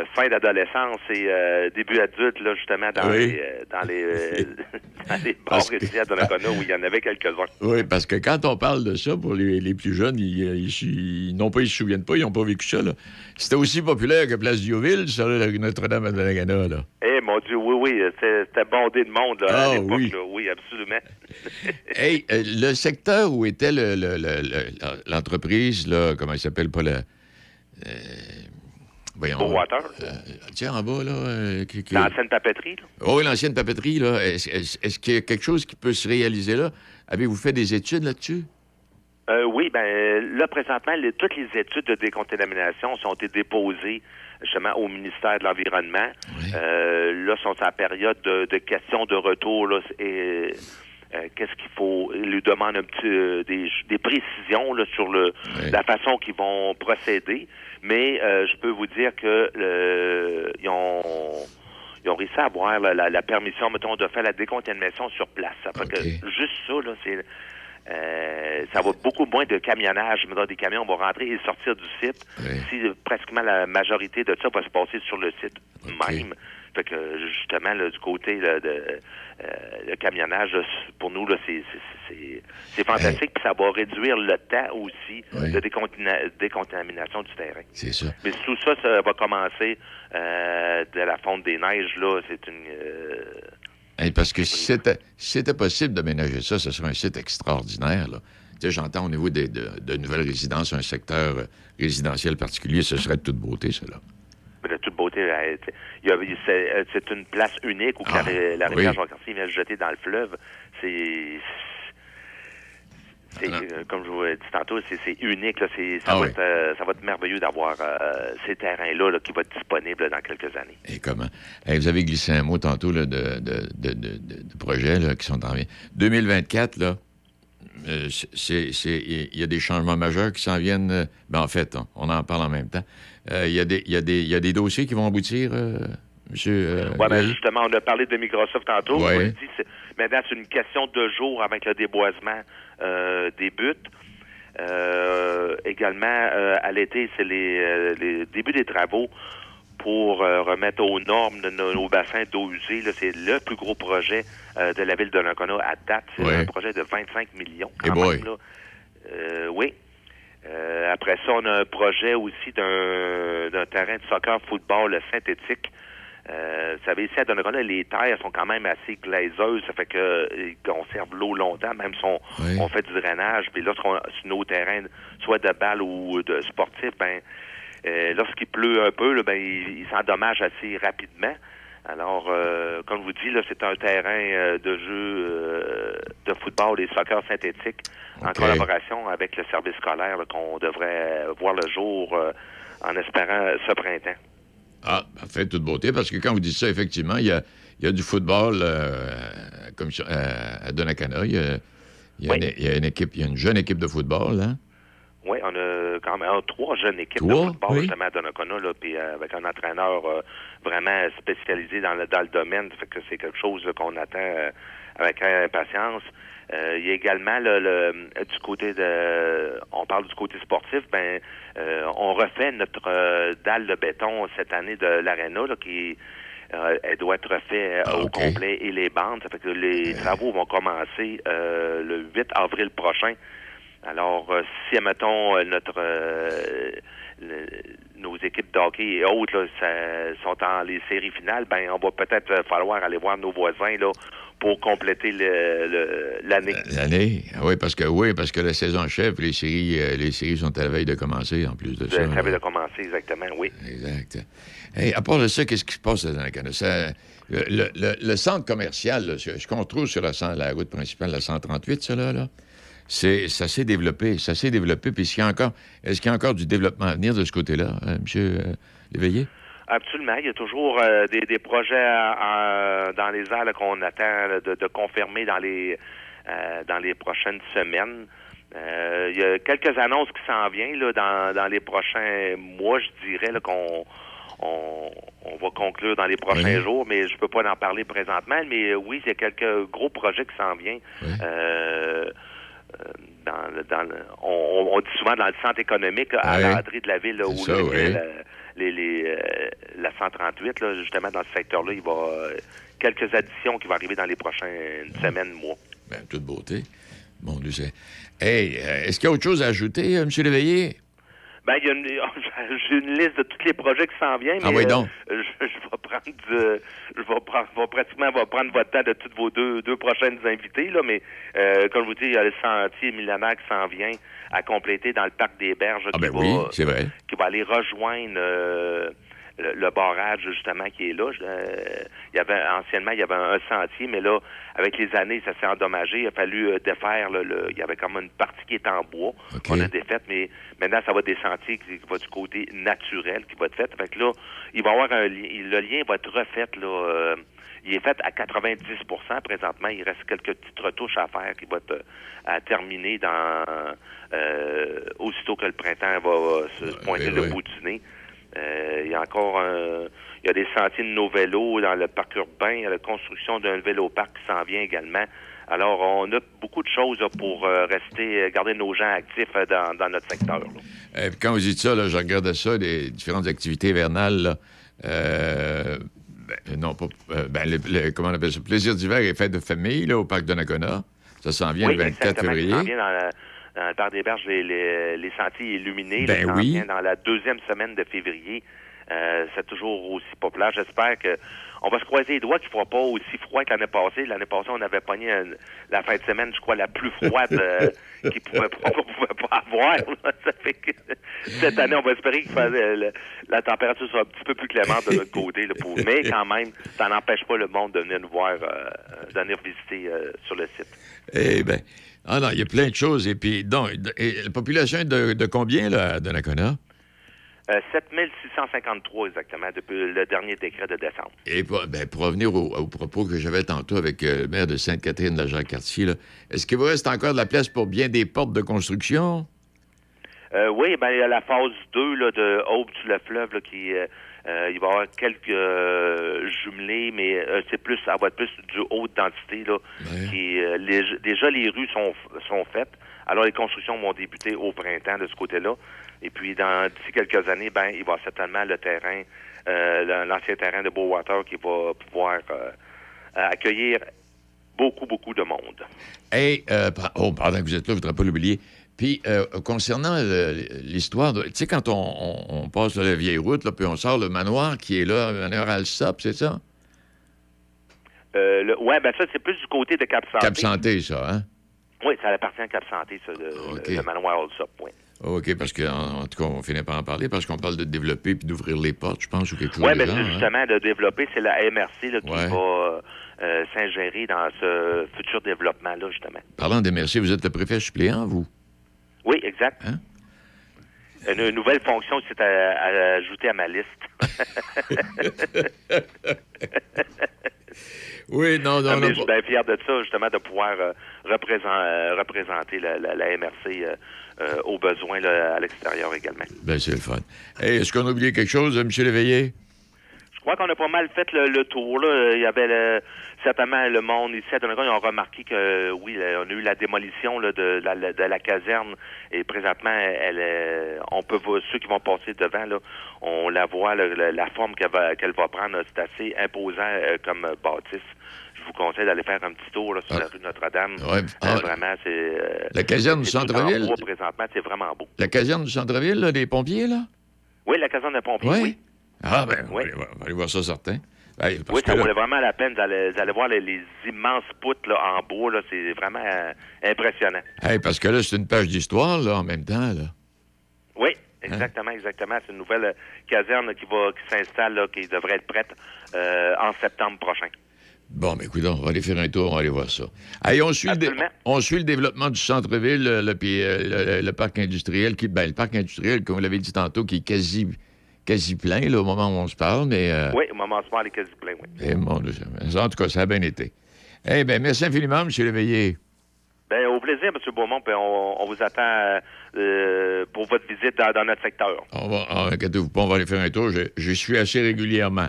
euh, fin d'adolescence et euh, début adulte, là, justement, dans Oui. les, euh, dans les, euh, dans les bars que- où il y en avait quelques-uns. Oui, parce que quand on parle de ça, pour les, les plus jeunes, ils, ils- ils- non pas ils se souviennent pas, ils n'ont pas vécu ça. là. C'était aussi populaire que Place Diouville, rue Notre-Dame à Donnacona, là. Eh, mon Dieu, oui, oui, c'était bondé de monde là, Ah, à l'époque. oui. oui, absolument. Hey, le secteur où était le- le- le- le- l'entreprise, là, comment il s'appelle, pas la... voyons. Beauwater. Euh, tiens, en bas, là. euh, L'ancienne papeterie, là. Oh, oui, l'ancienne papeterie, là. Est-ce est-ce- est-ce qu'il y a quelque chose qui peut se réaliser là? Avez-vous fait des études là-dessus? Euh, oui, ben là, présentement, les- toutes les études de décontamination ont été déposées justement au ministère de l'Environnement. Euh, là, sont en période de, de questions de retour. Là, et, euh, qu'est-ce qu'il faut? Ils lui demandent un petit, euh, des, des précisions là, sur le, la façon qu'ils vont procéder. Mais euh, je peux vous dire que le, ils ont ils ont réussi à avoir la, la- la permission, mettons, de faire la décontamination sur place. Ça fait que juste ça, là, c'est euh, ça va beaucoup moins de camionnage. Mettons, des camions vont rentrer et sortir du site. Si euh, pratiquement la majorité de ça va se passer sur le site même. Fait que justement, là, du côté là, de euh, le camionnage, là, pour nous, là, c'est c'est- c'est- c'est fantastique. Puis ça va réduire le temps aussi de décontamination du terrain. C'est ça. Mais tout ça, ça va commencer euh, de la fonte des neiges. Là, c'est une euh, Hey, parce que si c'était si c'était possible d'aménager ça, ce serait un site extraordinaire. Là. Tu sais, j'entends au niveau des- de, de nouvelles résidences, un secteur résidentiel particulier, ce serait de toute beauté, cela. C'est euh, c'est une place unique où la, ré- la oui. rivière Jean-Cartier vient se jeter dans le fleuve. C'est. euh, comme je vous l'ai dit tantôt, c'est unique. Là, ça, Ah va oui. être, euh, ça va être merveilleux d'avoir euh, ces terrains-là là, qui vont être disponibles dans quelques années. Et comment? Hey, vous avez glissé un mot tantôt de, de, de, projets qui sont en vue. 2024, là, euh, il y a des changements majeurs qui s'en viennent. euh, ben, en fait, on, on en parle en même temps. Euh, Il y, a des- il y, a des- il y a des dossiers qui vont aboutir, euh, monsieur. euh, Ouais, ben, justement, on a parlé de Microsoft tantôt. Ouais. Dit, c'est- maintenant, c'est une question de jours avant que le déboisement euh, débute. Euh, également, à l'été, c'est les, les débuts des travaux pour remettre aux normes de nos, nos bassins d'eau usée. là. C'est le plus gros projet de la ville de Lancona à date. C'est Ouais. un projet de 25 millions. Eh Quand même, là. Oui. Euh, après ça, on a un projet aussi d'un d'un terrain de soccer football synthétique. Euh, vous savez, ici à Donnacona, les terres sont quand même assez glaiseuses. Ça fait que euh, conservent l'eau longtemps, même si on, on fait du drainage. Puis lorsqu'on sur nos terrains, soit de balle ou de sportifs, ben euh, lorsqu'il pleut un peu, là, ben, il, il s'endommage assez rapidement. Alors, euh, comme je vous dis, là, c'est un terrain euh, de jeu euh, de football et soccer synthétique en collaboration avec le service scolaire qu'on devrait voir le jour en espérant ce printemps. Ah, parfait, toute beauté, parce que quand vous dites ça, effectivement, il y a, il y a du football euh, comme euh, à Donnacona. Il y a, il y a une, il y a une équipe, il y a une jeune équipe de football, hein? Oui, on a quand même trois jeunes équipes Trois, de football oui. justement à Donnacona, là, puis avec un entraîneur euh, vraiment spécialisé dans le, dans le domaine. Ça fait que c'est quelque chose qu'on attend euh, avec impatience. Euh, il y a également là, le, du côté de on parle du côté sportif, ben euh, on refait notre dalle de béton cette année de l'aréna qui elle doit être refaite au complet et les bandes. Ça fait que les travaux vont commencer le 8 avril prochain. Alors, si, admettons, notre le- nos équipes de hockey et autres là, ça- sont en les séries finales, ben on va peut-être euh, falloir aller voir nos voisins là pour compléter le- le- l'année. L'année? Ah oui, parce que oui, parce que la saison achève, les séries, euh, les séries sont à la veille de commencer en plus de ça. Ça là. avait de commencer exactement, oui. Exact. À part de ça, qu'est-ce qui se passe dans la Canada? Le, le- le- le centre commercial, là, ce qu'on trouve sur la, la route principale, la 138, ça là, là, c'est, ça s'est développé. Ça s'est développé. Puis est-ce qu'il y a encore, est-ce qu'il y a encore du développement à venir de ce côté-là, euh, M. Léveillé? Absolument. Il y a toujours euh, des, des projets euh, dans les airs qu'on attend là, de, de confirmer dans les euh, dans les prochaines semaines. Euh, il y a quelques annonces qui s'en viennent là, dans, dans les prochains mois, je dirais, là, qu'on on, on va conclure dans les prochains Oui. jours, mais je peux pas en parler présentement. Mais euh, oui, il y a quelques gros projets qui s'en viennent. Euh, euh, dans, le- dans le- on, on dit souvent dans le centre économique, là, à Ouais. l'entrée de la ville, là, où ça, là, ouais. la, les, les, euh, la 138, là, justement, dans ce secteur-là, il va euh, quelques additions qui vont arriver dans les prochaines semaines, mois. Ben, toute beauté. Mon Dieu, c'est... Hey, euh, est-ce qu'il y a autre chose à ajouter, euh, M. Léveillé? Ben, il y a une, j'ai une liste de tous les projets qui s'en viennent. Ah mais, euh, je, je vais prendre, de- je vais prendre, vais pratiquement va prendre votre temps de toutes vos deux, deux prochaines invités, là. Mais euh, comme je vous dis, il y a le sentier millénaire qui s'en vient à compléter dans le parc des Berges. Ah qui ben va, oui, c'est vrai. qui va aller rejoindre euh, le, le barrage justement qui est là. Euh, il y avait anciennement il y avait un, un sentier, mais là avec les années ça s'est endommagé. Il a fallu euh, défaire le, le- il y avait comme une partie qui est en bois qu'on a défaite, mais maintenant ça va être des sentiers qui, qui va du côté naturel qui va être fait. Fait que là il va y avoir un le lien va être refait là. euh, il est fait à 90% présentement. Il reste quelques petites retouches à faire qui vont être euh, à terminer dans euh, aussitôt que le printemps va se pointer le ouais. bout du nez. Euh, il y a encore un, il y a des sentiers de nos vélos dans le parc urbain. Il y a la construction d'un vélo-parc qui s'en vient également. Alors, on a beaucoup de choses là, pour euh, rester, garder nos gens actifs euh, dans, dans notre secteur. Euh, quand vous dites ça, là, je regardais ça, les différentes activités hivernales. Euh, ben, non, pas. euh, ben, le, le- comment on appelle ça? Plaisir d'hiver et fête de famille là, au parc de Nakona. Ça s'en vient oui, le 24 exactement, qui février. s'en vient dans, la- dans le parc des Berges, les, les, les sentiers illuminés. Ben là, oui. dans la deuxième semaine de février. Euh, c'est toujours aussi populaire. J'espère que on va se croiser les doigts qu'il ne fera pas aussi froid que l'année passée. L'année passée, on avait pogné une- la fin de semaine, je crois, la plus froide euh, qu'il pouvait, pouvait pas avoir. Ça fait que cette année, on va espérer que le- la température soit un petit peu plus clémente de notre côté. là, pour- mais quand même, ça n'empêche pas le monde de venir nous voir, euh, de venir visiter euh, sur le site. Eh bien, ah non, il y a plein de choses. Et puis, donc, et la population est de, de combien, là, de Nakona? Euh, 7653 exactement, depuis le dernier décret de décembre. Et pour, ben, pour revenir au, au propos que j'avais tantôt avec euh, le maire de Sainte-Catherine, la Jacques-Cartier, là, est-ce qu'il vous reste encore de la place pour bien des portes de construction? Euh, oui, ben, il y a la phase 2 là, de Aube sur le fleuve là, qui euh, euh, il va y avoir quelques euh, jumelés, mais euh, c'est plus ça va être plus du haute densité là. Qui, euh, les- déjà les rues sont sont faites. Alors les constructions vont débuter au printemps de ce côté-là. Et puis dans d'ici quelques années, ben il va avoir certainement le terrain, euh, l'ancien terrain de Beauwater qui va pouvoir euh, accueillir beaucoup, beaucoup de monde. Hey, euh, oh, pendant que vous êtes là, je ne voudrais pas l'oublier. Puis, euh, concernant l'histoire, tu sais, quand on, on- on passe la vieille route, là, puis on sort le manoir qui est là, le manoir Alsop, c'est ça? Euh, ouais, ben ça, c'est plus du côté de Cap Santé. Cap Santé, ça, hein? Oui, ça appartient à Cap Santé, ça, le, le- le manoir Allsop, oui. OK, parce qu'en en tout cas, on finit par en parler, parce qu'on parle de développer puis d'ouvrir les portes, je pense, ou quelque chose Oui, de mais c'est hein? justement de développer, c'est la MRC là, qui Ouais. va euh, s'ingérer dans ce futur développement-là, justement. Parlant des merci, vous êtes le préfet suppléant, vous? Oui, exact. Hein? Une, nouvelle fonction qui s'est à- ajoutée à ma liste. oui, non, non, Ah, non, je suis bien fier de ça, justement, de pouvoir euh, représent- euh, représenter la, la- la MRC euh, euh, aux besoins là, à l'extérieur également. Ben, c'est le fun. Hey, Est-ce qu'on a oublié quelque chose, M. Léveillé? Je crois qu'on a pas mal fait le, le tour. Là. Il y avait le- certainement le monde ici à Donegal, ils ont remarqué que oui, on a eu la démolition là, de, la, de la caserne et présentement, elle, euh, on peut voir ceux qui vont passer devant, là, on la voit, là, la, forme qu'elle va, va prendre, c'est assez imposant euh, comme euh, bâtisse. Je vous conseille d'aller faire un petit tour là, sur la rue Notre-Dame. Ouais. Euh, Ah. vraiment, c'est euh, La caserne du centre-ville? présentement, c'est vraiment beau. La caserne du centre-ville, des pompiers, là? Oui, la caserne de pompiers, Oui. oui. Ah, ben, on va aller voir- on va aller voir ça, certain. Oui, ça valait vraiment la peine d'aller d'aller voir les, les immenses poutres là, en bois. là. C'est vraiment euh, impressionnant. Hey, parce que là, c'est une page d'histoire, là, en même temps, là. Oui, Hein? exactement, exactement. C'est une nouvelle euh, caserne là, qui va qui s'installe, qui devrait être prête euh, en septembre prochain. Bon, mais écoute, on va aller faire un tour, on va aller voir ça. Hey, on suit, le, on suit le développement du centre-ville, le, le- puis, euh, le, le- le parc industriel, qui, ben, le parc industriel, comme vous l'avez dit tantôt, qui est quasi, quasi plein, là, au moment où on se parle, mais... euh, Oui, au moment où on est quasi plein, oui. eh, mon Dieu, en tout cas, ça a bien été. Eh bien, merci infiniment, M. Léveillé. Ben, au plaisir, M. Beaumont, puis on, on vous attend euh, pour votre visite dans, dans notre secteur. On va, inquiétez-vous pas, on va aller faire un tour. Je, je suis assez régulièrement.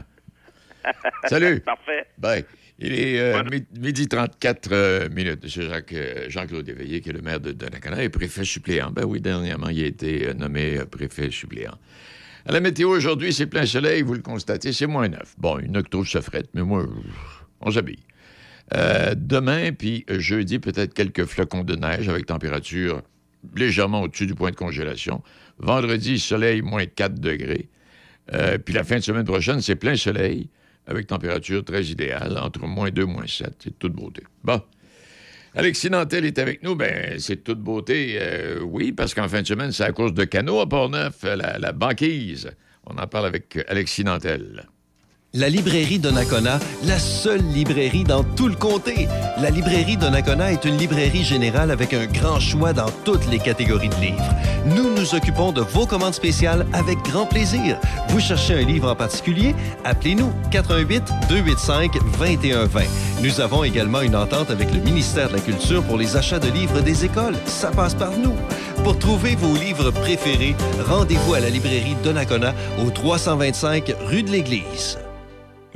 Salut. Parfait. Bye. Il est euh, mi- midi 34 euh, minutes. M. Jacques, euh, Jean-Claude Éveillé, qui est le maire de Donnacona, et préfet suppléant. Ben oui, dernièrement, il a été euh, nommé euh, préfet suppléant. À la météo aujourd'hui, c'est plein soleil, vous le constatez, c'est moins 9. Bon, une octave se frette, mais moi, on s'habille. Euh, demain, puis jeudi, peut-être quelques flocons de neige avec température légèrement au-dessus du point de congélation. Vendredi, soleil, moins 4 degrés. Puis la fin de semaine prochaine, c'est plein soleil avec température très idéale, entre moins 2 moins 7. C'est toute beauté. Bon. Alexis Nantel est avec nous. Ben, c'est toute beauté, euh, oui, parce qu'en fin de semaine, c'est à cause de Cano à Port-Neuf, la, banquise. On en parle avec Alexis Nantel. La librairie Donnacona, la seule librairie dans tout le comté. La librairie Donnacona est une librairie générale avec un grand choix dans toutes les catégories de livres. Nous nous occupons de vos commandes spéciales avec grand plaisir. Vous cherchez un livre en particulier? Appelez-nous 88 285 2120. Nous avons également une entente avec le ministère de la Culture pour les achats de livres des écoles. Ça passe par nous. Pour trouver vos livres préférés, rendez-vous à la librairie Donnacona au 325 rue de l'Église.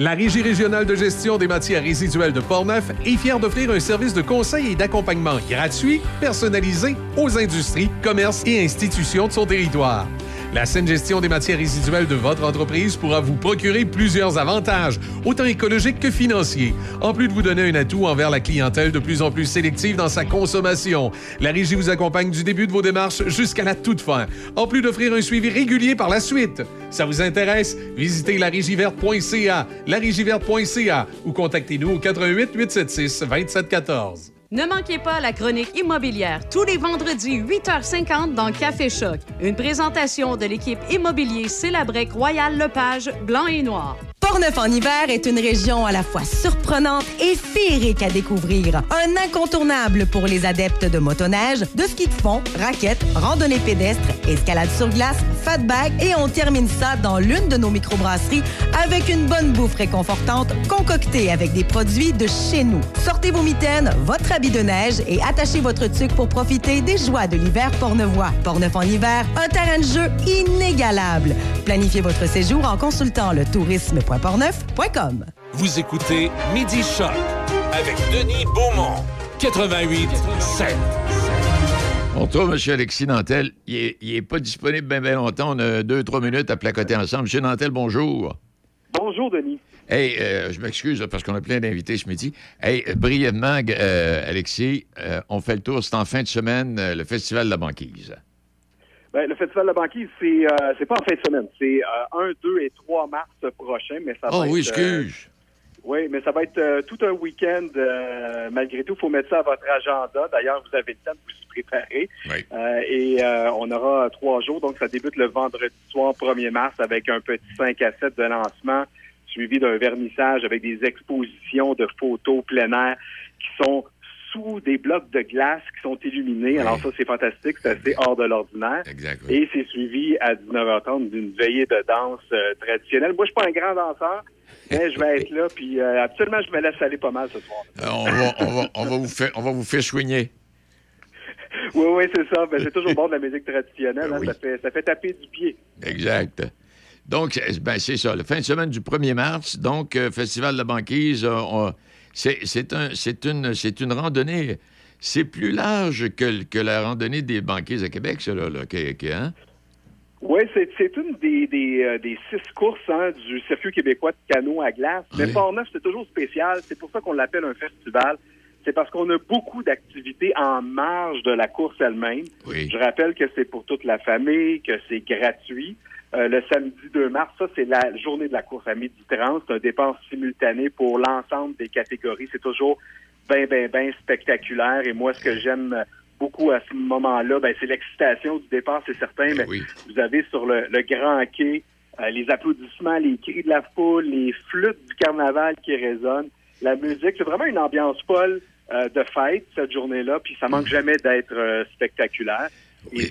La Régie régionale de gestion des matières résiduelles de Portneuf est fière d'offrir un service de conseil et d'accompagnement gratuit, personnalisé aux industries, commerces et institutions de son territoire. La saine gestion des matières résiduelles de votre entreprise pourra vous procurer plusieurs avantages, autant écologiques que financiers, en plus de vous donner un atout envers la clientèle de plus en plus sélective dans sa consommation. La Régie vous accompagne du début de vos démarches jusqu'à la toute fin, en plus d'offrir un suivi régulier par la suite. Ça vous intéresse? Visitez larigiverte.ca, larigiverte.ca ou contactez-nous au 88 876 2714. Ne manquez pas la chronique immobilière tous les vendredis 8h50 dans Café Choc. Une présentation de l'équipe immobilier Célabrec Royal Lepage Blanc et Noir. Portneuf en hiver est une région à la fois surprenante et féerique à découvrir. Un incontournable pour les adeptes de motoneige, de ski de fond, raquettes, randonnée pédestre, escalade sur glace, fat bag et on termine ça dans l'une de nos microbrasseries avec une bonne bouffe réconfortante concoctée avec des produits de chez nous. Sortez vos mitaines, votre habit de neige et attachez votre tuque pour profiter des joies de l'hiver portneuvois. Portneuf en hiver, un terrain de jeu inégalable. Planifiez votre séjour en consultant le Vous écoutez Midi Choc avec Denis Beaumont, 88 7. On retrouve M. Alexis Nantel. Il n'est pas disponible bien longtemps. On a deux, trois minutes à placoter ensemble. M. Nantel, bonjour. Bonjour, Denis. Hey, euh, je m'excuse parce qu'on a plein d'invités ce midi. Hey, euh, brièvement, euh, Alexis, euh, on fait le tour. C'est en fin de semaine, euh, le Festival de la banquise. Ben, le Festival de la banquise, c'est euh, c'est pas en fin de semaine. C'est euh, 1, 2 et 3 mars prochain, mais ça Oh va oui, être... euh, excuse. oui, mais ça va être euh, tout un week-end. euh, malgré tout, il faut mettre ça à votre agenda. D'ailleurs, vous avez le temps de vous y préparer. Euh, et euh, on aura trois jours. Donc, ça débute le vendredi soir, 1er mars, avec un petit 5 à 7 de lancement, suivi d'un vernissage avec des expositions de photos plein air qui sont sous des blocs de glace qui sont illuminés. Alors ça, c'est fantastique. C'est assez hors de l'ordinaire. Et c'est suivi à 19h30 d'une veillée de danse euh, traditionnelle. Moi, je suis pas un grand danseur, mais je vais être là. Puis euh, absolument, je me laisse aller pas mal ce soir. Euh, on, va, on, va, on, va vous faire, on va vous faire soigner. Oui, oui, c'est ça. Ben, c'est toujours bon de la musique traditionnelle. hein. ça, fait, ça fait taper du pied. Exact. Donc, c'est- ben, c'est ça. La fin de semaine du 1er mars, donc, euh, Festival de la banquise, euh, on- c'est un, une, une randonnée. C'est plus large que, que la randonnée des banquises à Québec, ça, là. que- hein? Oui, c'est, une des, des, euh, des six courses hein, du circuit québécois de canot à glace. Mais Port-Neuf, c'est toujours spécial. C'est pour ça qu'on l'appelle un festival. C'est parce qu'on a beaucoup d'activités en marge de la course elle-même. Je rappelle que c'est pour toute la famille, que c'est gratuit. Euh, le samedi 2 mars, ça, c'est la journée de la course à midi 30. C'est un départ simultané pour l'ensemble des catégories. C'est toujours bien, bien, bien spectaculaire. Et moi, ce que j'aime beaucoup à ce moment-là, ben, c'est l'excitation du départ, c'est certain. Mais vous avez sur le, le grand quai euh, les applaudissements, les cris de la foule, les flûtes du carnaval qui résonnent, la musique. C'est vraiment une ambiance folle euh, de fête cette journée-là. Puis ça manque jamais d'être euh, spectaculaire. Et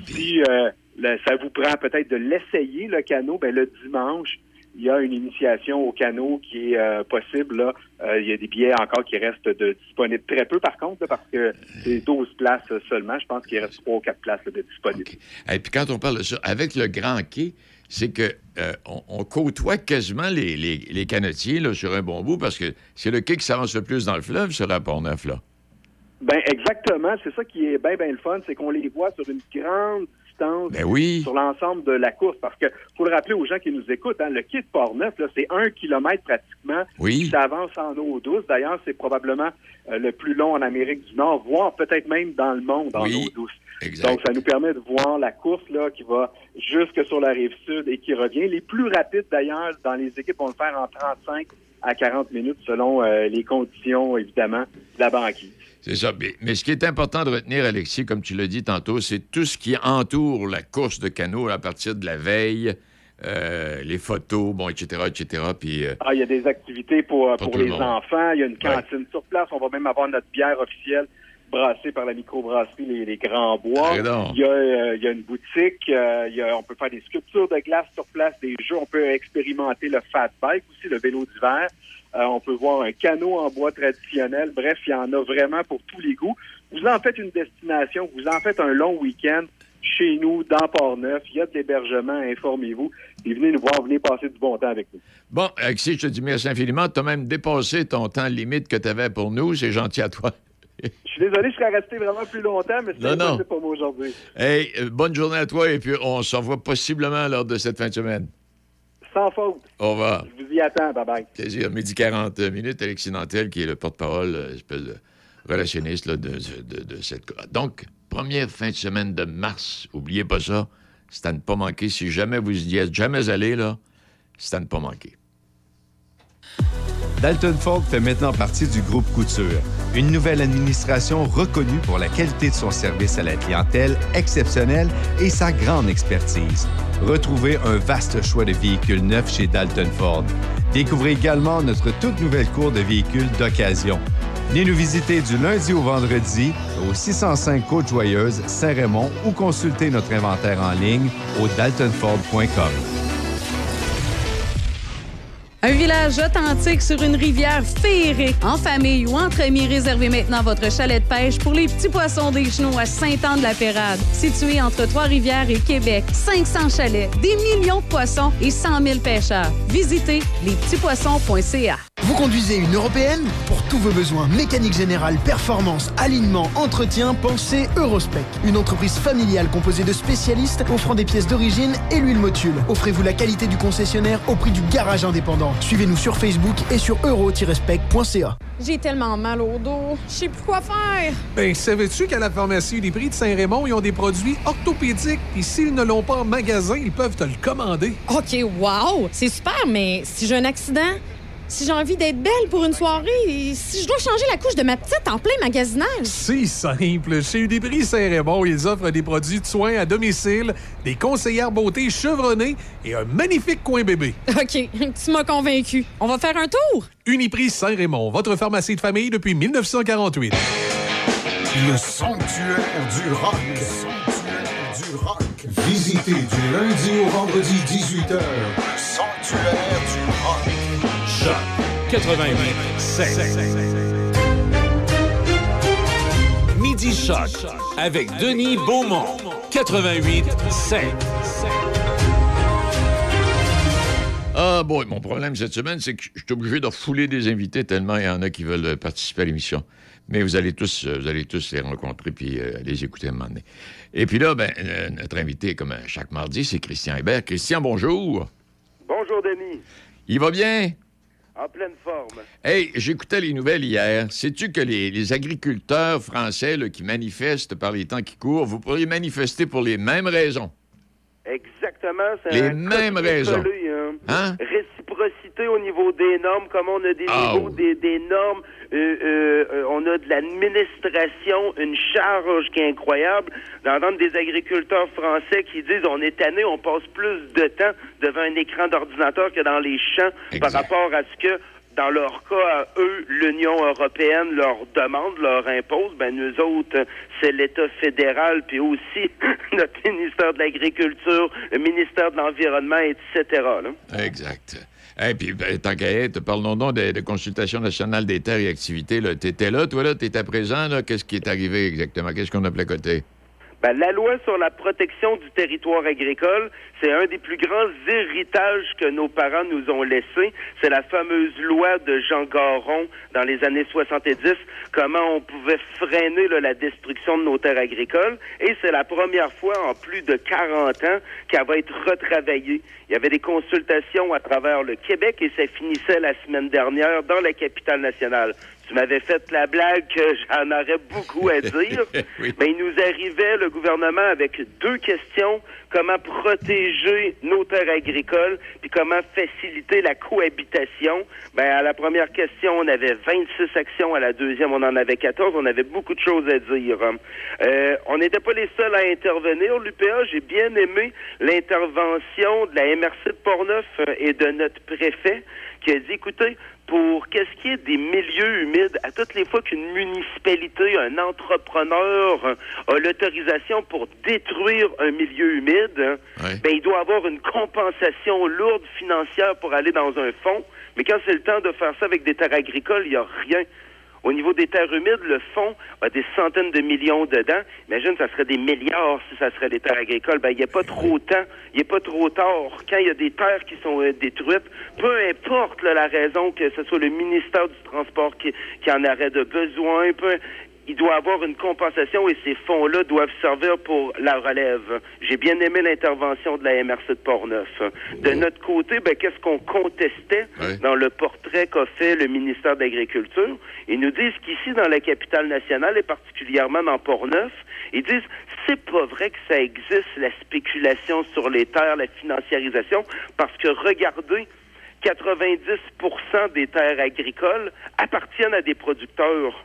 euh, le- ça vous prend peut-être de l'essayer le canot, ben le dimanche, il y a une initiation au canot qui est euh, possible. Là. Euh, il y a des billets encore qui restent de, disponibles. Très peu, par contre, là, parce que c'est 12 places seulement. Je pense qu'il reste 3 ou 4 places là, de disponibles. Et puis quand on parle de ça, avec le Grand Quai, c'est que euh, on, on côtoie quasiment les, les, les canotiers là, sur un bon bout parce que c'est le quai qui s'avance le plus dans le fleuve, ce rapport neuf là. Ben exactement, c'est ça qui est bien bien le fun, c'est qu'on les voit sur une grande distance Ben oui. sur l'ensemble de la course. Parce que faut le rappeler aux gens qui nous écoutent, hein, le de Port-Neuf, c'est un kilomètre pratiquement Oui. qui s'avance en eau douce. D'ailleurs, c'est probablement euh, le plus long en Amérique du Nord, voire peut-être même dans le monde en Oui, eau douce. exact. Donc, ça nous permet de voir la course là qui va jusque sur la rive sud et qui revient. Les plus rapides, d'ailleurs, dans les équipes vont le faire en 35 à 40 minutes selon euh, les conditions, évidemment, de la banquise. C'est ça. Mais, mais ce qui est important de retenir, Alexis, comme tu l'as dit tantôt, c'est tout ce qui entoure la course de canot à partir de la veille, euh, les photos, bon, etc., etc. Puis, euh, Ah, il y a des activités pour, euh, Pour pour, tout le les enfants. Il y a une cantine sur place. On va même avoir notre bière officielle brassée par la microbrasserie Les, les Grands Bois. Il y, a, euh, il y a une boutique. il y a- on peut faire des sculptures de glace sur place, des jeux. On peut expérimenter le fat bike aussi, le vélo d'hiver. Euh, on peut voir un canot en bois traditionnel. Bref, il y en a vraiment pour tous les goûts. Vous en faites une destination. Vous en faites un long week-end chez nous, dans Port-Neuf. Il y a de l'hébergement. Informez-vous. Et venez nous voir. Venez passer du bon temps avec nous. Bon, Alexis, je te dis merci infiniment. Tu as même dépassé ton temps limite que tu avais pour nous. C'est gentil à toi. Je suis désolé, je serais resté vraiment plus longtemps, mais c'est c'est pas moi aujourd'hui. Hey, bonne journée à toi et puis on se revoit possiblement lors de cette fin de semaine. Sans faute. Au revoir. Je vous y attends. Bye-bye. Plaisir. Midi 40 minutes, Alexis Nantel, qui est le porte-parole, euh, espèce de relationniste là, de, de- de cette... Donc, première fin de semaine de mars, oubliez pas ça, c'est à ne pas manquer. Si jamais vous y êtes jamais allé, là, c'est à ne pas manquer. Dalton Ford fait maintenant partie du groupe Couture, une nouvelle administration reconnue pour la qualité de son service à la clientèle exceptionnelle et sa grande expertise. Retrouvez un vaste choix de véhicules neufs chez Dalton Ford. Découvrez également notre toute nouvelle cour de véhicules d'occasion. Venez nous visiter du lundi au vendredi au 605 Côte-Joyeuse, Saint-Raymond ou consultez notre inventaire en ligne au daltonford.com. Un village authentique sur une rivière féerique. En famille ou entre amis, réservez maintenant votre chalet de pêche pour les petits poissons des genoux à Saint-Anne-de-la-Pérade. Situé entre Trois-Rivières et Québec, 500 chalets, des millions de poissons et 100 000 pêcheurs. Visitez lespetitspoissons.ca. Vous conduisez une européenne? Pour tous vos besoins mécanique générale, performance, alignement, entretien, pensez Eurospec. Une entreprise familiale composée de spécialistes offrant des pièces d'origine et l'huile motule. Offrez-vous la qualité du concessionnaire au prix du garage indépendant. Suivez-nous sur Facebook et sur euro-spec.ca. J'ai tellement mal au dos. Je sais plus quoi faire. Ben, savais-tu qu'à la pharmacie Uniprix de Saint-Raymond, ils ont des produits orthopédiques, puis s'ils ne l'ont pas en magasin, ils peuvent te le commander. OK, wow! C'est super, mais si j'ai un accident, si j'ai envie d'être belle pour une soirée, si je dois changer la couche de ma petite en plein magasinage. C'est simple. Chez Uniprix Saint-Raymond, ils offrent des produits de soins à domicile, des conseillères beauté chevronnées et un magnifique coin bébé. OK, tu m'as convaincu. On va faire un tour? Uniprix Saint-Raymond, votre pharmacie de famille depuis 1948. Le sanctuaire du rock. Le sanctuaire du rock. Visitez du lundi au vendredi 18h. Sanctuaire du rock. Choc 88 Midi Choc avec Denis Beaumont. 88 5. Ah, bon, mon problème cette semaine, c'est que je suis obligé de refouler des invités tellement il y en a qui veulent participer à l'émission. Mais vous allez tous, euh, vous allez tous les rencontrer puis euh, les écouter à un moment donné. Et puis là, ben, euh, notre invité, comme chaque mardi, c'est Christian Hébert. Christian, bonjour. Bonjour, Denis. Il va bien? En pleine forme. Hey, j'écoutais les nouvelles hier. Sais-tu que les, les agriculteurs français là, qui manifestent par les temps qui courent, vous pourriez manifester pour les mêmes raisons? Exactement. c'est Les un mêmes raisons. hein. Hein? Réciprocité au niveau des normes, comme on a des Ah, niveaux, des normes. euh, euh, euh, on a de l'administration, une charge qui est incroyable. D'entendre des agriculteurs français qui disent on est tanné, on passe plus de temps devant un écran d'ordinateur que dans les champs par rapport à ce que dans leur cas, eux, l'Union européenne leur demande, leur impose. Ben nous autres, c'est l'État fédéral, puis aussi notre ministère de l'Agriculture, le ministère de l'Environnement, etc. Exact. Et puis, ben, tant qu'à être, parlons donc de, Consultation nationale des terres et activités. Tu étais là, toi, là, tu étais présent. Qu'est-ce qui est arrivé exactement? Qu'est-ce qu'on a placoté? Ben, la loi sur la protection du territoire agricole, c'est un des plus grands héritages que nos parents nous ont laissé. C'est la fameuse loi de Jean Garon dans les années 70, comment on pouvait freiner la destruction de nos terres agricoles. Et c'est la première fois en plus de 40 ans qu'elle va être retravaillée. Il y avait des consultations à travers le Québec et ça finissait la semaine dernière dans la capitale nationale. Tu m'avais fait la blague que j'en aurais beaucoup à dire. Mais il nous arrivait, le gouvernement, avec deux questions. Comment protéger nos terres agricoles, puis comment faciliter la cohabitation? Ben, à la première question, on avait 26 actions. À la deuxième, on en avait 14. On avait beaucoup de choses à dire. Euh, on n'était pas les seuls à intervenir. L'UPA, j'ai bien aimé l'intervention de la MRC de Portneuf euh, et de notre préfet qui a dit, écoutez, pour qu'est-ce qui est des milieux humides, à toutes les fois qu'une municipalité, un entrepreneur euh, a l'autorisation pour détruire un milieu humide, ben, il doit avoir une compensation lourde financière pour aller dans un fonds. Mais quand c'est le temps de faire ça avec des terres agricoles, il n'y a rien. Au niveau des terres humides, le fonds a des centaines de millions dedans. Imagine, ça serait des milliards si ça serait des terres agricoles. Ben, il n'y a pas trop temps, il n'y a pas trop tard. Quand il y a des terres qui sont euh, détruites, peu importe la raison, que ce soit le ministère du Transport qui, qui en aurait de besoin, peu, il doit avoir une compensation et ces fonds-là doivent servir pour la relève. J'ai bien aimé l'intervention de la MRC de Portneuf. De notre côté, ben, qu'est-ce qu'on contestait dans le portrait qu'a fait le ministère de l'Agriculture? Ils nous disent qu'ici, dans la capitale nationale et particulièrement dans Portneuf, ils disent c'est pas vrai que ça existe, la spéculation sur les terres, la financiarisation, parce que regardez, 90% des terres agricoles appartiennent à des producteurs.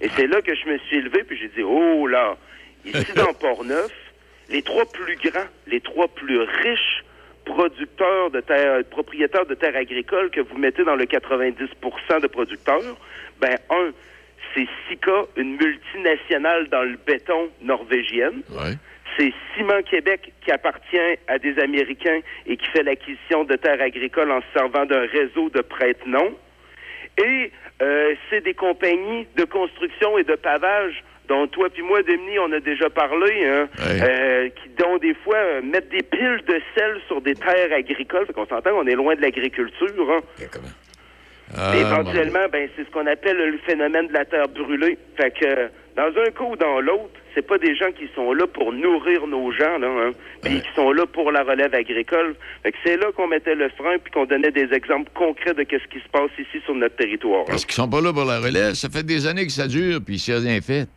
Et c'est là que je me suis élevé, puis j'ai dit, oh là, ici dans Port-Neuf, les trois plus grands, les trois plus riches producteurs de terres, propriétaires de terres agricoles que vous mettez dans le 90% de producteurs, ben, un, c'est Sika, une multinationale dans le béton norvégienne. C'est Ciment Québec qui appartient à des Américains et qui fait l'acquisition de terres agricoles en se servant d'un réseau de prête-noms. Et euh, c'est des compagnies de construction et de pavage dont toi puis moi, Demi, on a déjà parlé, hein, euh, qui dont des fois euh, mettent des piles de sel sur des terres agricoles. Fait qu'on s'entend qu'on est loin de l'agriculture. Hein. Ah, éventuellement, ben, c'est ce qu'on appelle le phénomène de la terre brûlée. Fait que dans un cas ou dans l'autre, c'est pas des gens qui sont là pour nourrir nos gens, là, hein, puis qui sont là pour la relève agricole. Fait que c'est là qu'on mettait le frein puis qu'on donnait des exemples concrets de qu'est-ce qui se passe ici sur notre territoire. hein. Parce qu'ils sont pas là pour la relève. Ça fait des années que ça dure, puis c'est rien fait.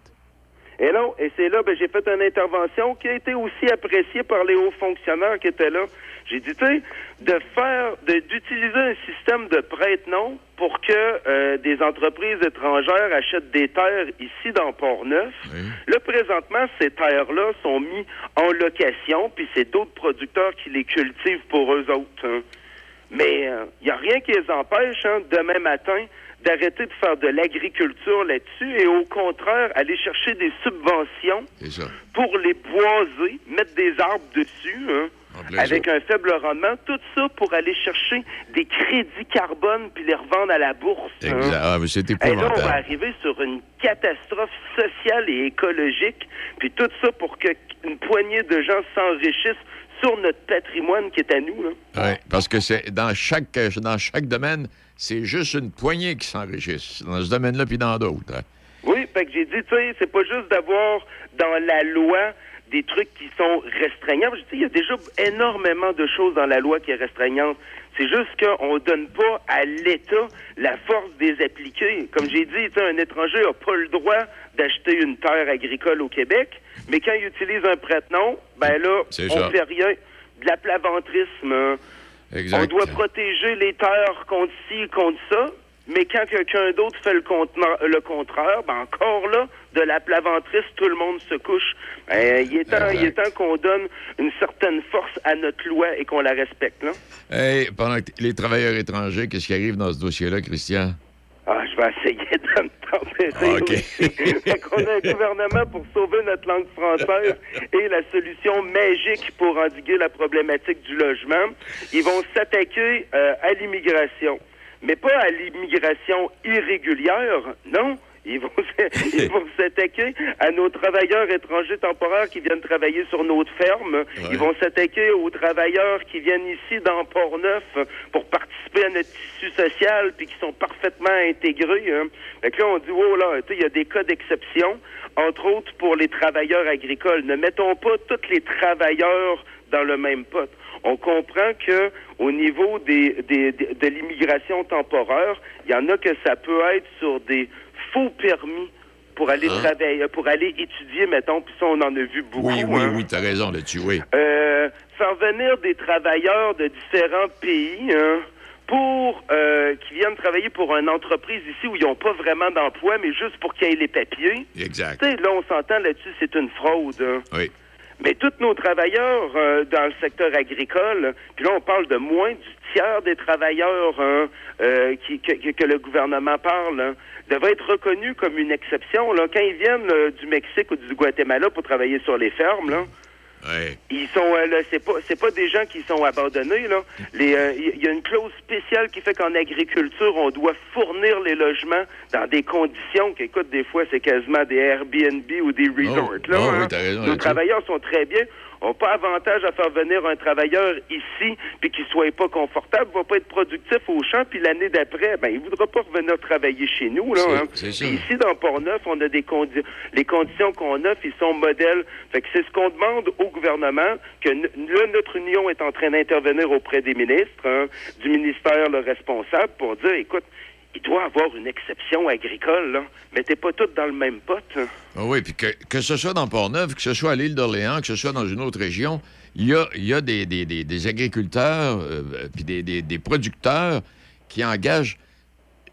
Et non, et c'est là, ben, j'ai fait une intervention qui a été aussi appréciée par les hauts fonctionnaires qui étaient là. J'ai dit, tu sais, de faire, de- d'utiliser un système de prête-nom pour que euh, des entreprises étrangères achètent des terres ici dans Port-Neuf. Là, présentement, ces terres-là sont mises en location, puis c'est d'autres producteurs qui les cultivent pour eux autres. hein. Mais il n'y a rien qui les empêche, hein, demain matin, d'arrêter de faire de l'agriculture là-dessus et au contraire, aller chercher des subventions pour les boiser, mettre des arbres dessus, hein, avec un faible rendement. Tout ça pour aller chercher des crédits carbone puis les revendre à la bourse. hein? Exact. Ah, mais c'est Et là, on va arriver sur une catastrophe sociale et écologique, puis tout ça pour qu'une poignée de gens s'enrichissent sur notre patrimoine qui est à nous. Oui, parce que c'est dans chaque, euh, dans chaque domaine, c'est juste une poignée qui s'enrichissent. Dans ce domaine-là, puis dans d'autres. hein. Oui, fait que j'ai dit, tu sais, c'est pas juste d'avoir dans la loi des trucs qui sont restreignants. Je dis, il y a déjà énormément de choses dans la loi qui est restreignante. C'est juste qu'on donne pas à l'État la force des appliquer. Comme j'ai dit, tu sais, un étranger n'a pas le droit d'acheter une terre agricole au Québec, mais quand il utilise un prête-nom, ben là, on ça. fait rien. De l'aplaventrisme. Exact. On doit protéger les terres contre ci, contre ça, mais quand quelqu'un d'autre fait le, le contraire, ben encore là, de la plaventrice, tout le monde se couche. Ben, il est temps, il est temps qu'on donne une certaine force à notre loi et qu'on la respecte, là. Hey, pendant que les travailleurs étrangers, qu'est-ce qui arrive dans ce dossier-là, Christian? Ah, je vais essayer de me tempérer. Ah, fait qu'on a un gouvernement pour sauver notre langue française et la solution magique pour endiguer la problématique du logement. Ils vont s'attaquer euh, à l'immigration. Mais pas à l'immigration irrégulière, non. Ils vont, s- ils vont s'attaquer à nos travailleurs étrangers temporaires qui viennent travailler sur notre ferme. Ils vont s'attaquer aux travailleurs qui viennent ici dans Port-Neuf pour participer à notre tissu social puis qui sont parfaitement intégrés. Hein. Fait que là, on dit, oh là, il y a des cas d'exception, entre autres pour les travailleurs agricoles. Ne mettons pas tous les travailleurs dans le même pot. On comprend que au niveau des, des- des- de l'immigration temporaire, il y en a que ça peut être sur des faux permis pour aller Hein? travailler, pour aller étudier, mettons, puis ça, on en a vu beaucoup. Oui, oui, hein. oui, t'as raison là-dessus, oui. Euh, faire venir des travailleurs de différents pays hein, pour euh, qui viennent travailler pour une entreprise ici où ils n'ont pas vraiment d'emploi, mais juste pour qu'ils aient les papiers. Exact. Là, on s'entend là-dessus, c'est une fraude. hein. Oui. Mais tous nos travailleurs euh, dans le secteur agricole, puis là, on parle de moins du tiers des travailleurs hein, euh, qui, que, que- que le gouvernement parle, hein, devraient être reconnus comme une exception. Là. Quand ils viennent euh, du Mexique ou du Guatemala pour travailler sur les fermes, là, ils sont euh, là, c'est pas c'est pas des gens qui sont abandonnés là. Les euh, il y a une clause spéciale qui fait qu'en agriculture on doit fournir les logements dans des conditions qui écoute des fois c'est quasiment des Airbnb ou des resorts là. oh, hein. raison Nos travailleurs sont très bien. On pas avantage à faire venir un travailleur ici puis qu'il soit pas confortable, va pas être productif au champ puis l'année d'après, ben il voudra pas revenir travailler chez nous là. Hein. ici dans Port-Neuf, on a des conditions les conditions qu'on offre, ils sont modèles. Fait que c'est ce qu'on demande au gouvernement que là notre union est en train d'intervenir auprès des ministres, hein, du ministère le responsable pour dire écoute, il doit avoir une exception agricole là. Mettez pas tout dans le même pot. hein. Ah oui, puis que, que ce soit dans Port-Neuf, que ce soit à l'île d'Orléans, que ce soit dans une autre région, il y a, y a des, des- des- des agriculteurs euh, puis des, des- des producteurs qui engagent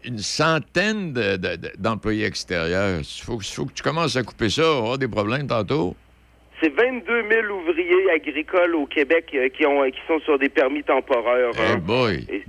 une centaine de- de- de- d'employés extérieurs. Il faut, que- faut que tu commences à couper ça, on va avoir des problèmes tantôt. C'est 22 000 ouvriers agricoles au Québec euh, qui ont qui sont sur des permis temporaires. Eh hein. boy! Et, euh,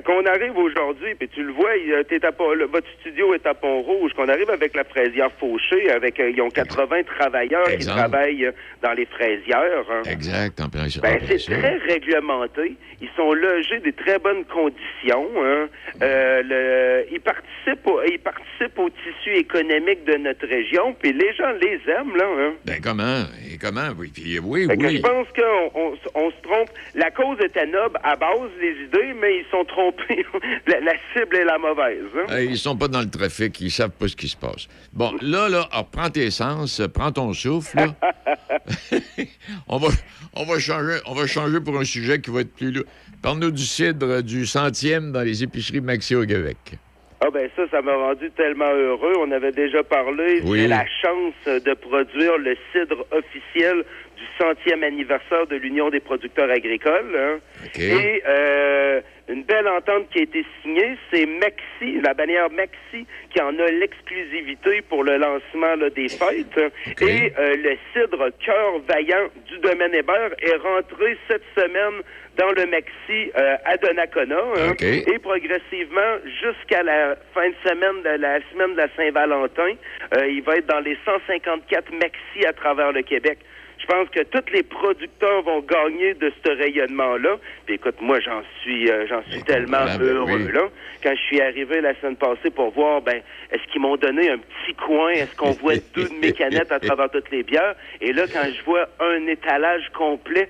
qu'on arrive aujourd'hui, puis tu le vois, euh, à le- votre studio est à Pont-Rouge, qu'on arrive avec la fraisière fauchée, avec euh, ils ont 80 travailleurs qui travaillent euh, dans les fraisières. hein. Exact, en plein Ben, c'est très réglementé. Ils sont logés des très bonnes conditions. hein. Euh, le- ils, participent au, ils participent au tissu économique de notre région, puis les gens les aiment, là. Hein. Ben comment? Et comment? Oui, puis oui, Fait oui. je pense qu'on on, on se trompe. La cause était noble à base des idées, mais ils sont trompés. la, la cible est la mauvaise. hein? Hey, ils sont pas dans le trafic, ils savent pas ce qui se passe. Bon, là, là, alors, prends tes sens, euh, prends ton souffle. là. on, va, on, va changer, on va changer pour un sujet qui va être plus lourd. Parle-nous du cidre euh, du centième dans les épiceries Maxi au Québec. Ah ben ça, ça m'a rendu tellement heureux. On avait déjà parlé. Oui. J'ai la chance de produire le cidre officiel du centième anniversaire de l'Union des producteurs agricoles. hein. Et euh, une belle entente qui a été signée, c'est Maxi, la bannière Maxi, qui en a l'exclusivité pour le lancement là, des fêtes. Et euh, le cidre Cœur Vaillant du domaine Hébert est rentré cette semaine dans le Maxi euh, à Donnacona. hein. Et progressivement, jusqu'à la fin de semaine de la semaine de la Saint-Valentin, euh, il va être dans les 154 Maxi à travers le Québec. Je pense que tous les producteurs vont gagner de ce rayonnement-là. Puis écoute, moi, j'en suis, euh, j'en suis tellement heureux oui. là. Quand je suis arrivé la semaine passée pour voir, ben, est-ce qu'ils m'ont donné un petit coin, est-ce qu'on voit deux de mes canettes à travers toutes les bières? Et là, quand je vois un étalage complet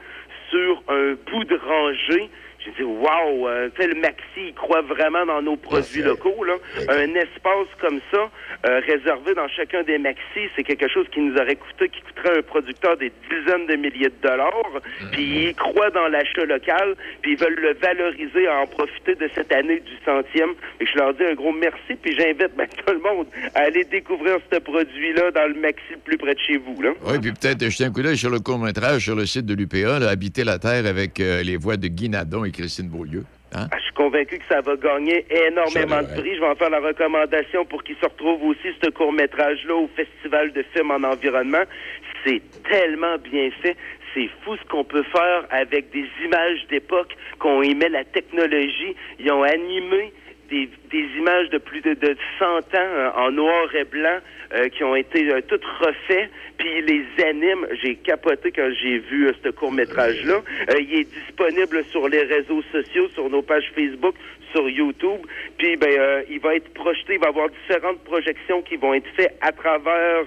sur un bout de rangée, j'ai dit, wow, euh, tu sais, le Maxi, il croit vraiment dans nos produits locaux. Là. Un espace comme ça, euh, réservé dans chacun des Maxi, c'est quelque chose qui nous aurait coûté, qui coûterait à un producteur des dizaines de milliers de dollars. Puis ils croient dans l'achat local, puis ils veulent le valoriser, à en profiter de cette année du centième. Et je leur dis un gros merci, puis j'invite ben, tout le monde à aller découvrir ce produit-là dans le Maxi le plus près de chez vous. Là. Oui, puis peut-être jeter un coup d'œil sur le court-métrage sur le site de l'UPA, Habiter la Terre avec euh, les voix de Guy Nadon Christine Beaulieu. Hein? Ah, Je suis convaincu que ça va gagner énormément de prix. Je vais en faire la recommandation pour qu'il se retrouve aussi, ce court-métrage-là, au Festival de films en environnement. C'est tellement bien fait. C'est fou ce qu'on peut faire avec des images d'époque, qu'on émet la technologie. Ils ont animé des, des images de plus de, de 100 ans euh, en noir et blanc euh, qui ont été euh, toutes refaites, puis les anime. J'ai capoté quand j'ai vu euh, ce court-métrage-là. Euh, il est disponible sur les réseaux sociaux, sur nos pages Facebook, sur YouTube. Puis ben, il va être projeté, il va y avoir différentes projections qui vont être faites à travers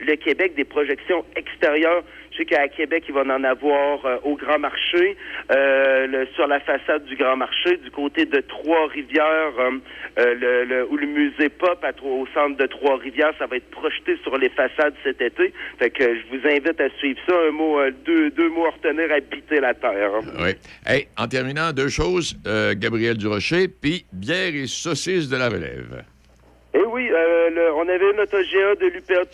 le Québec, des projections extérieures. Je sais qu'à Québec, il va en avoir euh, au Grand Marché, euh, le- sur la façade du Grand Marché, du côté de Trois-Rivières, euh, le, le- où le musée Pop à, au centre de Trois-Rivières, ça va être projeté sur les façades cet été. Fait que je vous invite à suivre ça. Un mot, deux, deux mots à retenir, habiter la terre. Oui. Hey, en terminant, deux choses. Gabriel Durocher, puis bière et saucisses de la relève. Eh oui, euh, le- on avait notre GA de l'UPA de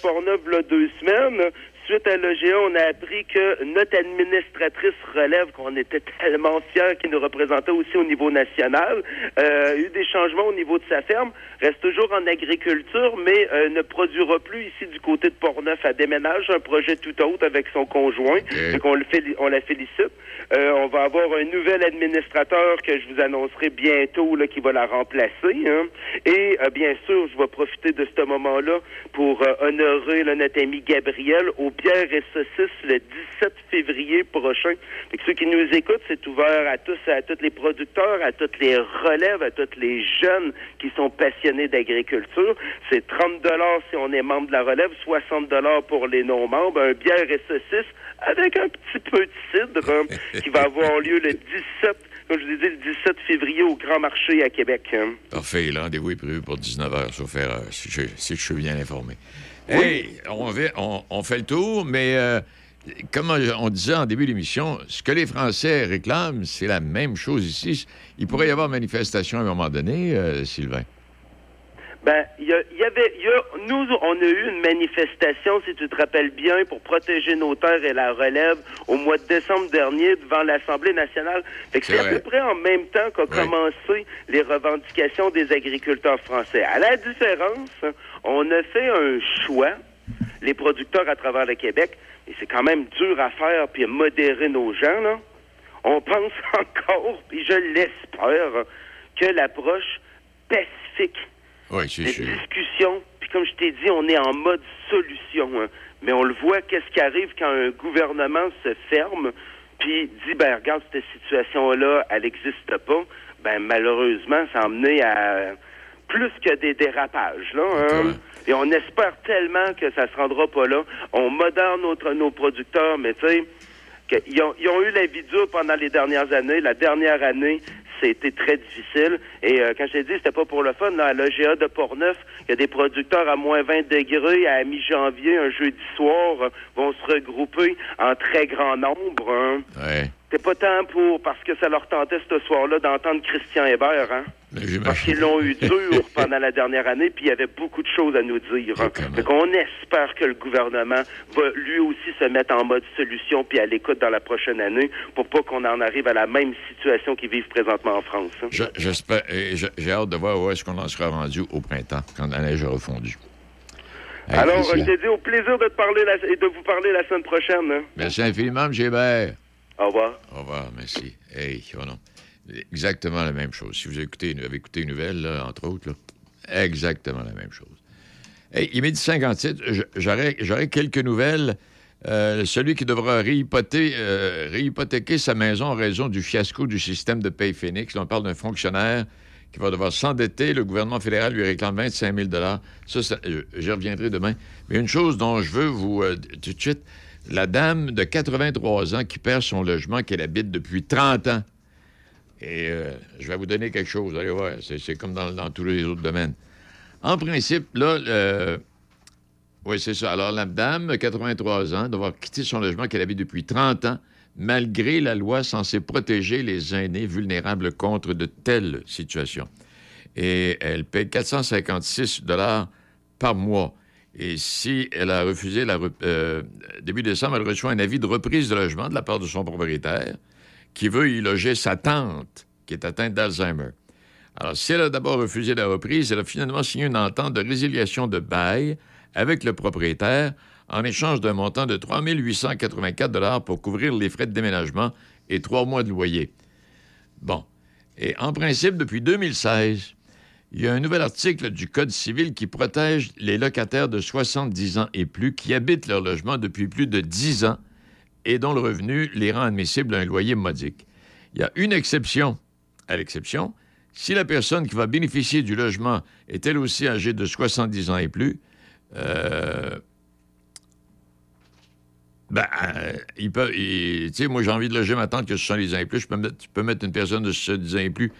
y a deux semaines. Suite à l'OGA, on a appris que notre administratrice relève, qu'on était tellement fiers, qui nous représentait aussi au niveau national, euh, a eu des changements au niveau de sa ferme, reste toujours en agriculture, mais euh, ne produira plus ici du côté de Portneuf. Elle déménage un projet tout autre avec son conjoint. Donc on, le féli- on la félicite. Euh, on va avoir un nouvel administrateur que je vous annoncerai bientôt là, qui va la remplacer. hein. Et euh, bien sûr, je vais profiter de ce moment-là pour euh, honorer là, notre ami Gabriel au bières et saucisses le 17 février prochain. Fait ceux qui nous écoutent, c'est ouvert à tous, à tous les producteurs, à toutes les relèves, à tous les jeunes qui sont passionnés d'agriculture. C'est 30 dollars si on est membre de la relève, 60 dollars pour les non-membres. Un bière et saucisses avec un petit peu de cidre hein, qui va avoir lieu le 17, comme je vous ai dit, le 17 février au Grand Marché à Québec. hein. Parfait. Le rendez-vous est prévu pour 19h, sauf erreur, si je, si je suis bien informé. Hey, on, va- on- on fait le tour, mais euh, comme on disait en début d'émission, ce que les Français réclament, c'est la même chose ici. Il pourrait y avoir manifestation à un moment donné, euh, Sylvain. Ben, il y, a- il y avait, y a, nous, on a eu une manifestation, si tu te rappelles bien, pour protéger nos terres et la relève au mois de décembre dernier devant l'Assemblée nationale. Fait que C'est à peu près en même temps qu'a commencé les revendications des agriculteurs français. À la différence, on a fait un choix, les producteurs à travers le Québec, et c'est quand même dur à faire puis à modérer nos gens, là. On pense encore, puis je l'espère, que l'approche pacifique Oui, c'est sûr. discussions. Puis comme je t'ai dit, on est en mode solution. hein. Mais on le voit, qu'est-ce qui arrive quand un gouvernement se ferme, puis dit, ben regarde, cette situation-là, elle n'existe pas. Ben malheureusement, ça a amené à plus que des dérapages. Là, hein. Et on espère tellement que ça se rendra pas là. On modère notre, nos producteurs, mais tu sais, ils, ont, ils ont eu la vie dure pendant les dernières années. La dernière année, c'était très difficile. Et euh, quand je t'ai dit, c'était pas pour le fun. Là, à l'OGA de Portneuf, il y a des producteurs à moins 20 degrés à mi-janvier, un jeudi soir, euh, vont se regrouper en très grand nombre. Hein. Ouais. C'est pas tant pour parce que ça leur tentait ce soir-là d'entendre Christian Hébert, hein? Parce qu'ils l'ont eu dur pendant la dernière année, puis il y avait beaucoup de choses à nous dire. hein. Fait qu'on espère que le gouvernement va lui aussi se mettre en mode solution puis à l'écoute dans la prochaine année pour pas qu'on en arrive à la même situation qu'ils vivent présentement en France. hein. Je- J'espère. je- J'ai hâte de voir où est-ce qu'on en sera rendu au printemps, quand la neige aura fondu. Alors, Christian. je t'ai dit au plaisir de te parler la- et de vous parler la semaine prochaine. hein. Merci infiniment, M. Gébert. Au revoir. Au revoir, merci. Hey, oh non. Exactement la même chose. Si vous écoutez, avez écouté une nouvelle, entre autres, exactement la même chose. Hey, il est midi 57. Je- J'aurais quelques nouvelles. Euh, celui qui devra euh, réhypothéquer sa maison en raison du fiasco du système de paye Phoenix. On parle d'un fonctionnaire qui va devoir s'endetter. Le gouvernement fédéral lui réclame 25 000 Ça, ça j'y reviendrai demain. Mais une chose dont je veux vous... euh, tout de suite, la dame de 83 ans qui perd son logement qu'elle habite depuis 30 ans. Et euh, je vais vous donner quelque chose. Allez voir, c'est comme dans, tous les autres domaines. En principe, là, euh, oui, c'est ça. Alors, la dame, 83 ans, devoir quitter son logement qu'elle habite depuis 30 ans, malgré la loi censée protéger les aînés vulnérables contre de telles situations. Et elle paie 456 dollars par mois. Et si elle a refusé, euh, début décembre, elle reçoit un avis de reprise de logement de la part de son propriétaire qui veut y loger sa tante qui est atteinte d'Alzheimer. Alors, si elle a d'abord refusé la reprise, elle a finalement signé une entente de résiliation de bail avec le propriétaire en échange d'un montant de 3 884 pour couvrir les frais de déménagement et trois mois de loyer. Bon. Et en principe, depuis 2016, Il y a un nouvel article du Code civil qui protège les locataires de 70 ans et plus qui habitent leur logement depuis plus de 10 ans et dont le revenu les rend admissibles à un loyer modique. Il y a une exception à l'exception. Si la personne qui va bénéficier du logement est elle aussi âgée de 70 ans et plus, euh, ben, euh, il peut. Tu sais, moi, j'ai envie de loger ma tante qui a 70 ans et plus. Je je peux mettre une personne de 70 ans et plus